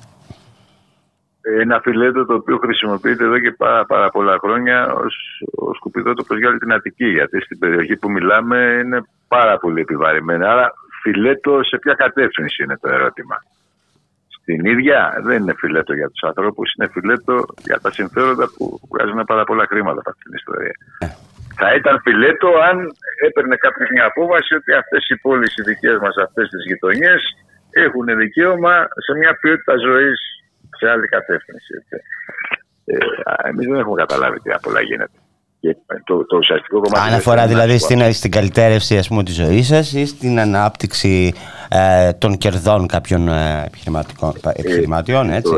Ένα φιλέτο το οποίο χρησιμοποιείται εδώ και πάρα, πάρα πολλά χρόνια ως, ως σκουπιδότοπος για όλη την Αττική. Γιατί στην περιοχή που μιλάμε είναι πάρα πολύ επιβαρημένα. Άρα φιλέτο σε ποια κατεύθυνση είναι το ερώτημα; Στην ίδια; Δεν είναι φιλέτο για τους ανθρώπους, είναι φιλέτο για τα συμφέροντα που βγάζουν πάρα πολλά χρήματα από αυτήν την ιστορία. Θα ήταν φιλέτο αν έπαιρνε κάποιος μια απόφαση ότι αυτές οι πόλεις οι δικές μας, αυτές τις γειτονιές έχουν δικαίωμα σε μια ποιότητα ζωής σε άλλη κατεύθυνση. έτσι. Ε, Εμείς δεν έχουμε καταλάβει τι απ' όλα γίνεται. Και το, το ουσιαστικό κομμάτι. δεν Αναφορά είναι δηλαδή να στην, στην καλυτέρευση ας πούμε, της ζωής σας ή στην ανάπτυξη ε, των κερδών κάποιων ε, επιχειρηματικών- επιχειρηματιών, έτσι;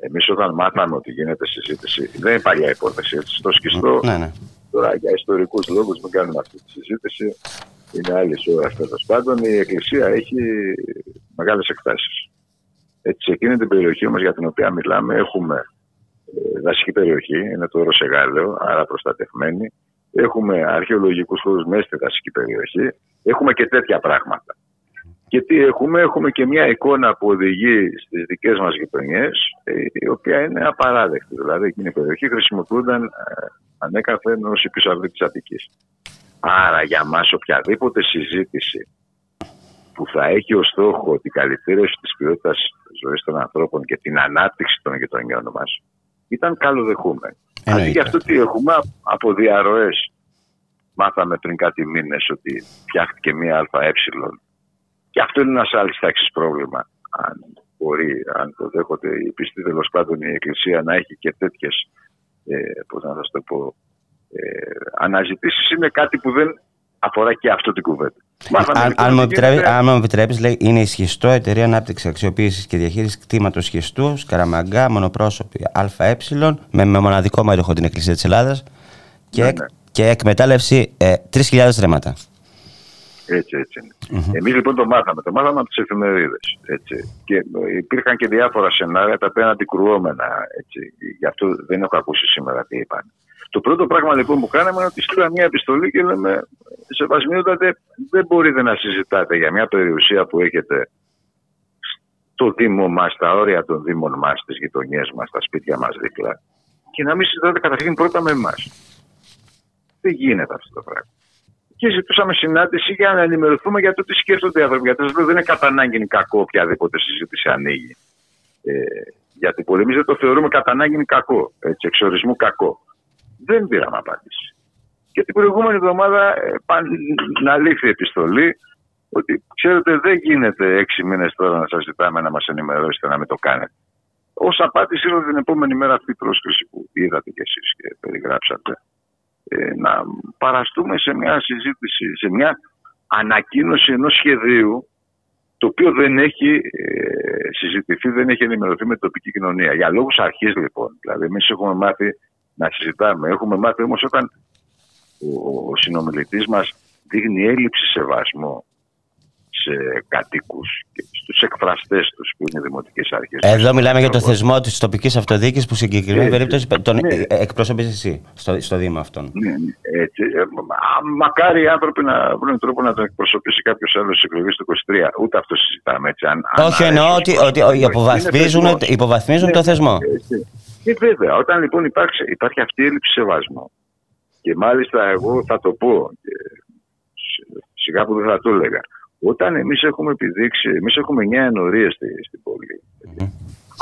Εμείς όταν μάθαμε ότι γίνεται συζήτηση, δεν είναι παλιά υπόθεση. Έτσι, στο σκιστό, Ναι, ναι. τώρα για ιστορικούς λόγους μην κάνουμε αυτή τη συζήτηση. Είναι άλλη ώρα τέλος πάντων. Η Εκκλησία έχει μεγάλες εκτάσεις. Έτσι, σε εκείνη την περιοχή όμως για την οποία μιλάμε, έχουμε ε, δασική περιοχή, είναι το Ρωσεγάλεο, άρα προστατευμένη. Έχουμε αρχαιολογικούς χώρους μέσα στη δασική περιοχή. Έχουμε και τέτοια πράγματα. Και τι έχουμε, έχουμε και μια εικόνα που οδηγεί στις δικές μας γειτονιές, ε, η οποία είναι απαράδεκτη. Δηλαδή, εκείνη η περιοχή χρησιμοποιούνταν ε, ανέκαθεν ως η πισαβή της Αττικής. Άρα, για μας οποιαδήποτε συζήτηση που θα έχει ως στόχο την καλυτέρευση της ποιότητας ζωής των ανθρώπων και την ανάπτυξη των γειτονιών μας, ήταν καλοδεχούμενη. Αντί για αυτό τι έχουμε από διαρροές. Μάθαμε πριν κάτι μήνες ότι φτιάχτηκε μία ΑΕ και αυτό είναι ένας άλλης τάξης πρόβλημα. Αν μπορεί, αν το δέχονται η πιστή τέλος πάντων η Εκκλησία να έχει και τέτοιες, ε, πώς να σας το πω, ε, αναζητήσεις είναι κάτι που δεν αφορά και αυτό την κουβέντα. Μάθαμε Αν, λοιπόν αν, μου ότι επιτρέπει, γίνεται- αν μου επιτρέπεις, λέει, είναι η Σχιστό Εταιρεία Ανάπτυξης Αξιοποίησης και Διαχείρισης Κτήματος Σχιστού, Σκαραμαγκά, μονοπρόσωπη ΑΕ, με, με μοναδικό μέτοχο την Εκκλησία της Ελλάδας και, Ναι, εκ- ναι. και εκμετάλλευση ε, 3.000 ρέματα. Έτσι, έτσι είναι. Εμείς λοιπόν το μάθαμε. Το μάθαμε από τις εφημερίδες. Έτσι. Και ε, υπήρχαν και διάφορα σενάρια τα οποία είναι αντικρουόμενα. Έτσι. Γι' αυτό δεν έχω ακούσει σήμερα τι είπαν. Το πρώτο πράγμα λοιπόν που κάναμε είναι ότι στείλαμε μια επιστολή και λέμε Σεβασμιότατε, δεν μπορείτε να συζητάτε για μια περιουσία που έχετε στο Δήμο μας, στα όρια των Δήμων μας, στις γειτονιές μας, στα σπίτια μας δίπλα και να μην συζητάτε καταρχήν πρώτα με εμάς. Δεν γίνεται αυτό το πράγμα και ζητούσαμε συνάντηση για να ενημερωθούμε για το τι σκέφτονται οι άνθρωποι. Γιατί σας λέω, δεν είναι κατά ανάγκη κακό οποιαδήποτε συζήτηση ανοίγει. Ε, γιατί πολλοί εμείς δεν το θεωρούμε κατά ανάγκη κακό, έτσι, εξορισμού κακό. Δεν πήραμε απάντηση. Και την προηγούμενη εβδομάδα ε, παν- να λήφθη επιστολή ότι ξέρετε δεν γίνεται έξι μήνες τώρα να σας ζητάμε να μας ενημερώσετε να μην το κάνετε. Ω απάντηση ήρθε την επόμενη μέρα αυτή η πρόσκληση που είδατε κι εσείς και περιγράψατε ε, να παραστούμε σε μια συζήτηση, σε μια ανακοίνωση ενός σχεδίου το οποίο δεν έχει ε, συζητηθεί, δεν έχει ενημερωθεί με την τοπική κοινωνία. Για λόγους αρχής λοιπόν. Δηλαδή εμείς έχουμε μάθει να συζητάμε. Έχουμε μάθει όμως όταν ο, ο συνομιλητής μας δείχνει έλλειψη σεβασμού σε κατοίκους και στους εκφραστές τους που είναι οι δημοτικές αρχές. Εδώ μιλάμε για το θεσμό της τοπικής αυτοδιοίκησης που σε συγκεκριμένη Έτσι. περίπτωση τον Ναι. ε, εκπροσωπείς εσύ στο, στο Δήμο αυτόν. Ναι, ναι, έτσι. Ε, μα- μακάρι οι άνθρωποι να βρουν τρόπο να τον εκπροσωπήσει κάποιος άλλος στι εκλογέ του 23. Ούτε αυτό συζητάμε έτσι. Αν, αν Όχι, αρέσει εννοώ ως ότι, προς ότι το ότι είναι υποβαθμίζουν, θεσμός. υποβαθμίζουν Ναι, το θεσμό. έτσι. Και βέβαια, όταν λοιπόν υπάρχει, υπάρχει αυτή η έλλειψη σεβασμού και μάλιστα εγώ θα το πω και σ- σιγά που δεν θα το έλεγα όταν εμείς έχουμε επιδείξει, εμείς έχουμε 9 ενορίες στη, στην πόλη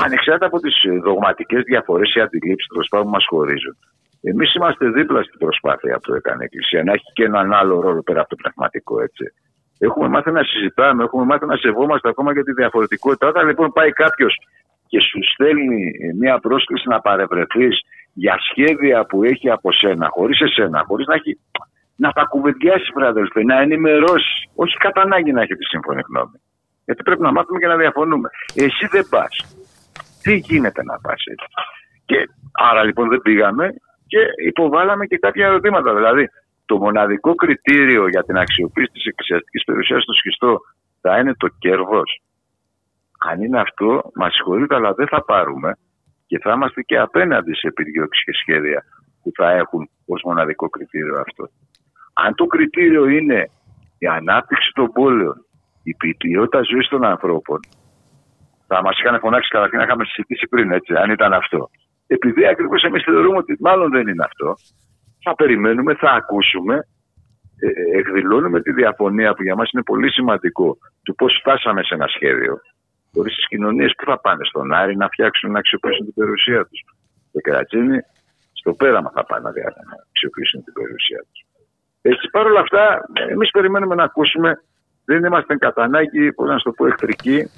ανεξάρτητα από τις ε, δογματικές διαφορές ή αντιλήψεις τέλος πάντων που μας χωρίζουν Εμείς είμαστε δίπλα στην προσπάθεια που έκανε η Εκκλησία να έχει και έναν άλλο ρόλο πέρα από το πνευματικό. Έτσι. Έχουμε μάθει να συζητάμε, έχουμε μάθει να σεβόμαστε ακόμα για τη διαφορετικότητα. Όταν λοιπόν πάει κάποιος και σου στέλνει μια πρόσκληση να παρευρεθείς για σχέδια που έχει από σένα, χωρίς εσένα, χωρίς να έχει να τα κουβεντιάσεις, βράδελφε, να ενημερώσεις. Όχι κατά ανάγκη να έχει τη σύμφωνη γνώμη. Γιατί πρέπει να μάθουμε και να διαφωνούμε. Εσύ δεν πας. Τι γίνεται να πας έτσι. Και άρα λοιπόν δεν πήγαμε και υποβάλαμε και κάποια ερωτήματα. Δηλαδή, το μοναδικό κριτήριο για την αξιοποίηση της εκκλησιαστικής περιουσίας στο σχιστό θα είναι το κέρδος. Αν είναι αυτό, μα συγχωρείτε, αλλά δεν θα πάρουμε και θα είμαστε και απέναντι σε επιδιώξει και σχέδια που θα έχουν ως μοναδικό κριτήριο αυτό. Αν το κριτήριο είναι η ανάπτυξη των πόλεων, η ποιότητα ζωής των ανθρώπων, θα μας είχαν φωνάξει καταρχήν να είχαμε συζητήσει πριν, έτσι, αν ήταν αυτό. Επειδή ακριβώς εμείς θεωρούμε ότι μάλλον δεν είναι αυτό, θα περιμένουμε, θα ακούσουμε, ε, ε εκδηλώνουμε τη διαφωνία που για μας είναι πολύ σημαντικό του πώς φτάσαμε σε ένα σχέδιο. Χωρί τι κοινωνίες που θα πάνε στον Άρη να φτιάξουν να αξιοποιήσουν την περιουσία τους. Το κερατσίνη στο πέραμα θα πάνε να αξιοποιήσουν την περιουσία τους. Έτσι, παρ' όλα αυτά, εμείς περιμένουμε να ακούσουμε. Δεν είμαστε κατά ανάγκη, πώς να το πω, εχθρικοί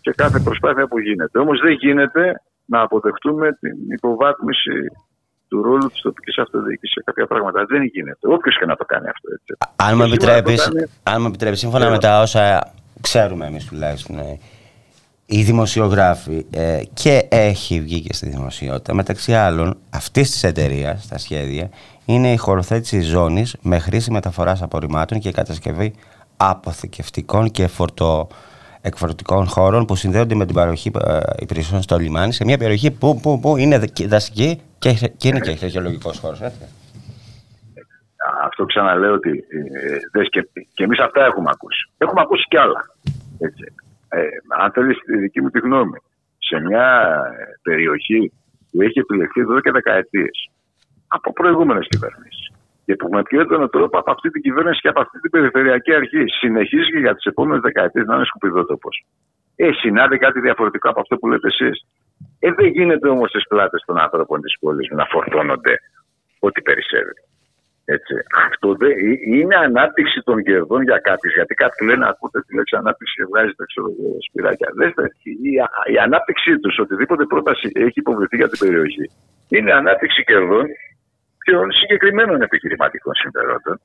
σε κάθε προσπάθεια που γίνεται. Όμως δεν γίνεται να αποδεχτούμε την υποβάθμιση του ρόλου της τοπικής αυτοδιοίκησης σε κάποια πράγματα. Δεν γίνεται. Όποιος και να το κάνει αυτό. Έτσι. Αν μου επιτρέπεις, κάνει... επιτρέπεις, σύμφωνα με τα όσα ξέρουμε εμείς τουλάχιστον, ε, οι δημοσιογράφοι ε, και έχει βγει και στη δημοσιότητα μεταξύ άλλων αυτής της εταιρείας, στα σχέδια, είναι η χωροθέτηση ζώνης με χρήση μεταφοράς απορριμμάτων και κατασκευή αποθηκευτικών και φορτο, εκφορτικών χώρων που συνδέονται με την παροχή ε, υπηρεσιών στο λιμάνι σε μια περιοχή που, που, που είναι δασική και, και είναι και αρχαιολογικός χώρος. Αυτό ξαναλέω ότι ε, και, και εμείς αυτά έχουμε ακούσει. Έχουμε ακούσει κι άλλα. Έτσι. Ε, αν θέλεις τη δική μου τη γνώμη, σε μια περιοχή που έχει επιλεχθεί εδώ και δεκαετίες από προηγούμενες κυβερνήσεις και που με πιο έντονο τρόπο από αυτή την κυβέρνηση και από αυτή την περιφερειακή αρχή συνεχίζει και για τις επόμενες δεκαετίες να είναι σκουπιδότοπος. Ε, συνάδει κάτι διαφορετικό από αυτό που λέτε εσείς. Ε, δεν γίνεται όμως στις πλάτες των άνθρωπων της πόλης να φορτώνονται ό,τι περισσεύει. Έτσι. Αυτό δεν, είναι ανάπτυξη των κερδών για κάποιους. Γιατί κάποιοι λένε, ακούτε τη λέξη ανάπτυξη και βγάζετε ξέρω, σπυράκια. Δέστε, η, η ανάπτυξή τους, οτιδήποτε πρόταση έχει υποβληθεί για την περιοχή, είναι ανάπτυξη κερδών των συγκεκριμένων επιχειρηματικών συμφερόντων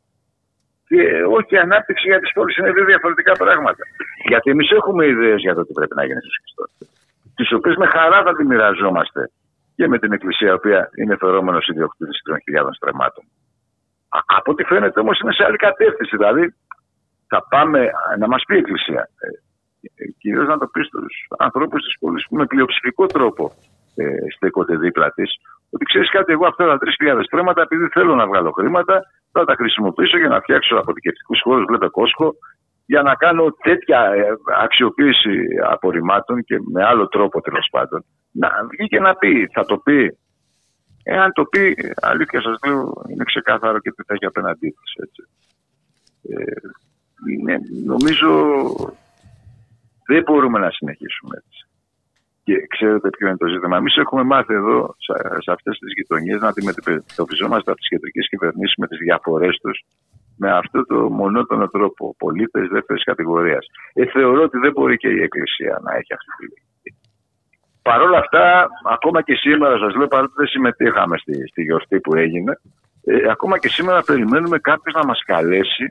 και όχι η ανάπτυξη για τις πόλεις. Είναι δύο διαφορετικά πράγματα. Γιατί εμείς έχουμε ιδέες για το τι πρέπει να γίνει στους Χριστός. Τις οποίες με χαρά θα τη μοιραζόμαστε και με την Εκκλησία, η οποία είναι φερόμενος ιδιοκτήτης των χιλιάδων στρεμμάτων. Από ό,τι φαίνεται όμως είναι σε άλλη κατεύθυνση. Δηλαδή θα πάμε να μας πει η Εκκλησία, ε, ε κυρίως να το πει στους ανθρώπους της πόλης που με πλειοψηφικό τρόπο ε, στέκονται δίπλα της, ότι ξέρεις κάτι, εγώ αυτά τα 3.000 στρέμματα, επειδή θέλω να βγάλω χρήματα, θα τα χρησιμοποιήσω για να φτιάξω αποθηκευτικούς χώρους, βλέπετε Κόσκο, για να κάνω τέτοια ε, αξιοποίηση απορριμμάτων και με άλλο τρόπο τέλος πάντων. Να βγει και να πει, θα το πει. Εάν το πει, αλήθεια σας λέω, είναι ξεκάθαρο και τι θα έχει απέναντί τη. Ε, νομίζω δεν μπορούμε να συνεχίσουμε έτσι. Και ξέρετε ποιο είναι το ζήτημα. Εμείς έχουμε μάθει εδώ, σε αυτές τις γειτονιές, να αντιμετωπιζόμαστε από τις κεντρικές κυβερνήσεις με τις διαφορές τους με αυτό το μονότονο τρόπο. Πολίτες δεύτερης κατηγορίας. Ε, θεωρώ ότι δεν μπορεί και η Εκκλησία να έχει αυτή τη λύση. Παρ' όλα αυτά, ακόμα και σήμερα, σας λέω, παρότι δεν συμμετείχαμε στη, στη γιορτή που έγινε, ε, ακόμα και σήμερα περιμένουμε κάποιος να μας καλέσει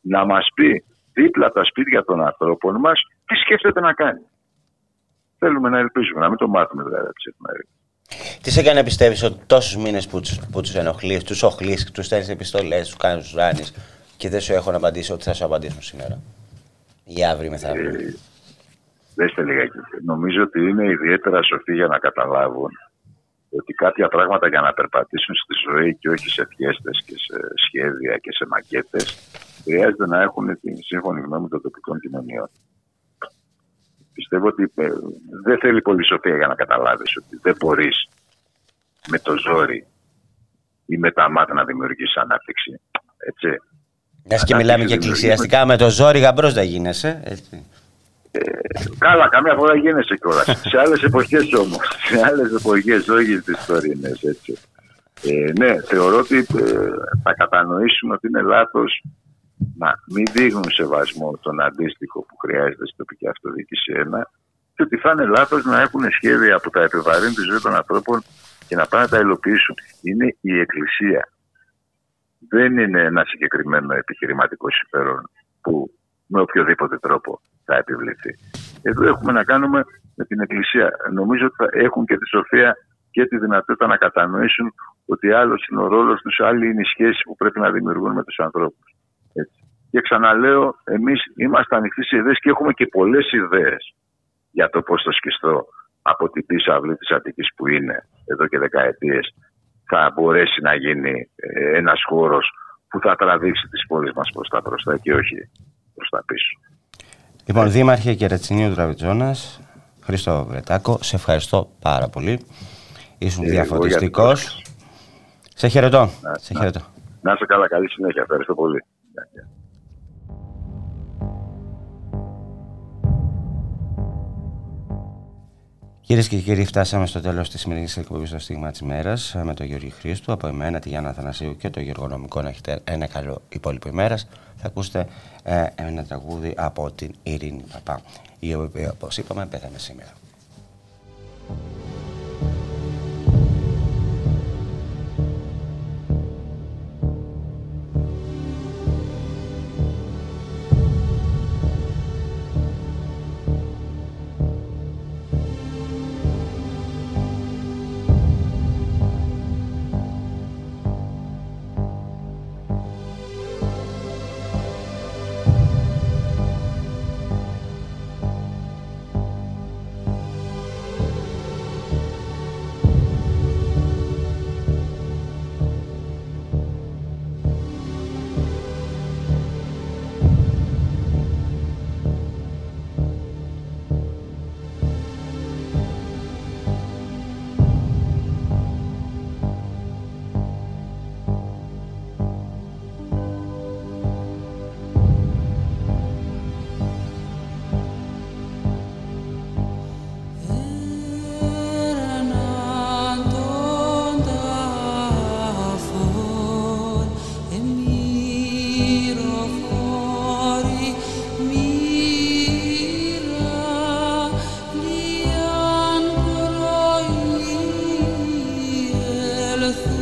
να μας πει δίπλα τα σπίτια των ανθρώπων μας τι σκέφτεται να κάνει. Θέλουμε να ελπίζουμε, να μην το μάθουμε δηλαδή από τις εφημερίδες. Τι σε έκανε να πιστεύεις ότι τόσους μήνες που τους που τους ενοχλείς, τους οχλείς, τους στέλνεις επιστολές, τους κάνεις τους ράνεις και δεν σου έχουν απαντήσει ότι θα σου απαντήσουν σήμερα ή αύριο μεθαύριο; Ε, Δέστε λιγάκι. Νομίζω ότι είναι ιδιαίτερα σοφοί για να καταλάβουν ότι κάποια πράγματα για να περπατήσουν στη ζωή και όχι σε φιέστες και σε σχέδια και σε μακέτες χρειάζεται να έχουν την σύμφωνη γνώμη των τοπικών κοινωνιών. Πιστεύω ότι ε, δεν θέλει πολύ σοφία για να καταλάβεις ότι δεν μπορείς με το ζόρι ή με τα μάτια να δημιουργήσει ανάπτυξη. Έτσι. Μιας και μιλάμε και εκκλησιαστικά, με το ζόρι γαμπρός δεν γίνεσαι. Έτσι. Ε, καλά, καμιά φορά γίνεσαι κιόλας. σε άλλες εποχές όμως. Σε άλλες εποχές, όχι τι τωρινές. Έτσι. Ε, ναι, θεωρώ ότι ε, θα κατανοήσουν ότι είναι λάθος να μην δείχνουν σεβασμό τον αντίστοιχο που χρειάζεται στην τοπική αυτοδιοίκηση ένα και ότι θα είναι λάθος να έχουν σχέδια που τα επιβαρύνουν τη ζωή των ανθρώπων και να πάνε να τα υλοποιήσουν. Είναι η Εκκλησία. Δεν είναι ένα συγκεκριμένο επιχειρηματικό συμφέρον που με οποιοδήποτε τρόπο θα επιβληθεί. Εδώ έχουμε να κάνουμε με την Εκκλησία. Νομίζω ότι θα έχουν και τη σοφία και τη δυνατότητα να κατανοήσουν ότι άλλος είναι ο ρόλος τους, άλλη είναι η σχέση που πρέπει να δημιουργούν με τους ανθρώπους. Και ξαναλέω, εμείς είμαστε ανοιχτοί σε ιδέες και έχουμε και πολλές ιδέες για το πώς το σκιστό από την πίσω αυλή της Αττικής που είναι εδώ και δεκαετίες θα μπορέσει να γίνει ε, ένας χώρος που θα τραβήξει τις πόλεις μας προς τα μπροστά και όχι προς τα πίσω. Λοιπόν, Δήμαρχε και Ρετσινίου Τραβιτζόνα, Χρήστο Βρετάκο, σε ευχαριστώ πάρα πολύ. Ήσουν ε, διαφωτιστικός. Σε χαιρετώ. Να, σε χαιρετώ. Να, να καλά, καλή συνέχεια. Ευχαριστώ πολύ. Κυρίες και κύριοι, φτάσαμε στο τέλος της σημερινής εκπομπής στο Στίγμα της Μέρας με τον Γιώργη Χρήστου. Από εμένα, τη Γιάννα Θανασίου και το Γιώργο Νομικό να έχετε ένα καλό υπόλοιπο ημέρας. Θα ακούσετε ε, ένα τραγούδι από την Ειρήνη Παπά, η οποία, όπως είπαμε, πέθανε σήμερα. beautiful